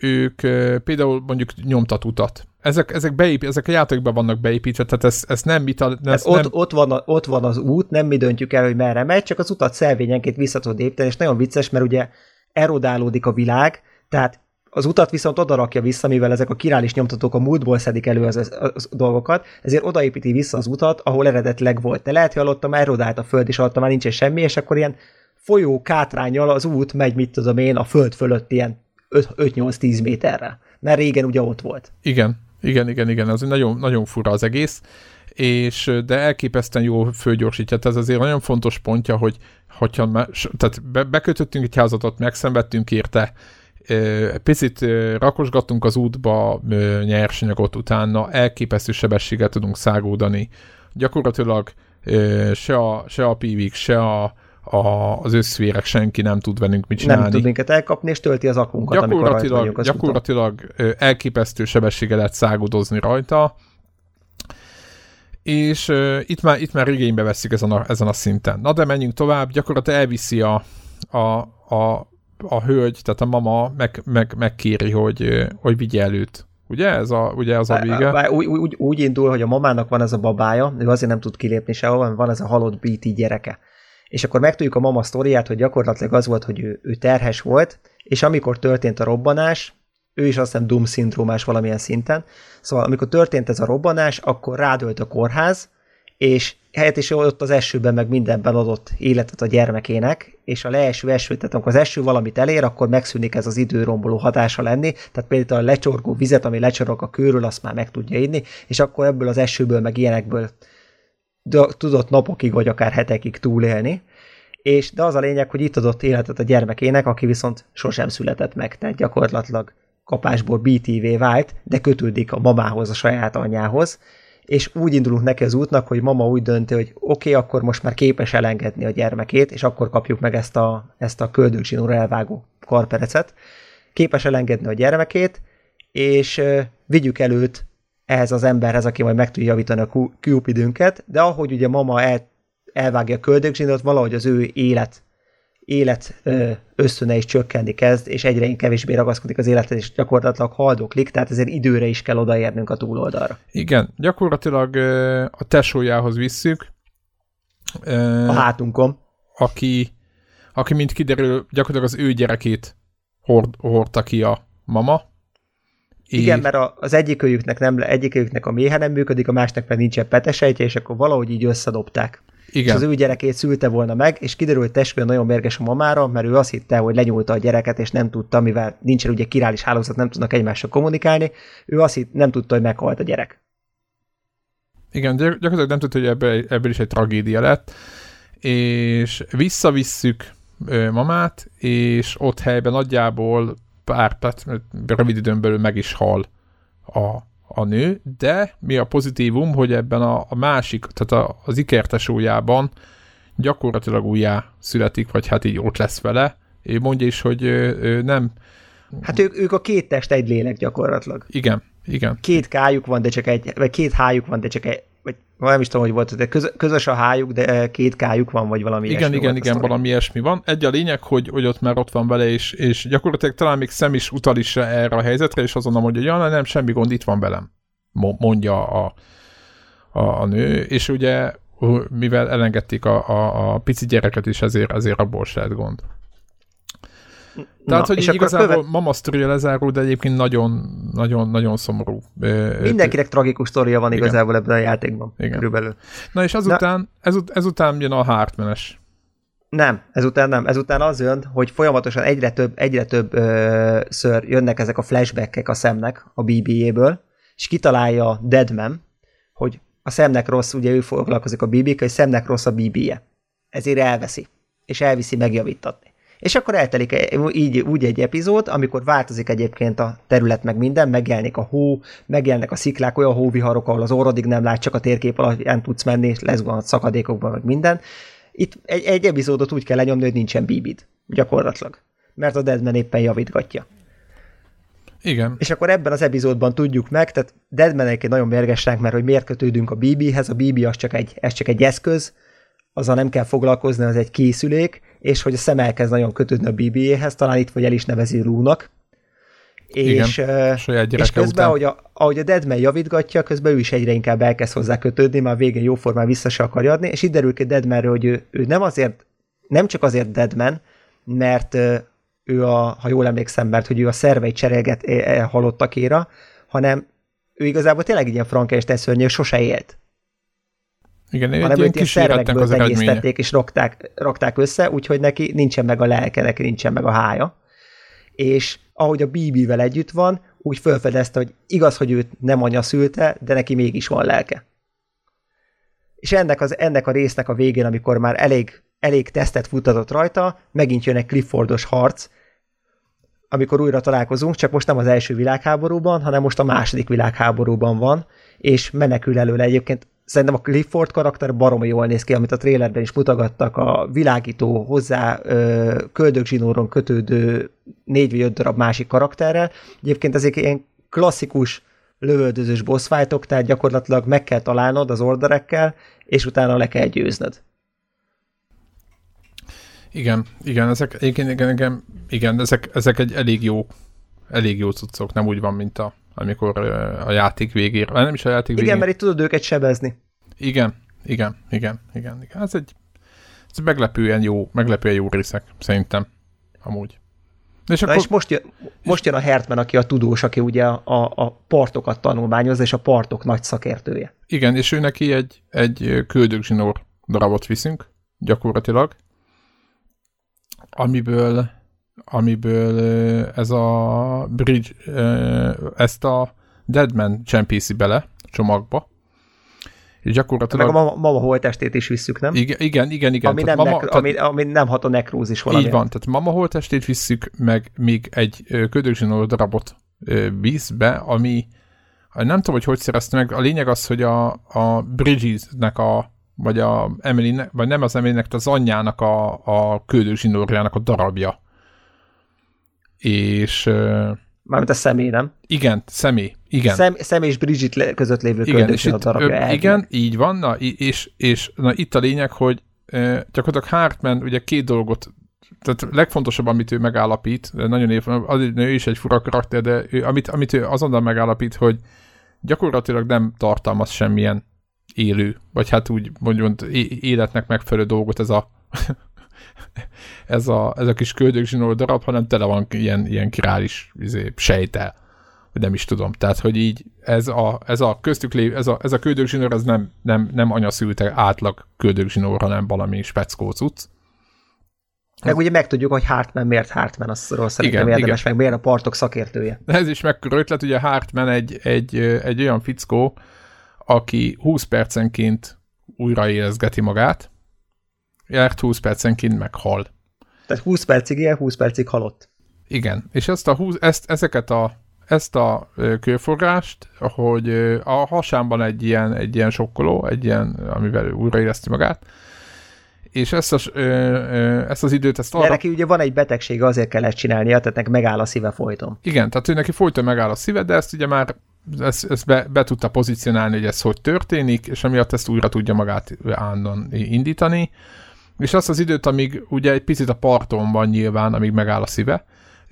Speaker 1: Ők e, például mondjuk nyomtat utat ezek, ezek, beépít, ezek a játékban vannak beépítve, tehát ez, ez nem mit
Speaker 2: ez ott, nem... ott, van a, ott van az út, nem mi döntjük el, hogy merre megy, csak az utat szelvényenként vissza tudod építeni, és nagyon vicces, mert ugye erodálódik a világ, tehát az utat viszont oda rakja vissza, mivel ezek a királis nyomtatók a múltból szedik elő az, az, az dolgokat, ezért odaépíti vissza az utat, ahol eredetileg volt. De lehet, hogy alatta már erodált a föld, és alatta már nincsen semmi, és akkor ilyen folyó kátrányjal az út megy, mit tudom én, a föld fölött ilyen 5-8-10 méterre. Mert régen ugye ott volt.
Speaker 1: Igen, igen, igen, igen, az nagyon, nagyon fura az egész, és de elképesztően jó fölgyorsítja. Ez azért nagyon fontos pontja, hogy hogyha tehát be, bekötöttünk egy házatot, megszenvedtünk érte, picit rakosgattunk az útba nyersanyagot utána, elképesztő sebességgel tudunk szágódani. Gyakorlatilag se a, se a pívik, se a, a, az összvérek senki nem tud velünk mit csinálni.
Speaker 2: Nem tud minket elkapni, és tölti az akunkat,
Speaker 1: gyakorlatilag, amikor Gyakorlatilag utat. elképesztő sebességgel lehet szágudozni rajta, és uh, itt, már, itt már igénybe veszik ezen a, ezen a szinten. Na de menjünk tovább, gyakorlatilag elviszi a, a, a, a hölgy, tehát a mama meg, meg, megkéri, hogy, hogy vigye előtt. Ugye ez a, ugye ez a vége?
Speaker 2: Úgy, úgy, úgy indul, hogy a mamának van ez a babája, ő azért nem tud kilépni sehol, van ez a halott BT gyereke és akkor megtudjuk a mama sztoriát, hogy gyakorlatilag az volt, hogy ő, ő terhes volt, és amikor történt a robbanás, ő is azt hiszem Doom szindrómás valamilyen szinten, szóval amikor történt ez a robbanás, akkor rádölt a kórház, és helyett is ott az esőben meg mindenben adott életet a gyermekének, és a leeső eső, tehát amikor az eső valamit elér, akkor megszűnik ez az időromboló hatása lenni, tehát például a lecsorgó vizet, ami lecsorog a körül, azt már meg tudja inni, és akkor ebből az esőből, meg ilyenekből tudott napokig vagy akár hetekig túlélni, és de az a lényeg, hogy itt adott életet a gyermekének, aki viszont sosem született meg, tehát gyakorlatilag kapásból BTV vált, de kötődik a mamához, a saját anyjához, és úgy indulunk neki az útnak, hogy mama úgy dönti, hogy oké, okay, akkor most már képes elengedni a gyermekét, és akkor kapjuk meg ezt a, ezt a köldögzsinóra elvágó karperecet. Képes elengedni a gyermekét, és vigyük előtt ehhez az emberhez, aki majd meg tudja javítani a Cupidünket, de ahogy ugye mama el, elvágja a köldögzsinót, valahogy az ő élet élet ösztöne is csökkenni kezd, és egyre kevésbé ragaszkodik az élethez, és gyakorlatilag haldoklik, tehát ezért időre is kell odaérnünk a túloldalra.
Speaker 1: Igen, gyakorlatilag a tesójához visszük,
Speaker 2: a hátunkon.
Speaker 1: Aki, aki mint kiderül, gyakorlatilag az ő gyerekét hord, hordta ki a mama.
Speaker 2: Igen, mert a, az egyikőjüknek, nem, egyikőjüknek a méhe nem működik, a másnak pedig nincsen petesejtje, és akkor valahogy így összedobták. Igen. És az ő gyerekét szülte volna meg, és kiderült, hogy testvére nagyon mérges a mamára, mert ő azt hitte, hogy lenyúlta a gyereket, és nem tudta, mivel nincsen ugye királis hálózat, nem tudnak egymással kommunikálni, ő azt hitt, nem tudta, hogy meghalt a gyerek.
Speaker 1: Igen, gyakorlatilag nem tudta, hogy ebből, ebből is egy tragédia lett, és visszavisszük mamát, és ott helyben nagyjából pár perc, rövid időn belül meg is hal a, a nő, de mi a pozitívum, hogy ebben a, a másik, tehát a, az ikertesójában gyakorlatilag újjá születik, vagy hát így ott lesz vele. Ő mondja is, hogy ő nem...
Speaker 2: Hát ők, ők a két test, egy lélek gyakorlatilag.
Speaker 1: Igen, igen.
Speaker 2: Két kájuk van, de csak egy, vagy két hájuk van, de csak egy, nem is tudom, hogy volt, de köz, közös a hájuk, de két kájuk van, vagy valami
Speaker 1: Igen, igen, igen, valami ilyesmi van. Egy a lényeg, hogy, hogy ott már ott van vele, és, és gyakorlatilag talán még szem is utal is erre a helyzetre, és azonnal mondja, hogy ja, nem, semmi gond, itt van velem, mondja a, a, a nő, és ugye mivel elengedték a, a, a pici gyereket is, ezért, ezért abból se lett gond. Tehát, Na, hogy és igazából követ... mama sztoria lezárul, de egyébként nagyon, nagyon, nagyon szomorú.
Speaker 2: Mindenkinek tragikus sztoria van igazából Igen. ebben a játékban, Igen. körülbelül.
Speaker 1: Na és azután, Na, ezut, ezután jön a Hartmanes.
Speaker 2: Nem, ezután nem. Ezután az jön, hogy folyamatosan egyre több, egyre több ö, ször jönnek ezek a flashbackek a szemnek a BB-jéből, és kitalálja Deadman, hogy a szemnek rossz, ugye ő foglalkozik a BB-kkel, hogy szemnek rossz a BB-je. Ezért elveszi, és elviszi megjavítatni. És akkor eltelik így, úgy egy epizód, amikor változik egyébként a terület meg minden, megjelenik a hó, megjelennek a sziklák, olyan hóviharok, ahol az orrodig nem lát, csak a térkép alapján tudsz menni, lesz a szakadékokban, meg minden. Itt egy, egy epizódot úgy kell lenyomni, hogy nincsen bíbid, gyakorlatilag. Mert a Deadman éppen javítgatja.
Speaker 1: Igen.
Speaker 2: És akkor ebben az epizódban tudjuk meg, tehát Deadman egyébként nagyon mérgesnek, mert hogy miért kötődünk a BB-hez, a BB az csak egy, ez csak egy eszköz, azzal nem kell foglalkozni, az egy készülék, és hogy a szem elkezd nagyon kötődni a BB-hez, talán itt vagy el is nevezi Lúnak. És, Igen, és közben, után. ahogy a, ahogy a Deadman javítgatja, közben ő is egyre inkább elkezd hozzá kötődni, már végén jóformán vissza se akarja adni, és itt derül ki Deadmanről, hogy ő, ő nem azért, nem csak azért Deadman, mert ő a, ha jól emlékszem, mert hogy ő a szervei cserélget e, e, halottakéra, hanem ő igazából tényleg egy ilyen Frankenstein szörnyű, sose élt.
Speaker 1: Igen, hanem őt ilyen szervekből
Speaker 2: tenyésztették és rakták, rakták össze, úgyhogy neki nincsen meg a lelke, neki nincsen meg a hája. És ahogy a BB-vel együtt van, úgy felfedezte, hogy igaz, hogy őt nem anya szülte, de neki mégis van lelke. És ennek, az, ennek a résznek a végén, amikor már elég, elég tesztet futtatott rajta, megint jön egy Cliffordos harc, amikor újra találkozunk, csak most nem az első világháborúban, hanem most a második világháborúban van, és menekül előle egyébként szerintem a Clifford karakter baromi jól néz ki, amit a trailerben is mutogattak, a világító hozzá köldögzsinóron kötődő négy vagy öt darab másik karakterrel. Egyébként ezek ilyen klasszikus lövöldözős boss fightok, tehát gyakorlatilag meg kell találnod az orderekkel, és utána le kell győznöd.
Speaker 1: Igen, igen, ezek, igen, igen, igen, igen ezek, ezek egy elég jó, elég jó cuccok, nem úgy van, mint a amikor a játék végére, nem is a játék
Speaker 2: végére.
Speaker 1: Igen,
Speaker 2: mert itt tudod őket sebezni.
Speaker 1: Igen, igen, igen, igen, igen. Ez egy, ez meglepően jó, meglepően jó részek, szerintem, amúgy.
Speaker 2: És, akkor... Na és most, jön, most jön a Hertman, aki a tudós, aki ugye a, a partokat tanulmányozza, és a partok nagy szakértője.
Speaker 1: Igen, és ő neki egy, egy köldögzsinór darabot viszünk, gyakorlatilag, amiből amiből ez a bridge, ezt a Deadman csempészi bele csomagba, és gyakorlatilag...
Speaker 2: Meg a mama, mama holtestét is visszük, nem?
Speaker 1: Igen, igen, igen. igen.
Speaker 2: Ami, nem, mama, nek, tehát, ami, ami nem hat a nekrózis valami.
Speaker 1: Így van, tehát mama holtestét visszük, meg még egy ködögzsinó darabot víz be, ami nem tudom, hogy hogy szerezte meg. A lényeg az, hogy a, a Bridges-nek a vagy a Emily, vagy nem az Emily-nek, az anyjának a, a a darabja és...
Speaker 2: Mármint a személy, nem?
Speaker 1: Igen, személy. Igen.
Speaker 2: Szem, személy és Bridget között lévő igen, és itt,
Speaker 1: darabja. Igen, így van, na, és, és na, itt a lényeg, hogy gyakorlatilag Hartman ugye két dolgot tehát legfontosabb, amit ő megállapít, nagyon év, az, ő is egy fura karakter, de ő, amit, amit ő azonnal megállapít, hogy gyakorlatilag nem tartalmaz semmilyen élő, vagy hát úgy mondjuk életnek megfelelő dolgot ez a ez a, ez a kis köldögzsinór darab, hanem tele van ilyen, ilyen királis izé, sejtel, nem is tudom. Tehát, hogy így ez a, ez a köztük lév, ez a, ez a köldögzsinór, ez nem, nem, nem anyaszülte átlag köldögzsinór, hanem valami speckó cucc.
Speaker 2: Meg ugye megtudjuk, hogy Hartman miért Hartman, azról szerintem igen, érdemes, igen. meg miért a partok szakértője.
Speaker 1: Ez is mekkora ötlet, ugye Hartman egy, egy, egy olyan fickó, aki 20 percenként újraérezgeti magát, járt 20 percenként meghal.
Speaker 2: Tehát 20 percig él, 20 percig halott.
Speaker 1: Igen, és ezt a 20, ezt, ezeket a, ezt a kőforrást, hogy a hasámban egy ilyen, egy ilyen sokkoló, egy ilyen, amivel újraérezti magát, és ezt, a, ezt az időt, ezt
Speaker 2: arra... De neki ugye van egy betegsége, azért kellett csinálnia, tehát neki megáll a szíve folyton.
Speaker 1: Igen, tehát ő neki folyton megáll a szíve, de ezt ugye már ezt, ezt be, be tudta pozícionálni, hogy ez hogy történik, és emiatt ezt újra tudja magát állandóan indítani. És azt az időt, amíg ugye egy picit a parton van nyilván, amíg megáll a szíve.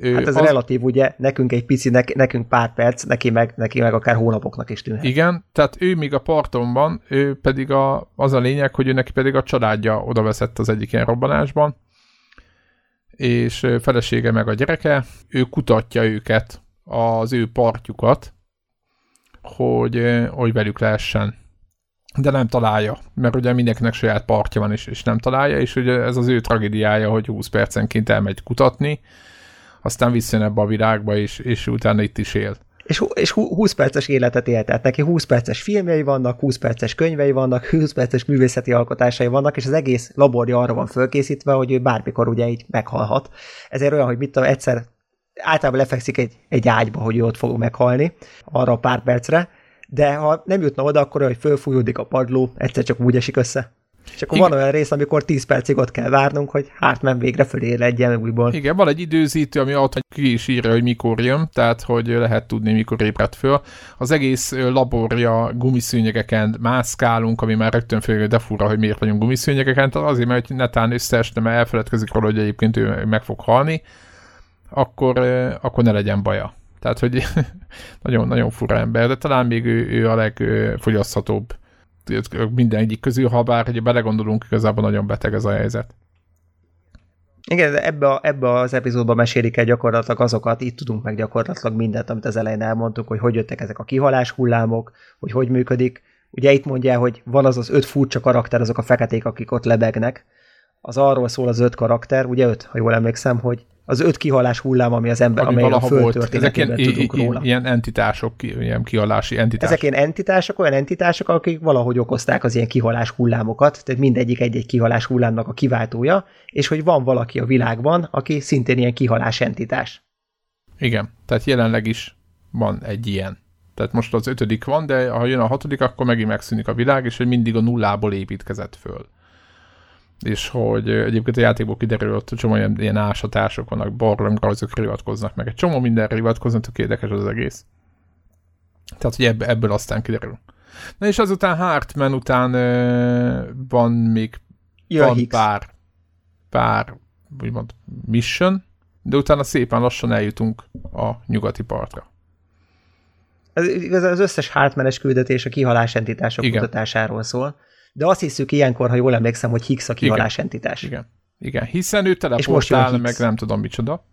Speaker 2: Hát ez az... relatív, ugye, nekünk egy pici, nek, nekünk pár perc, neki meg, neki meg akár hónapoknak is tűnhet.
Speaker 1: Igen, tehát ő még a parton van, ő pedig a, az a lényeg, hogy ő neki pedig a családja oda veszett az egyik ilyen robbanásban, és felesége meg a gyereke, ő kutatja őket, az ő partjukat, hogy, hogy velük lehessen. De nem találja, mert ugye mindenkinek saját partja van, és, és nem találja, és ugye ez az ő tragédiája, hogy 20 percenként elmegy kutatni, aztán visszajön ebbe a világba, és, és utána itt is él.
Speaker 2: És, és 20 perces életet élt, tehát neki 20 perces filmjei vannak, 20 perces könyvei vannak, 20 perces művészeti alkotásai vannak, és az egész laborja arra van fölkészítve, hogy ő bármikor ugye így meghalhat. Ezért olyan, hogy mit tudom, egyszer általában lefekszik egy, egy ágyba, hogy ő ott fog meghalni, arra a pár percre, de ha nem jutna oda, akkor hogy fölfújódik a padló, egyszer csak úgy esik össze. És akkor Igen. van olyan rész, amikor 10 percig ott kell várnunk, hogy hát nem végre fölé legyen újból.
Speaker 1: Igen, van egy időzítő, ami ott ki is írja, hogy mikor jön, tehát hogy lehet tudni, mikor ébred föl. Az egész laborja gumiszőnyegeken mászkálunk, ami már rögtön fél, de fura, hogy miért vagyunk gumiszőnyegeken, tehát azért, mert netán összeesne, mert elfeledkezik róla, hogy egyébként ő meg fog halni, akkor, akkor ne legyen baja. Tehát, hogy [LAUGHS] nagyon-nagyon fura ember, de talán még ő, ő a legfogyaszthatóbb minden egyik közül, ha bár, hogy belegondolunk, igazából nagyon beteg ez a helyzet.
Speaker 2: Igen, ebbe, a, ebbe az epizódban mesélik el gyakorlatilag azokat, itt tudunk meg gyakorlatilag mindent, amit az elején elmondtuk, hogy hogy jöttek ezek a kihalás hullámok, hogy hogy működik. Ugye itt mondja, hogy van az az öt furcsa karakter, azok a feketék, akik ott lebegnek. Az arról szól az öt karakter, ugye öt, ha jól emlékszem, hogy az öt kihalás hullám, ami az ember, ami amely a föld történetében tudunk
Speaker 1: ilyen,
Speaker 2: róla.
Speaker 1: Ilyen entitások, ilyen kihalási entitások.
Speaker 2: Ezek ilyen entitások, olyan entitások, akik valahogy okozták az ilyen kihalás hullámokat, tehát mindegyik egy-egy kihalás hullámnak a kiváltója, és hogy van valaki a világban, aki szintén ilyen kihalás entitás.
Speaker 1: Igen, tehát jelenleg is van egy ilyen. Tehát most az ötödik van, de ha jön a hatodik, akkor megint megszűnik a világ, és hogy mindig a nullából építkezett föl és hogy egyébként a játékból kiderült, hogy csomó ilyen, ilyen ásatások vannak, barlangrajzokra hivatkoznak meg, egy csomó mindenre hivatkoznak, tök érdekes az egész. Tehát, hogy ebből, ebből aztán kiderül. Na és azután Hartman után uh, van még
Speaker 2: ja, van
Speaker 1: pár, pár, úgymond mission, de utána szépen lassan eljutunk a nyugati partra.
Speaker 2: Ez, az összes Hartmanes küldetés a kihalás entitások Igen. kutatásáról szól de azt hiszük ilyenkor, ha jól emlékszem, hogy Higgs a kihalás
Speaker 1: Igen.
Speaker 2: entitás.
Speaker 1: Igen. Igen, hiszen ő teleportál, meg nem tudom micsoda.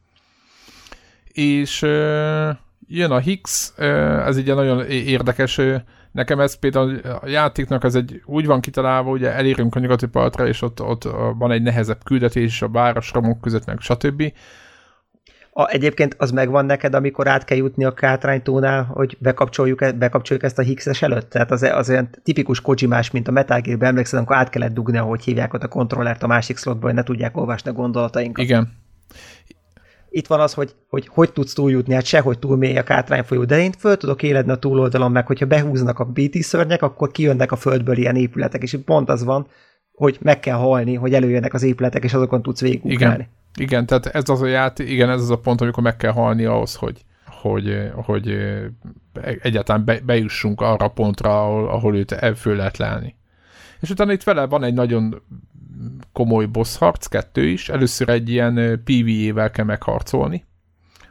Speaker 1: És uh, jön a Higgs, uh, ez egy nagyon érdekes, uh, nekem ez például a játéknak ez egy úgy van kitalálva, ugye elérünk a nyugati partra, és ott, ott van egy nehezebb küldetés a város romok között, meg stb.
Speaker 2: A, egyébként az megvan neked, amikor át kell jutni a kátránytónál, hogy bekapcsoljuk, e, bekapcsoljuk ezt a Higgs-es előtt? Tehát az, az olyan tipikus kocsimás, mint a Metal Gear-ben emlékszem, amikor át kellett dugni, ahogy hívják ott a kontrollert a másik slotba, hogy ne tudják olvasni a gondolatainkat.
Speaker 1: Igen.
Speaker 2: Itt van az, hogy hogy, hogy tudsz túljutni, hát sehogy túl mély a kátrányfolyó, de én föl tudok éledni a túloldalon, meg hogyha behúznak a BT szörnyek, akkor kijönnek a földből ilyen épületek, és itt pont az van, hogy meg kell halni, hogy előjönnek az épületek, és azokon tudsz végigugrálni.
Speaker 1: Igen. Igen, tehát ez az a játék, igen, ez az a pont, amikor meg kell halni ahhoz, hogy, hogy, hogy egyáltalán be, bejussunk arra pontra, ahol, ahol őt föl lehet lelni. És utána itt vele van egy nagyon komoly boss harc, kettő is. Először egy ilyen PvE-vel kell megharcolni,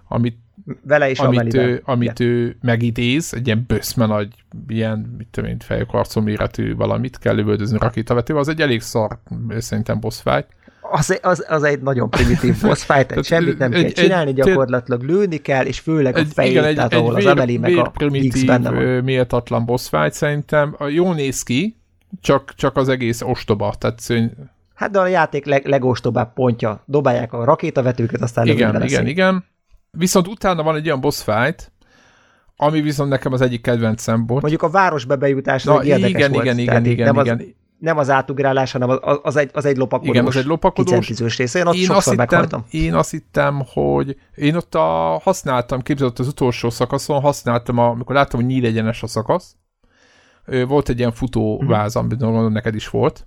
Speaker 1: amit
Speaker 2: vele is
Speaker 1: amit, ő, amit ő megidéz, egy ilyen böszme nagy, ilyen, mit tudom én, fejkarcom méretű valamit kell lövöldözni rakétavetővel, az egy elég szar, szerintem boss fight.
Speaker 2: Az, az, az egy nagyon primitív boss fight, tehát semmit nem egy, kell csinálni, egy, gyakorlatilag lőni kell, és főleg a fejét, igen, egy, tehát egy ahol vér, az emeli meg a X benne van.
Speaker 1: méltatlan boss fight szerintem. Jó néz ki, csak, csak az egész ostoba, tehát
Speaker 2: Hát de a játék leg, legostobább pontja. Dobálják a rakétavetőket, aztán
Speaker 1: Igen, igen, igen. Viszont utána van egy olyan boss fight, ami viszont nekem az egyik kedvencem volt.
Speaker 2: Mondjuk a városba bejutás Na, egy érdekes
Speaker 1: igen,
Speaker 2: volt.
Speaker 1: Igen, igen, igen,
Speaker 2: nem
Speaker 1: igen.
Speaker 2: Az, nem az átugrálás, hanem az, az, egy, az egy lopakodós,
Speaker 1: igen, az egy lopakodós
Speaker 2: része. Én, ott én, azt
Speaker 1: hittem, én azt hittem, hogy én ott a, használtam, képzeld, az utolsó szakaszon használtam, a, amikor láttam, hogy nyíl egyenes a szakasz, volt egy ilyen futóváz, mm-hmm. amit neked is volt,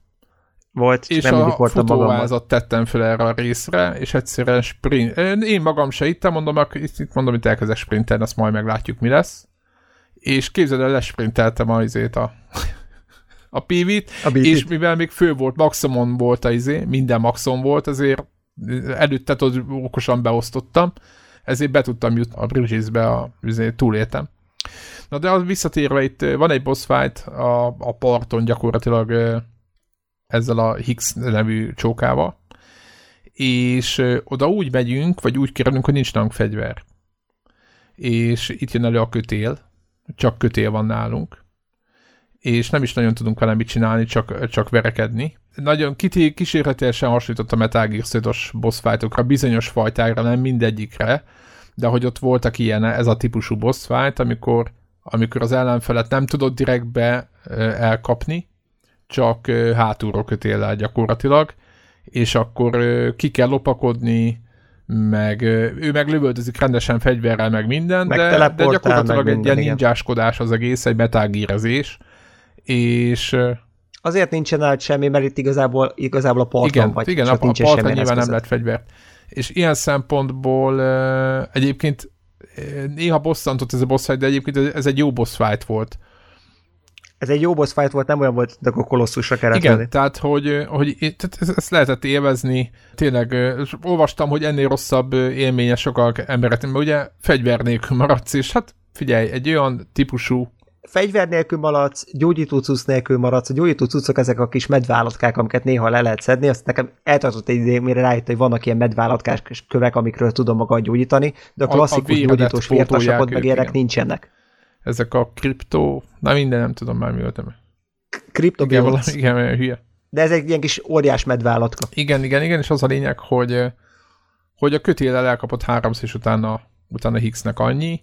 Speaker 2: volt,
Speaker 1: és nem a futóvázat tettem fel erre a részre, és egyszerűen sprint, én magam se ittem, mondom, itt mondom, hogy elkezdek sprintelni, azt majd meglátjuk, mi lesz. És képzeld el, lesprinteltem a, izét a, a pívit, a és mivel még fő volt, maximum volt a izé, minden maximum volt, ezért előtte tudod, okosan beosztottam, ezért be tudtam jutni a Bridges-be, a, izé, túléltem. Na de az visszatérve itt van egy boss fight a, a parton gyakorlatilag ezzel a Higgs nevű csókával, és oda úgy megyünk, vagy úgy kerülünk, hogy nincs nálunk fegyver. És itt jön elő a kötél, csak kötél van nálunk, és nem is nagyon tudunk vele mit csinálni, csak, csak verekedni. Nagyon kísérletesen hasonlított a Metal Gear boss fightokra, bizonyos fajtákra, nem mindegyikre, de hogy ott voltak ilyen, ez a típusú boss fight, amikor, amikor az ellenfelet nem tudod direktbe elkapni, csak hátulról kötéllel gyakorlatilag, és akkor ki kell lopakodni, meg ő meg lövöldözik rendesen fegyverrel, meg minden, meg de, de gyakorlatilag meg egy ilyen ninjáskodás az egész, egy betágírezés, és
Speaker 2: Azért nincsen át semmi, mert itt igazából, igazából a parton
Speaker 1: igen,
Speaker 2: vagy.
Speaker 1: Igen, a, a parton nyilván nem lett fegyvert. És ilyen szempontból egyébként néha bosszantott ez a boss fight, de egyébként ez egy jó boss fight volt
Speaker 2: ez egy jó boss fight volt, nem olyan volt, de akkor kolosszusra kellett
Speaker 1: Igen, venni. tehát hogy, hogy tehát ezt lehetett élvezni. Tényleg olvastam, hogy ennél rosszabb élménye sokak emberek, mert ugye fegyver nélkül maradsz, és hát figyelj, egy olyan típusú
Speaker 2: fegyver nélkül maradsz, gyógyító cucc nélkül maradsz. A gyógyító cuccok ezek a kis medvállatkák, amiket néha le lehet szedni. Azt nekem eltartott egy idő, mire rájött, hogy vannak ilyen medvállatkás kövek, amikről tudom magad gyógyítani, de a klasszikus a, a gyógyítós vértasakot meg ilyenek nincsenek
Speaker 1: ezek a kriptó, na minden nem tudom már mi volt.
Speaker 2: Kriptobionc.
Speaker 1: Igen, valami, igen, hülye.
Speaker 2: De ez egy ilyen kis óriás medvállatka.
Speaker 1: Igen, igen, igen, és az a lényeg, hogy, hogy a kötéllel elkapott háromszor, és utána, utána Hicksnek annyi.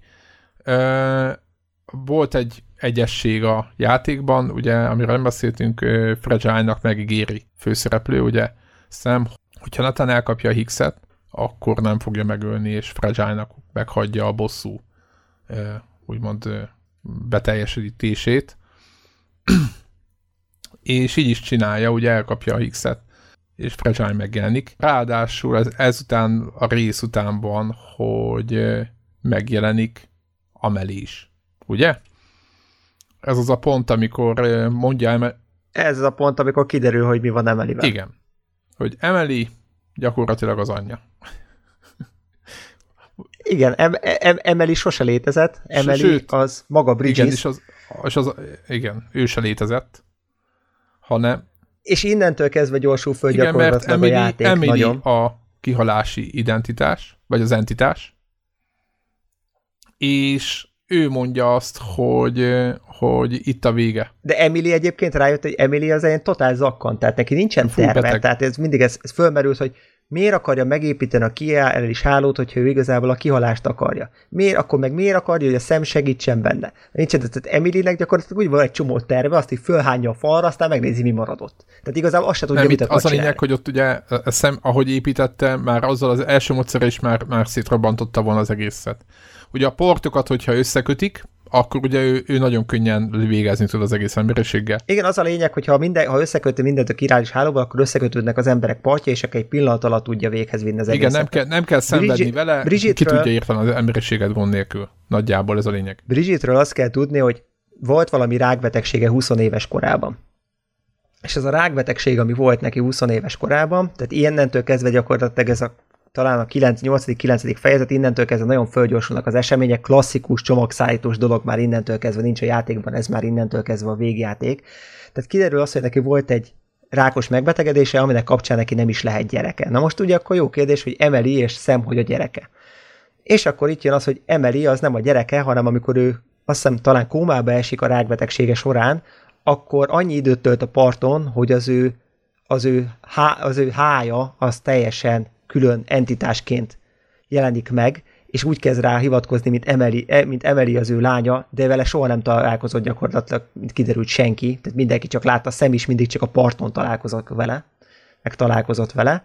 Speaker 1: Volt egy egyesség a játékban, ugye, amiről nem beszéltünk, Fragile-nak megígéri főszereplő, ugye, szem, hogyha Nathan elkapja a Hickset, akkor nem fogja megölni, és Fragile-nak meghagyja a bosszú úgymond beteljesítését, [CLEARS THROAT] és így is csinálja, ugye elkapja a X-et, és Fragile megjelenik. Ráadásul ez, ezután, a rész után van, hogy megjelenik Ameli is. Ugye? Ez az a pont, amikor mondja Emeli...
Speaker 2: Ez az a pont, amikor kiderül, hogy mi van Emelivel.
Speaker 1: Igen. Hogy Emeli gyakorlatilag az anyja.
Speaker 2: Igen, em, em, Emeli sose létezett, Emeli Sőt, az maga Bridges.
Speaker 1: Igen, és az, és az, igen, ő se létezett, hanem...
Speaker 2: És innentől kezdve gyorsul föl igen, mert Emily, a játék
Speaker 1: Emily nagyon. a kihalási identitás, vagy az entitás, és ő mondja azt, hogy, hogy itt a vége.
Speaker 2: De Emily egyébként rájött, hogy Emily az egy totál zakkan, tehát neki nincsen terve, tehát ez mindig ez, ez fölmerült, hogy Miért akarja megépíteni a kiállás hálót, hogyha ő igazából a kihalást akarja? Miért, akkor meg miért akarja, hogy a szem segítsen benne? Nincs, tehát Emilynek gyakorlatilag úgy van egy csomó terve, azt így fölhányja a falra, aztán megnézi, mi maradott. Tehát igazából azt se tudja, Nem, mit akar
Speaker 1: Az a lényeg, hogy ott ugye a szem, ahogy építette, már azzal az első módszer is már, már szétrobbantotta volna az egészet. Ugye a portokat, hogyha összekötik, akkor ugye ő, ő nagyon könnyen végezni tud az egész emberiséggel.
Speaker 2: Igen, az a lényeg, hogy ha, minden, ha összeköti mindent a királyos hálóba, akkor összekötődnek az emberek partja, és egy pillanat alatt tudja véghez vinni az
Speaker 1: egészet. Igen, nem kell, nem kell szenvedni Bridget, vele, Bridgetről, ki tudja érteni az emberiséget gond nélkül. Nagyjából ez a lényeg.
Speaker 2: Bridgetről azt kell tudni, hogy volt valami rákbetegsége 20 éves korában. És ez a rákbetegség, ami volt neki 20 éves korában, tehát ilyennentől kezdve gyakorlatilag ez a talán a 8.-9. fejezet, innentől kezdve nagyon fölgyorsulnak az események, klasszikus csomagszállítós dolog már innentől kezdve nincs a játékban, ez már innentől kezdve a végjáték. Tehát kiderül az, hogy neki volt egy rákos megbetegedése, aminek kapcsán neki nem is lehet gyereke. Na most ugye akkor jó kérdés, hogy Emeli és Szem, hogy a gyereke. És akkor itt jön az, hogy Emeli az nem a gyereke, hanem amikor ő azt hiszem talán kómába esik a rákbetegsége során, akkor annyi időt tölt a parton, hogy az ő, az ő, há, az ő hája az teljesen külön entitásként jelenik meg, és úgy kezd rá hivatkozni, mint Emeli, e, mint Emeli az ő lánya, de vele soha nem találkozott gyakorlatilag, mint kiderült senki, tehát mindenki csak látta, a szem is mindig csak a parton találkozott vele, meg találkozott vele,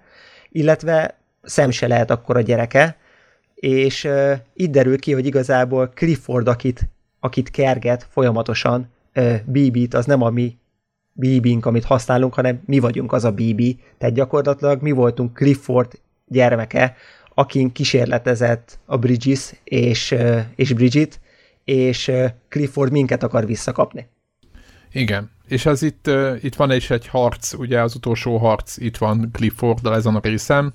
Speaker 2: illetve szem se lehet akkor a gyereke, és uh, itt derül ki, hogy igazából Clifford, akit, akit kerget folyamatosan, uh, BB-t, az nem a mi BB-nk, amit használunk, hanem mi vagyunk az a BB, tehát gyakorlatilag mi voltunk Clifford gyermeke, akin kísérletezett a Bridges és, és Bridget, és Clifford minket akar visszakapni.
Speaker 1: Igen, és ez itt, itt van is egy harc, ugye az utolsó harc, itt van Clifforddal ezen a részem,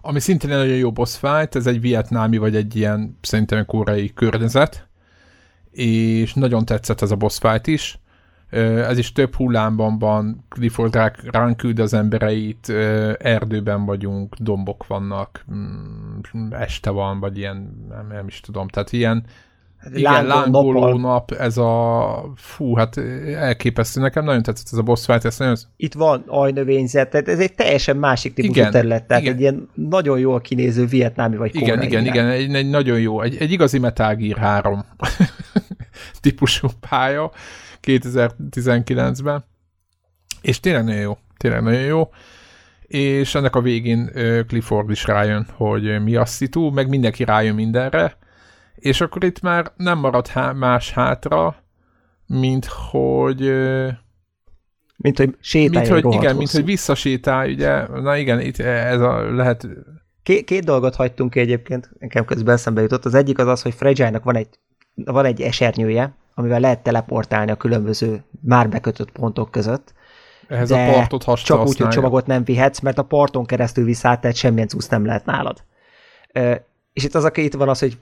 Speaker 1: ami szintén nagyon jó boss fight, ez egy vietnámi, vagy egy ilyen szerintem koreai környezet, és nagyon tetszett ez a boss fight is, ez is több hullámban van, Clifford ránk küld az embereit, erdőben vagyunk, dombok vannak, mm, este van, vagy ilyen, nem, nem is tudom, tehát ilyen, igen, lángoló nap, ez a, fú, hát elképesztő, nekem nagyon tetszett ez a boss fight, ez nagyon...
Speaker 2: Itt van ajnövényzet, tehát ez egy teljesen másik típusú igen, terület, tehát igen. egy ilyen nagyon jól kinéző vietnámi vagy
Speaker 1: igen, igen, igen, egy, egy nagyon jó, egy, egy igazi Metal Gear 3 [LAUGHS] típusú pálya, 2019-ben, és tényleg nagyon jó, tényleg nagyon jó, és ennek a végén Clifford is rájön, hogy mi a szitu, meg mindenki rájön mindenre, és akkor itt már nem marad há- más hátra, mint hogy
Speaker 2: mint hogy sétálj
Speaker 1: mint, hogy, Igen, hosszú. mint hogy visszasétálj, ugye, na igen, itt ez a lehet...
Speaker 2: Két, két dolgot hagytunk ki egyébként, nekem közben eszembe jutott. Az egyik az az, hogy Fragile-nak van egy, van egy esernyője, amivel lehet teleportálni a különböző már bekötött pontok között.
Speaker 1: Ehhez de a partot
Speaker 2: csak úgy, hogy csomagot nem vihetsz, mert a parton keresztül viszát, tehát semmilyen cusz nem lehet nálad. És itt az, aki itt van az, hogy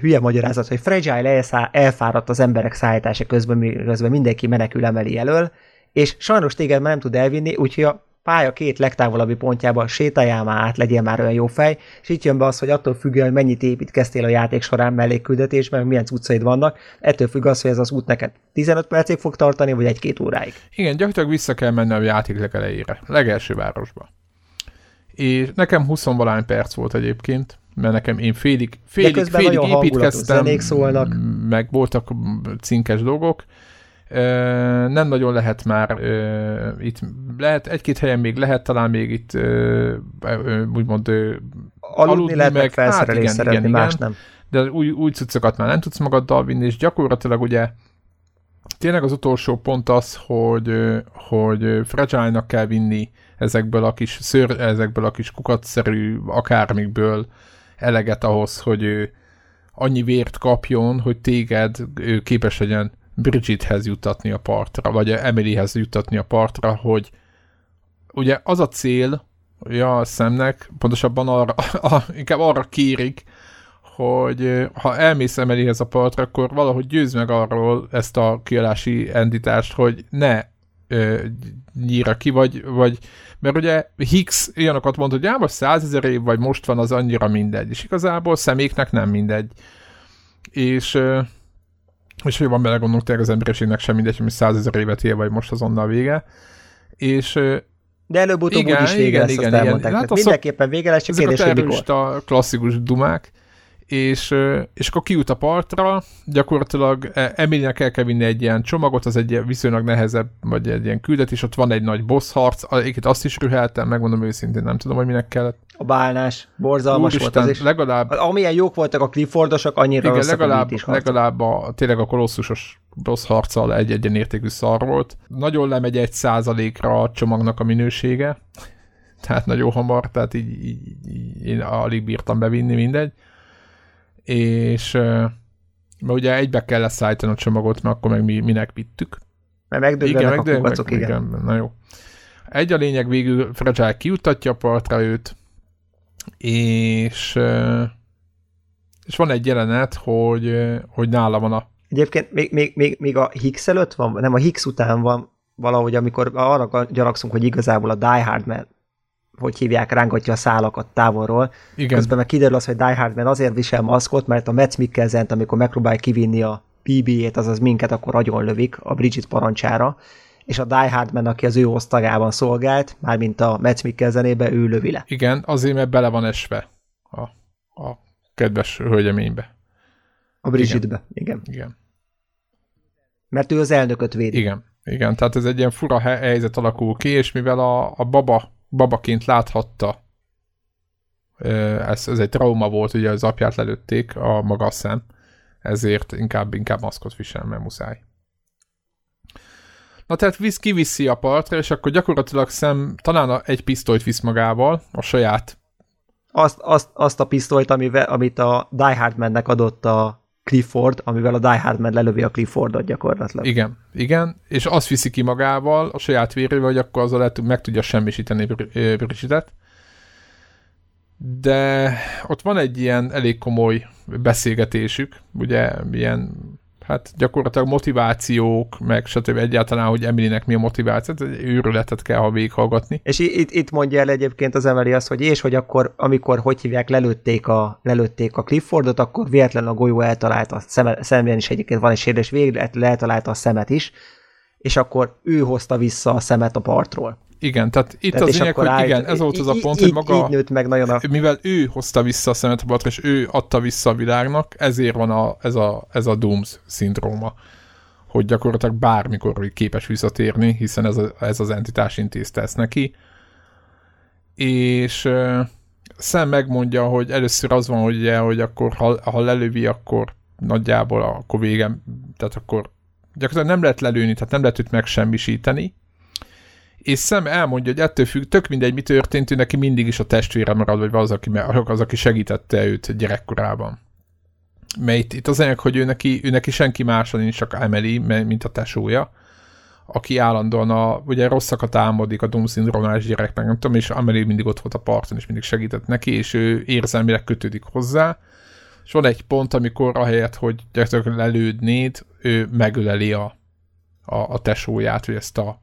Speaker 2: hülye magyarázat, hogy Fragile elfáradt az emberek szállítása közben, közben mindenki menekül emeli elől, és sajnos téged már nem tud elvinni, úgyhogy a pálya két legtávolabbi pontjába sétáljál már át, legyél már olyan jó fej, és itt jön be az, hogy attól függően, hogy mennyit építkeztél a játék során mellékküldetésben, milyen cuccaid vannak, ettől függ az, hogy ez az út neked 15 percig fog tartani, vagy egy-két óráig.
Speaker 1: Igen, gyakorlatilag vissza kell menni a játék legelejére, legelső városba. És nekem 20 valány perc volt egyébként, mert nekem én félig, félig, félig építkeztem, meg voltak cinkes dolgok, nem nagyon lehet már itt, lehet egy-két helyen még lehet talán még itt úgymond aludni,
Speaker 2: aludni lehet meg, hát igen, igen, igen, más nem.
Speaker 1: De új, új cuccokat már nem tudsz magaddal vinni, és gyakorlatilag ugye tényleg az utolsó pont az, hogy, hogy fragile kell vinni ezekből a kis szőr, ezekből a kis kukatszerű akármikből eleget ahhoz, hogy ő annyi vért kapjon, hogy téged ő képes legyen Bridgethez juttatni a partra, vagy Emilyhez juttatni a partra, hogy ugye az a cél, ja, a szemnek, pontosabban arra, [LAUGHS] a, inkább arra kérik, hogy ha elmész Emilyhez a partra, akkor valahogy győz meg arról ezt a kiadási entitást, hogy ne ö, nyíra ki, vagy, vagy mert ugye Higgs olyanokat mondta, hogy ába százezer év, vagy most van, az annyira mindegy, és igazából szeméknek nem mindegy. És ö, és hogy van belegondolunk, tényleg az emberiségnek sem mindegy, hogy százezer évet él, vagy most azonnal vége. És
Speaker 2: de előbb-utóbb is vége igen, lesz, igen, igen. elmondták. Hát mindenképpen vége lesz, csak kérdés,
Speaker 1: a klasszikus dumák, és, és akkor kiút a partra, gyakorlatilag e, Emilnek el kell vinni egy ilyen csomagot, az egy viszonylag nehezebb, vagy egy ilyen küldetés, ott van egy nagy boss harc, egyébként azt is rüheltem, megmondom őszintén, nem tudom, hogy minek kellett.
Speaker 2: A bálnás, borzalmas Úristen, volt az is.
Speaker 1: Legalább,
Speaker 2: amilyen jók voltak a Cliffordosok, annyira
Speaker 1: igen, legalább, is legalább a, tényleg a kolosszusos boss harccal egy egyen értékű szar volt. Nagyon lemegy egy százalékra a csomagnak a minősége, [LAUGHS] tehát nagyon hamar, tehát így, így, így én alig bírtam bevinni, mindegy és mert ugye egybe kell leszállítani a csomagot, mert akkor meg mi, minek vittük.
Speaker 2: Mert megdöglenek igen, a kukacok, igen.
Speaker 1: igen. Na jó. Egy a lényeg végül Fragile kiutatja a partra őt, és, és van egy jelenet, hogy, hogy nála van a...
Speaker 2: Egyébként még, még, még, még a Higgs előtt van, nem a Higgs után van valahogy, amikor arra gyanakszunk, hogy igazából a Die Hard hogy hívják, rángatja a szálakat távolról. Igen. Közben meg kiderül az, hogy Die Hard Man azért visel maszkot, mert a Metz mikkelsen amikor megpróbálja kivinni a BB-ét, azaz minket, akkor agyon lövik a Bridget parancsára, és a Die Hard Man, aki az ő osztagában szolgált, mármint a Metz Mikkelzenébe, ő lövi le.
Speaker 1: Igen, azért, mert bele van esve a, a kedves hölgyeménybe.
Speaker 2: A Bridgetbe, igen.
Speaker 1: igen. Igen.
Speaker 2: Mert ő az elnököt védi.
Speaker 1: Igen, igen, tehát ez egy ilyen fura helyzet alakul ki, és mivel a, a baba, babaként láthatta, ez, ez egy trauma volt, ugye az apját lelőtték a maga szem, ezért inkább, inkább maszkot visel, mert muszáj. Na tehát visz, kiviszi a partra, és akkor gyakorlatilag szem talán egy pisztolyt visz magával, a saját.
Speaker 2: Azt, azt, azt a pisztolyt, amivel, amit a Die Hard mennek adott a Clifford, amivel a Die Hard Man lelövi a Cliffordot gyakorlatilag.
Speaker 1: Igen, igen, és azt viszi ki magával a saját vérével, hogy akkor azzal lehet, meg tudja semmisíteni Bridgetet. De ott van egy ilyen elég komoly beszélgetésük, ugye ilyen hát gyakorlatilag motivációk, meg stb. egyáltalán, hogy Emilynek mi a motiváció, egy őrületet kell, ha végighallgatni.
Speaker 2: És itt, itt mondja el egyébként az Emily azt, hogy és hogy akkor, amikor, hogy hívják, lelőtték a, lelőtték a Cliffordot, akkor véletlenül a golyó eltalálta a szeme, szemben is egyébként van egy sérülés, végre eltalálta a szemet is, és akkor ő hozta vissza a szemet a partról.
Speaker 1: Igen, tehát itt tehát az lényeg, hogy állt, igen, ez volt az a pont, így, hogy maga,
Speaker 2: így nőtt meg nagyon a...
Speaker 1: mivel ő hozta vissza a szemet a batra, és ő adta vissza a világnak, ezért van a, ez, a, ez a Dooms szindróma, hogy gyakorlatilag bármikor képes visszatérni, hiszen ez, a, ez az entitás intézte ezt neki. És uh, Sam megmondja, hogy először az van, hogy, ugye, hogy akkor ha, ha lelövi, akkor nagyjából akkor végem, tehát akkor gyakorlatilag nem lehet lelőni, tehát nem lehet őt megsemmisíteni, és Sam elmondja, hogy ettől függ, tök mindegy, mi történt, ő neki mindig is a testvére marad, vagy az, aki, az, aki segítette őt gyerekkorában. Mert itt, itt az anyag, hogy ő neki, ő neki senki más nincs, csak Emily, mint a tesója, aki állandóan a, ugye rosszakat álmodik a Doom szindrómás gyereknek, nem tudom, és Emily mindig ott volt a parton, és mindig segített neki, és ő érzelmileg kötődik hozzá, és van egy pont, amikor ahelyett, hogy gyakorlatilag lelődnéd, ő megöleli a, a, a tesóját, vagy ezt a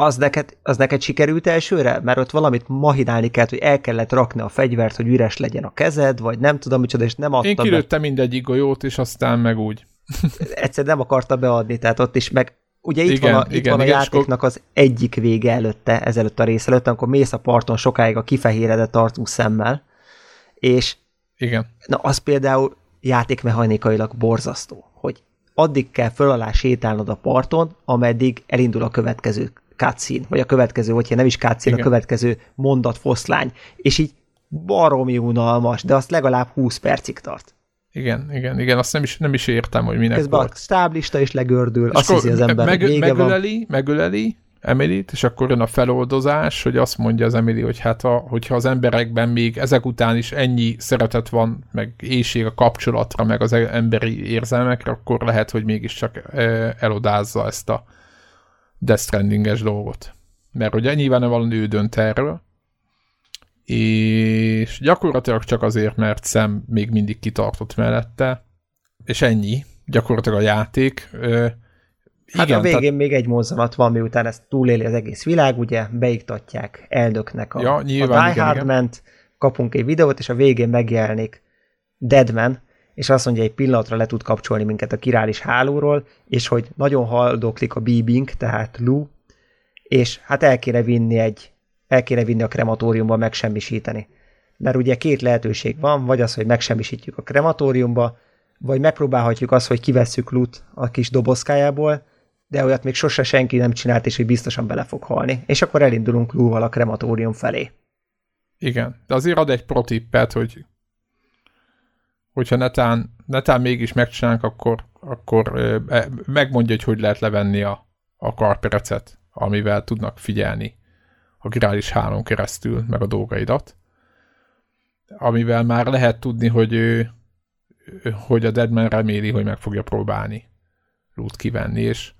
Speaker 2: az neked, az neked sikerült elsőre? Mert ott valamit mahinálni kellett, hogy el kellett rakni a fegyvert, hogy üres legyen a kezed, vagy nem tudom micsoda, és nem adta
Speaker 1: Én kilőttem be. mindegyik golyót, és aztán meg úgy. [LAUGHS]
Speaker 2: Egyszer nem akarta beadni, tehát ott is meg Ugye itt igen, van a, itt igen, van a igen, játéknak az egyik vége előtte, ezelőtt a rész előtt, amikor mész a parton sokáig a kifehéredett tartó szemmel, és
Speaker 1: igen.
Speaker 2: na az például játékmechanikailag borzasztó, hogy addig kell föl alá sétálnod a parton, ameddig elindul a következő cutscene, vagy a következő, hogyha nem is cutscene, a következő mondat foszlány, és így baromi unalmas, de azt legalább 20 percig tart.
Speaker 1: Igen, igen, igen, azt nem is, nem is értem, hogy minek
Speaker 2: Közben volt. a stáblista is legördül, és azt hiszi az ember, meg,
Speaker 1: vége megöleli, van. megöleli emily és akkor jön a feloldozás, hogy azt mondja az Emily, hogy hát a, hogyha az emberekben még ezek után is ennyi szeretet van, meg éjség a kapcsolatra, meg az emberi érzelmekre, akkor lehet, hogy mégiscsak elodázza ezt a Death Stranding-es dolgot. Mert ugye nyilván valami ő dönt erről, és gyakorlatilag csak azért, mert szem még mindig kitartott mellette, és ennyi, gyakorlatilag a játék.
Speaker 2: Hát Igen, a végén tehát... még egy mozzanat van, miután ezt túléli az egész világ, ugye beiktatják elnöknek a, ja, nyilván, a Die Hard ment, kapunk egy videót, és a végén megjelenik Deadman, és azt mondja, egy pillanatra le tud kapcsolni minket a királis hálóról, és hogy nagyon haldoklik a bíbink, tehát Lu, és hát el kéne vinni egy, el kéne vinni a krematóriumba megsemmisíteni. Mert ugye két lehetőség van, vagy az, hogy megsemmisítjük a krematóriumba, vagy megpróbálhatjuk azt, hogy kivesszük Lut a kis dobozkájából, de olyat még sose senki nem csinált, és hogy biztosan bele fog halni. És akkor elindulunk Lúval a krematórium felé.
Speaker 1: Igen, de azért ad egy protippet, hogy hogyha netán, netán mégis megcsinálunk, akkor, akkor e, megmondja, hogy hogy lehet levenni a, a karperecet, amivel tudnak figyelni a girális hálón keresztül, meg a dolgaidat, amivel már lehet tudni, hogy ő, hogy a Deadman reméli, hogy meg fogja próbálni loot kivenni, és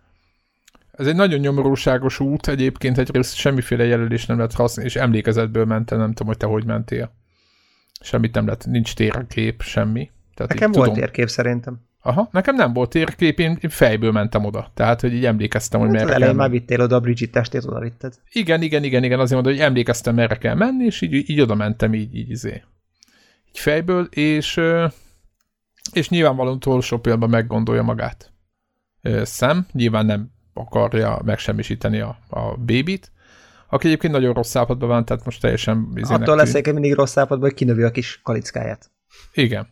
Speaker 1: ez egy nagyon nyomorúságos út, egyébként egyrészt semmiféle jelölés nem lehet használni, és emlékezetből mentem, nem tudom, hogy te hogy mentél. Semmit nem lett, nincs térkép, semmi.
Speaker 2: Tehát Nekem volt tudom, térkép szerintem.
Speaker 1: Aha, nekem nem volt térkép, én fejből mentem oda. Tehát, hogy így emlékeztem, hogy hát merre
Speaker 2: kell már vittél oda a Bridget testét, oda vitted.
Speaker 1: Igen, igen, igen, igen, azért mondom, hogy emlékeztem, merre kell menni, és így, így oda mentem, így, így, izé. így fejből, és, és nyilvánvalóan utolsó pillanatban meggondolja magát. Szem, nyilván nem akarja megsemmisíteni a, a bébit, aki egyébként nagyon rossz állapotban van, tehát most teljesen...
Speaker 2: Attól lesz mindig rossz állapotban, hogy kinövi a kis kalickáját.
Speaker 1: Igen,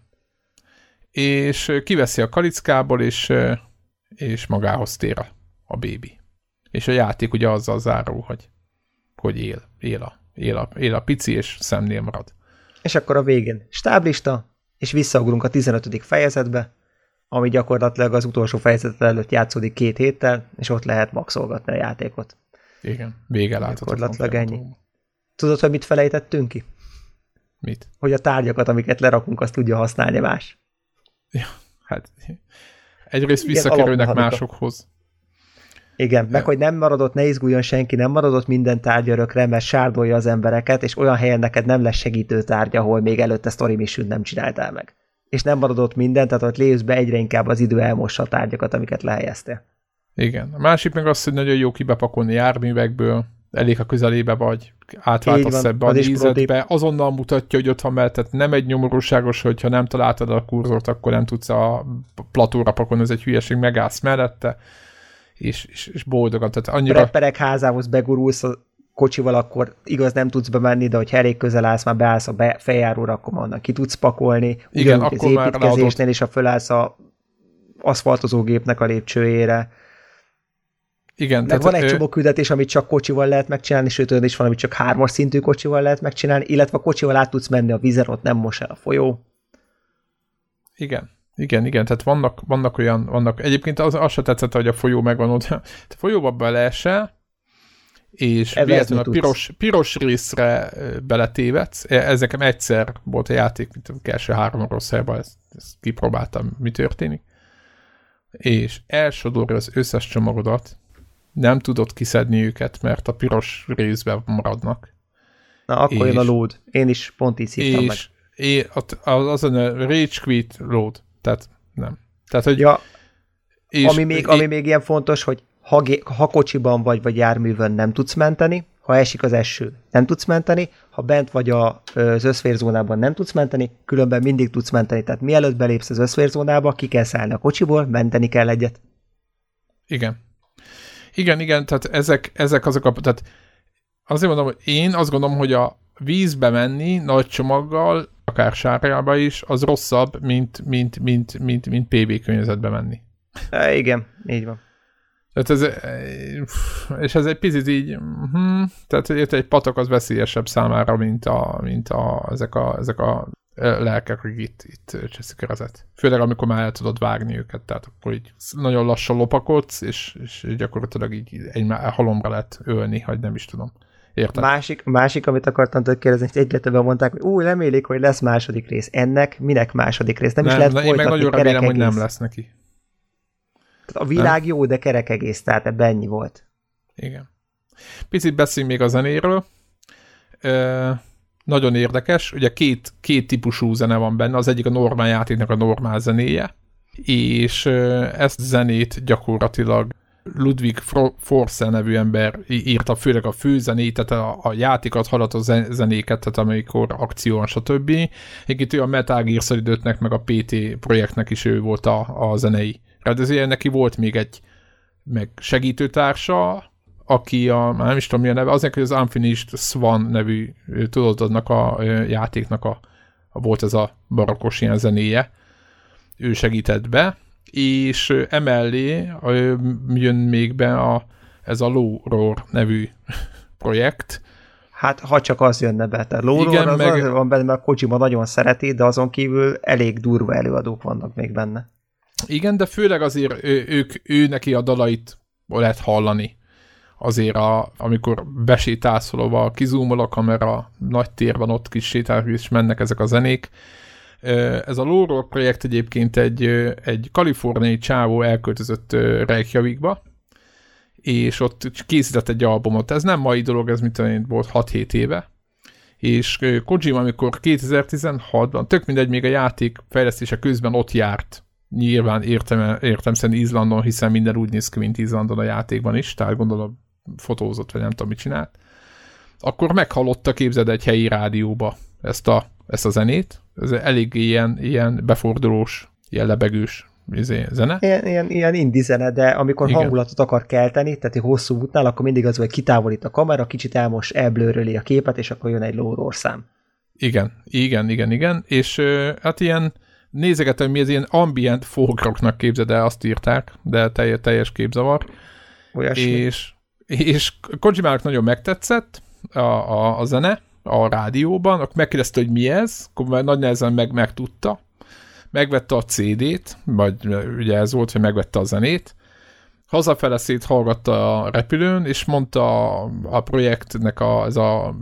Speaker 1: és kiveszi a kalickából, és, és magához tér a, a bébi. És a játék ugye azzal zárul, hogy, hogy él, él a, él, a, él a pici, és szemnél marad.
Speaker 2: És akkor a végén stáblista, és visszaugrunk a 15. fejezetbe, ami gyakorlatilag az utolsó fejezet előtt játszódik két héttel, és ott lehet maxolgatni a játékot.
Speaker 1: Igen, vége láthatatlan.
Speaker 2: Gyakorlatilag ennyi. Tudod, hogy mit felejtettünk ki?
Speaker 1: Mit?
Speaker 2: Hogy a tárgyakat, amiket lerakunk, azt tudja használni más.
Speaker 1: Ja, hát egyrészt Igen, visszakerülnek másokhoz.
Speaker 2: Igen, meg hogy nem maradott, ne izguljon senki, nem maradott minden tárgyarökre, mert sárdolja az embereket, és olyan helyen neked nem lesz segítő tárgy, ahol még előtte story mission nem csináltál meg. És nem maradott minden, tehát ott lévsz be egyre inkább az idő elmossa a tárgyakat, amiket lehelyeztél.
Speaker 1: Igen. A másik meg az, hogy nagyon jó kibepakolni járművekből, elég a közelébe vagy, átváltasz ebbe a nézetbe, azonnal mutatja, hogy ott van tehát nem egy nyomorúságos, hogyha nem találtad a kurzort, akkor nem tudsz a platóra pakolni, ez egy hülyeség, megállsz mellette, és, és, és boldogan. Tehát annyira...
Speaker 2: Prepperek házához begurulsz a kocsival, akkor igaz nem tudsz bemenni, de hogy elég közel állsz, már beállsz a be, feljáróra, akkor onnan ki tudsz pakolni. Igen, Ugyanúgy akkor az építkezésnél is, ha fölállsz a aszfaltozógépnek a lépcsőjére, igen, Meg tehát van egy ő... csomó küldetés, amit csak kocsival lehet megcsinálni, sőt olyan is van, amit csak hármas szintű kocsival lehet megcsinálni, illetve a kocsival át tudsz menni a vízen, ott nem mos el a folyó.
Speaker 1: Igen. Igen, igen, tehát vannak, vannak olyan, vannak, egyébként az, az se tetszett, hogy a folyó megvan ott, [LAUGHS] a folyóba beleesel, és véletlenül a piros, piros részre beletévedsz. E, ez nekem egyszer volt a játék, mint a első három rossz helyben, ezt, ezt kipróbáltam, mi történik. És elsodorja az összes csomagodat, nem tudod kiszedni őket, mert a piros részben maradnak.
Speaker 2: Na, akkor és, jön a load. Én is pont így és,
Speaker 1: meg. És az, az a rage quit load. Tehát nem. Tehát, hogy
Speaker 2: ja, és, ami, még, ami még ilyen fontos, hogy ha, ha kocsiban vagy, vagy járművön nem tudsz menteni, ha esik az eső, nem tudsz menteni, ha bent vagy a, az összférzónában nem tudsz menteni, különben mindig tudsz menteni. Tehát mielőtt belépsz az összférzónába, ki kell szállni a kocsiból, menteni kell egyet.
Speaker 1: Igen. Igen, igen, tehát ezek, ezek azok a... Tehát azért mondom, hogy én azt gondolom, hogy a vízbe menni nagy csomaggal, akár sárgába is, az rosszabb, mint, mint, mint, mint, mint PB környezetbe menni.
Speaker 2: E, igen, így van.
Speaker 1: Tehát ez, és ez egy picit így, hm, tehát egy patok az veszélyesebb számára, mint, a, mint a, ezek, a, ezek a lelkek, hogy itt, itt cseszik kezet. Főleg, amikor már el tudod vágni őket, tehát akkor így nagyon lassan lopakodsz, és, és gyakorlatilag így egy halomra lehet ölni, hogy nem is tudom. Érted?
Speaker 2: Másik, másik, amit akartam tőle kérdezni, hogy egyre többen mondták, hogy úgy remélik, hogy lesz második rész. Ennek minek második rész? Nem, nem is lehet na,
Speaker 1: Én meg nagyon remélem, hogy nem lesz neki.
Speaker 2: Tehát a világ nem? jó, de kerek egész, tehát ebben ennyi volt.
Speaker 1: Igen. Picit beszéljünk még a zenéről. Ö- nagyon érdekes, ugye két, két típusú zene van benne, az egyik a normál játéknak a normál zenéje, és ezt zenét gyakorlatilag Ludwig Force nevű ember írta főleg a főzenét, tehát a, a játékat haladt a zenéket, tehát amikor akció van, stb. Egyébként ő a Metal Gear solid meg a PT projektnek is ő volt a, a zenei. Rendezője neki volt még egy meg segítőtársa, aki a, már nem is tudom milyen neve, azért, hogy az Unfinished Swan nevű tudatodnak a játéknak a, a, volt ez a barokkos ilyen zenéje, ő segített be, és emellé jön még be a, ez a Low Roar nevű [LAUGHS] projekt,
Speaker 2: Hát, ha csak az jönne be. Tehát Low Igen, az meg... van benne, mert Kojima nagyon szereti, de azon kívül elég durva előadók vannak még benne.
Speaker 1: Igen, de főleg azért ő, ők, ő neki a dalait lehet hallani azért a, amikor besétálsz valahova, kizúmol a kamera, nagy tér van, ott kis sétál, és mennek ezek a zenék. Ez a Lóró projekt egyébként egy, egy kaliforniai csávó elköltözött Reykjavikba, és ott készített egy albumot. Ez nem mai dolog, ez mit tudom volt 6-7 éve, és Kojima, amikor 2016-ban, tök mindegy, még a játék fejlesztése közben ott járt, nyilván értem, értem szerint Izlandon, hiszen minden úgy néz ki, mint Izlandon a játékban is, tehát gondolom fotózott, vagy nem tudom, mit csinált, akkor meghallotta, képzeld egy helyi rádióba ezt a, ezt a zenét, ez elég ilyen, ilyen befordulós, ilyen lebegős izé, zene.
Speaker 2: Ilyen, ilyen, ilyen indi zene, de amikor Igen. hangulatot akar kelteni, tehát egy hosszú útnál, akkor mindig az, hogy kitávolít a kamera, kicsit elmos, elblőröli a képet, és akkor jön egy lóró szám.
Speaker 1: Igen, igen, igen, igen, és hát ilyen nézegetem, mi az ilyen ambient folkroknak képzeld el, azt írták, de teljes, teljes képzavar. Olyasmi. És, és Kojimának nagyon megtetszett a, a, a zene a rádióban, akkor megkérdezte, hogy mi ez, akkor nagy nehezen meg, megtudta, megvette a CD-t, vagy ugye ez volt, hogy megvette a zenét, hazafele hallgatta a repülőn, és mondta a, a projektnek a, ez a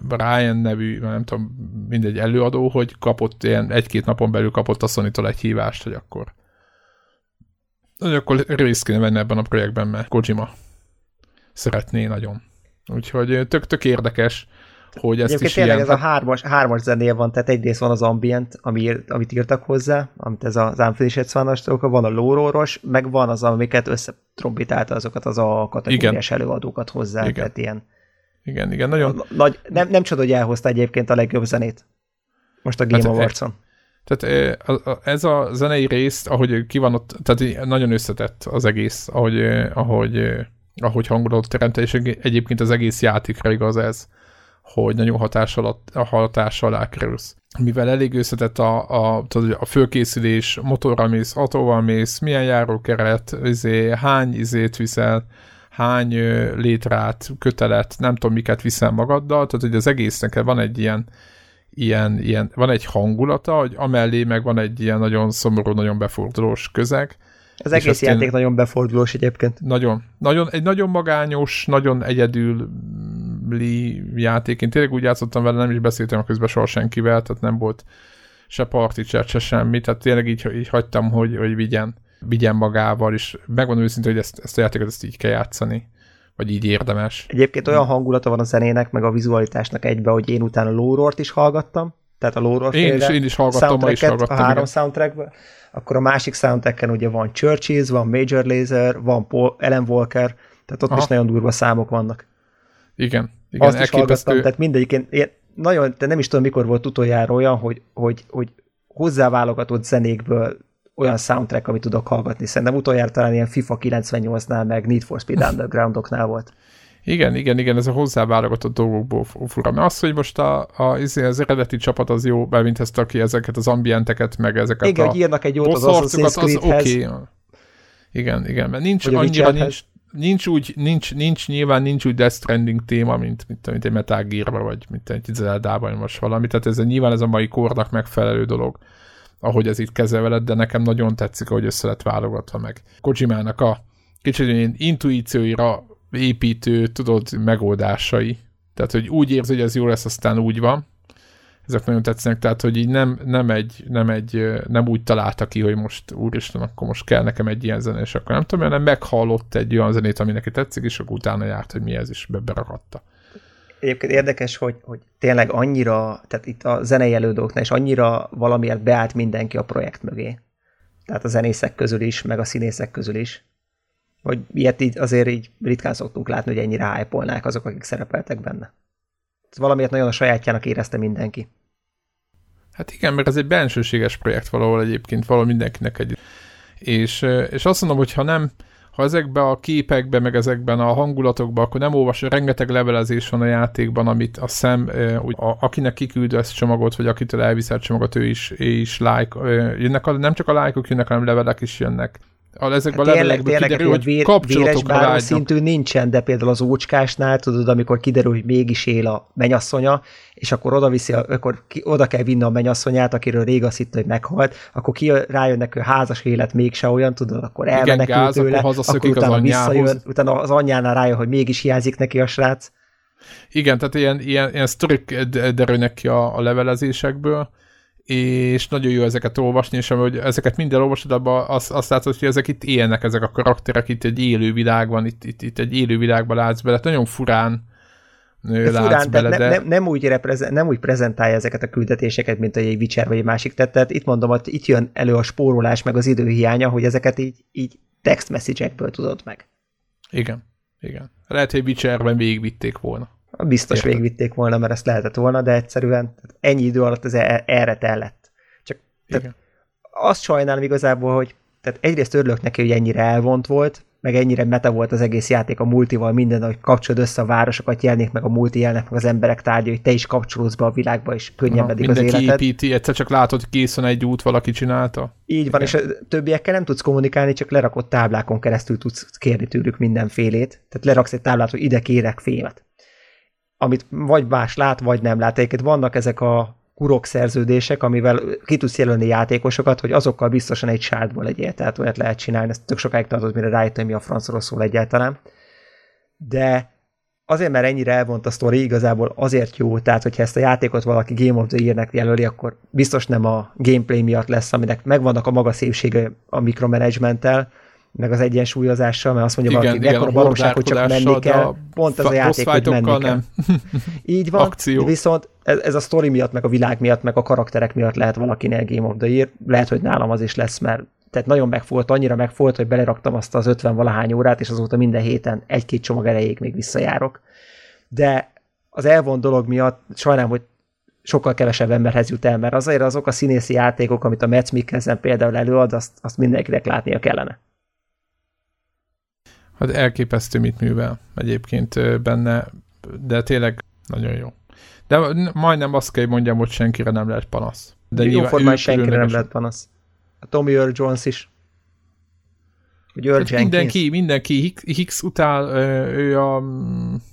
Speaker 1: Brian nevű, nem tudom, mindegy előadó, hogy kapott ilyen egy-két napon belül kapott a sony egy hívást, hogy akkor hogy akkor részt kéne venni ebben a projektben, mert Kojima szeretné nagyon. Úgyhogy tök-tök érdekes hogy ezt Egyébként is
Speaker 2: tényleg ilyen... ez a hármas, hármas zenéje van, tehát egyrészt van az ambient, ami, amit írtak hozzá, amit ez az Unfinished Swan van a lóróros, meg van az, amiket összetrombitálta azokat az a kategóriás igen. előadókat hozzá, igen. tehát ilyen
Speaker 1: igen, igen, nagyon...
Speaker 2: Nagy, nem, nem csoda, hogy elhozta egyébként a legjobb zenét. Most a Game hát, Awards-on.
Speaker 1: Tehát ez a zenei rész, ahogy ki van ott, tehát nagyon összetett az egész, ahogy, ahogy, ahogy hangulatot teremt, és egyébként az egész játékra igaz ez hogy nagyon hatással, a hatással alá kerülsz. Mivel elég összetett a, a, a fölkészülés, motorral mész, autóval mész, milyen járókeret, izé, hány izét viszel, hány létrát, kötelet, nem tudom miket viszel magaddal, tehát hogy az egésznek van egy ilyen, ilyen, ilyen, van egy hangulata, hogy amellé meg van egy ilyen nagyon szomorú, nagyon befordulós közeg.
Speaker 2: Az egész játék én, nagyon befordulós egyébként.
Speaker 1: Nagyon, nagyon, egy nagyon magányos, nagyon egyedül játék. Én tényleg úgy játszottam vele, nem is beszéltem a közben soha senkivel, tehát nem volt se party chat, se semmi, tehát tényleg így, így hagytam, hogy, hogy vigyen, vigyen magával, és megmondom őszintén, hogy ezt, ezt a játékot ezt így kell játszani vagy így érdemes.
Speaker 2: Egyébként olyan hangulata van a zenének, meg a vizualitásnak egybe, hogy én utána Lórort is hallgattam, tehát a Lóror
Speaker 1: én is, én is hallgattam, ma is hallgattam.
Speaker 2: A három soundtrackből. Akkor a másik soundtracken ugye van Churches, van Major Laser, van Paul, Ellen Walker, tehát ott Aha. is nagyon durva számok vannak.
Speaker 1: Igen. Igen,
Speaker 2: Azt is hallgattam, tehát mindegyik, én, én nagyon, de nem is tudom, mikor volt utoljára olyan, hogy, hogy, hogy hozzáválogatott zenékből olyan soundtrack, amit tudok hallgatni. Szerintem utoljára talán ilyen FIFA 98-nál, meg Need for Speed Undergroundoknál volt.
Speaker 1: Igen, igen, igen, ez a hozzáválogatott dolgokból fura. Mert az, hogy most a, a, izé, az eredeti csapat az jó, mint ezt aki ezeket az ambienteket, meg ezeket
Speaker 2: igen,
Speaker 1: a...
Speaker 2: Igen, írnak egy jót az Assassin's
Speaker 1: Az oké. Okay. Igen, igen, mert nincs Vagy annyira, nincs, nincs úgy, nincs, nincs, nyilván nincs úgy Death Stranding téma, mint, mint, mint egy Metal gear vagy mint egy Zelda-ban most valami, tehát ez nyilván ez a mai kornak megfelelő dolog, ahogy ez itt kezelveled, de nekem nagyon tetszik, ahogy össze lett válogatva meg. Kojimának a kicsit ilyen intuícióira építő, tudod, megoldásai. Tehát, hogy úgy érzi, hogy ez jó lesz, aztán úgy van ezek nagyon tetszenek, tehát hogy így nem, nem, egy, nem, egy, nem úgy találta ki, hogy most úristen, akkor most kell nekem egy ilyen zene, és akkor nem tudom, hanem meghallott egy olyan zenét, ami neki tetszik, és akkor utána járt, hogy mi ez, is beberagatta.
Speaker 2: Egyébként érdekes, hogy, hogy tényleg annyira, tehát itt a zenei elődóknál is annyira valamiért beállt mindenki a projekt mögé. Tehát a zenészek közül is, meg a színészek közül is. Hogy ilyet így azért így ritkán szoktunk látni, hogy ennyire hype azok, akik szerepeltek benne valamiért nagyon a sajátjának érezte mindenki.
Speaker 1: Hát igen, mert ez egy bensőséges projekt valahol egyébként, valahol mindenkinek egy. És, és azt mondom, hogy ha nem, ha ezekben a képekben, meg ezekben a hangulatokban, akkor nem olvas, rengeteg levelezés van a játékban, amit a szem, úgy, a, akinek kiküldő ezt csomagot, vagy akitől elviszelt csomagot, ő is, ő is like, jönnek, a, nem csak a lájkok jönnek, hanem levelek is jönnek a, ezekben hát a levelekből kiderül, hogy vér, kapcsolatokra vágynak.
Speaker 2: szintű nincsen, de például az ócskásnál, tudod, amikor kiderül, hogy mégis él a menyasszonya, és akkor oda viszi, akkor ki, oda kell vinni a menyasszonyát, akiről rég azt hitt, hogy meghalt, akkor ki rájönnek, hogy házas élet mégse olyan, tudod, akkor elmenekül gáz, tőle, akkor, akkor utána az visszajön, utána az anyjánál rájön, hogy mégis hiányzik neki a srác.
Speaker 1: Igen, tehát ilyen, ilyen, ilyen sztorik derülnek ki a, a levelezésekből, és nagyon jó ezeket olvasni, és hogy ezeket minden olvasod, abban azt, azt látod, hogy ezek itt élnek, ezek a karakterek, itt egy élő világban, itt, itt, itt egy élő világban látsz bele, nagyon furán, de furán, bele,
Speaker 2: de... nem, nem, úgy reprezent, nem úgy prezentálja ezeket a küldetéseket, mint egy Witcher vagy egy másik tett. Tehát itt mondom, hogy itt jön elő a spórolás, meg az időhiánya, hogy ezeket így, így text message tudod meg.
Speaker 1: Igen, igen. Lehet, hogy Witcherben végigvitték volna.
Speaker 2: Biztos Érted. végigvitték volna, mert ezt lehetett volna, de egyszerűen ennyi idő alatt ez e- erre tellett. Csak tehát azt sajnálom igazából, hogy tehát egyrészt örülök neki, hogy ennyire elvont volt, meg ennyire meta volt az egész játék a multival, minden, hogy kapcsolod össze a városokat, jelenik meg a multi, jelenik meg az emberek tárgya, hogy te is kapcsolódsz be a világba, és könnyebbedig az életed.
Speaker 1: építi, egyszer csak látod, hogy készen egy út valaki csinálta.
Speaker 2: Így Igen. van, és a többiekkel nem tudsz kommunikálni, csak lerakott táblákon keresztül tudsz kérni tőlük mindenfélét. Tehát leraksz egy táblát, hogy ide kérek fémet. Amit vagy más lát, vagy nem lát. Egyébként vannak ezek a kurok szerződések, amivel ki tudsz jelölni játékosokat, hogy azokkal biztosan egy sártból legyél, tehát olyat lehet csinálni, ezt tök sokáig tartott, mire rájöttem, mi a francról szól egyáltalán. De azért, mert ennyire elvont a sztori, igazából azért jó, tehát hogyha ezt a játékot valaki Game of the Year-nek jelöli, akkor biztos nem a gameplay miatt lesz, aminek megvannak a maga szépsége a mikromanagementtel, meg az egyensúlyozással, mert azt mondja igen, valaki, igen, ekkora baromság, hogy csak menni kell, pont az a játék, hogy menni nem. kell. [LAUGHS] Így [LAUGHS] van, Akció. viszont ez, ez a sztori miatt, meg a világ miatt, meg a karakterek miatt lehet valakinek Game of the Year, lehet, hogy nálam az is lesz, mert tehát nagyon megfolt, annyira megfolt, hogy beleraktam azt az 50 valahány órát, és azóta minden héten egy-két csomag erejéig még visszajárok. De az elvont dolog miatt sajnálom, hogy sokkal kevesebb emberhez jut el, mert azért azok a színészi játékok, amit a Metz Mikkelsen például előad, azt, azt mindenkinek látnia kellene.
Speaker 1: Hát elképesztő, mit művel egyébként benne, de tényleg nagyon jó. De majdnem azt kell, mondjam, hogy senkire nem lehet panasz. De
Speaker 2: jó formán senkire nem lehet panasz. A Tommy Earl Jones is.
Speaker 1: Hogy Earl mindenki, mindenki, Hicks utál, ő a,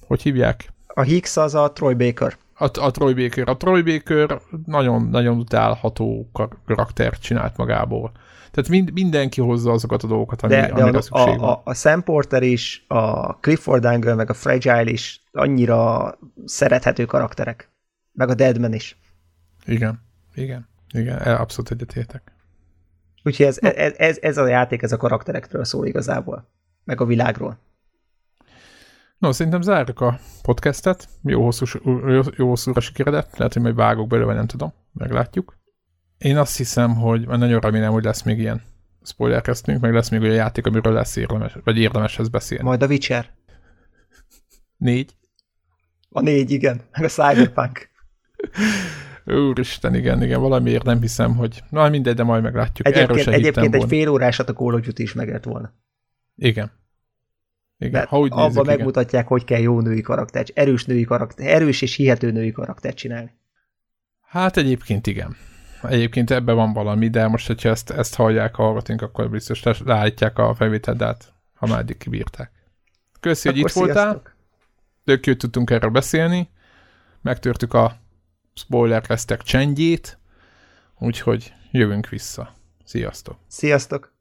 Speaker 1: hogy hívják?
Speaker 2: A Hicks az a Troy Baker.
Speaker 1: A, a Troy Baker. A Troy Baker nagyon, nagyon utálható karaktert csinált magából. Tehát mind, mindenki hozza azokat a dolgokat, ami, de, de amire a, szükség
Speaker 2: van. A, a Sam Porter is, a Clifford Angle, meg a Fragile is annyira szerethető karakterek. Meg a Deadman is.
Speaker 1: Igen, igen, igen, abszolút egyetértek.
Speaker 2: Úgyhogy ez, ez, ez, ez a játék, ez a karakterektől szól igazából. Meg a világról.
Speaker 1: No, szerintem zárjuk a podcastet. Jó, hosszú, jó, jó hosszúra sikeredett. Lehet, hogy majd vágok belőle, nem tudom. Meglátjuk. Én azt hiszem, hogy nagyon remélem, hogy lesz még ilyen spoilerkeztünk, meg lesz még olyan játék, amiről lesz érdemes, vagy érdemeshez beszélni.
Speaker 2: Majd a Witcher.
Speaker 1: Négy.
Speaker 2: A négy, igen. Meg a Cyberpunk. [LAUGHS]
Speaker 1: Úristen, igen, igen, valamiért nem hiszem, hogy... Na, mindegy, de majd meglátjuk.
Speaker 2: Egyébként, egyébként egy fél órásat a Call of Duty is megért volna.
Speaker 1: Igen.
Speaker 2: Igen, ha úgy nézzük, abban igen. megmutatják, hogy kell jó női karakter, erős női karakter, erős és hihető női karaktert csinálni.
Speaker 1: Hát egyébként igen. Egyébként ebben van valami, de most, hogyha ezt, ezt hallják a hallgatóink, akkor biztos leállítják a felvételt, ha már eddig kibírták. Köszi, hogy itt voltál. Tök jót tudtunk erről beszélni. Megtörtük a spoiler csendjét, úgyhogy jövünk vissza. Sziasztok!
Speaker 2: Sziasztok!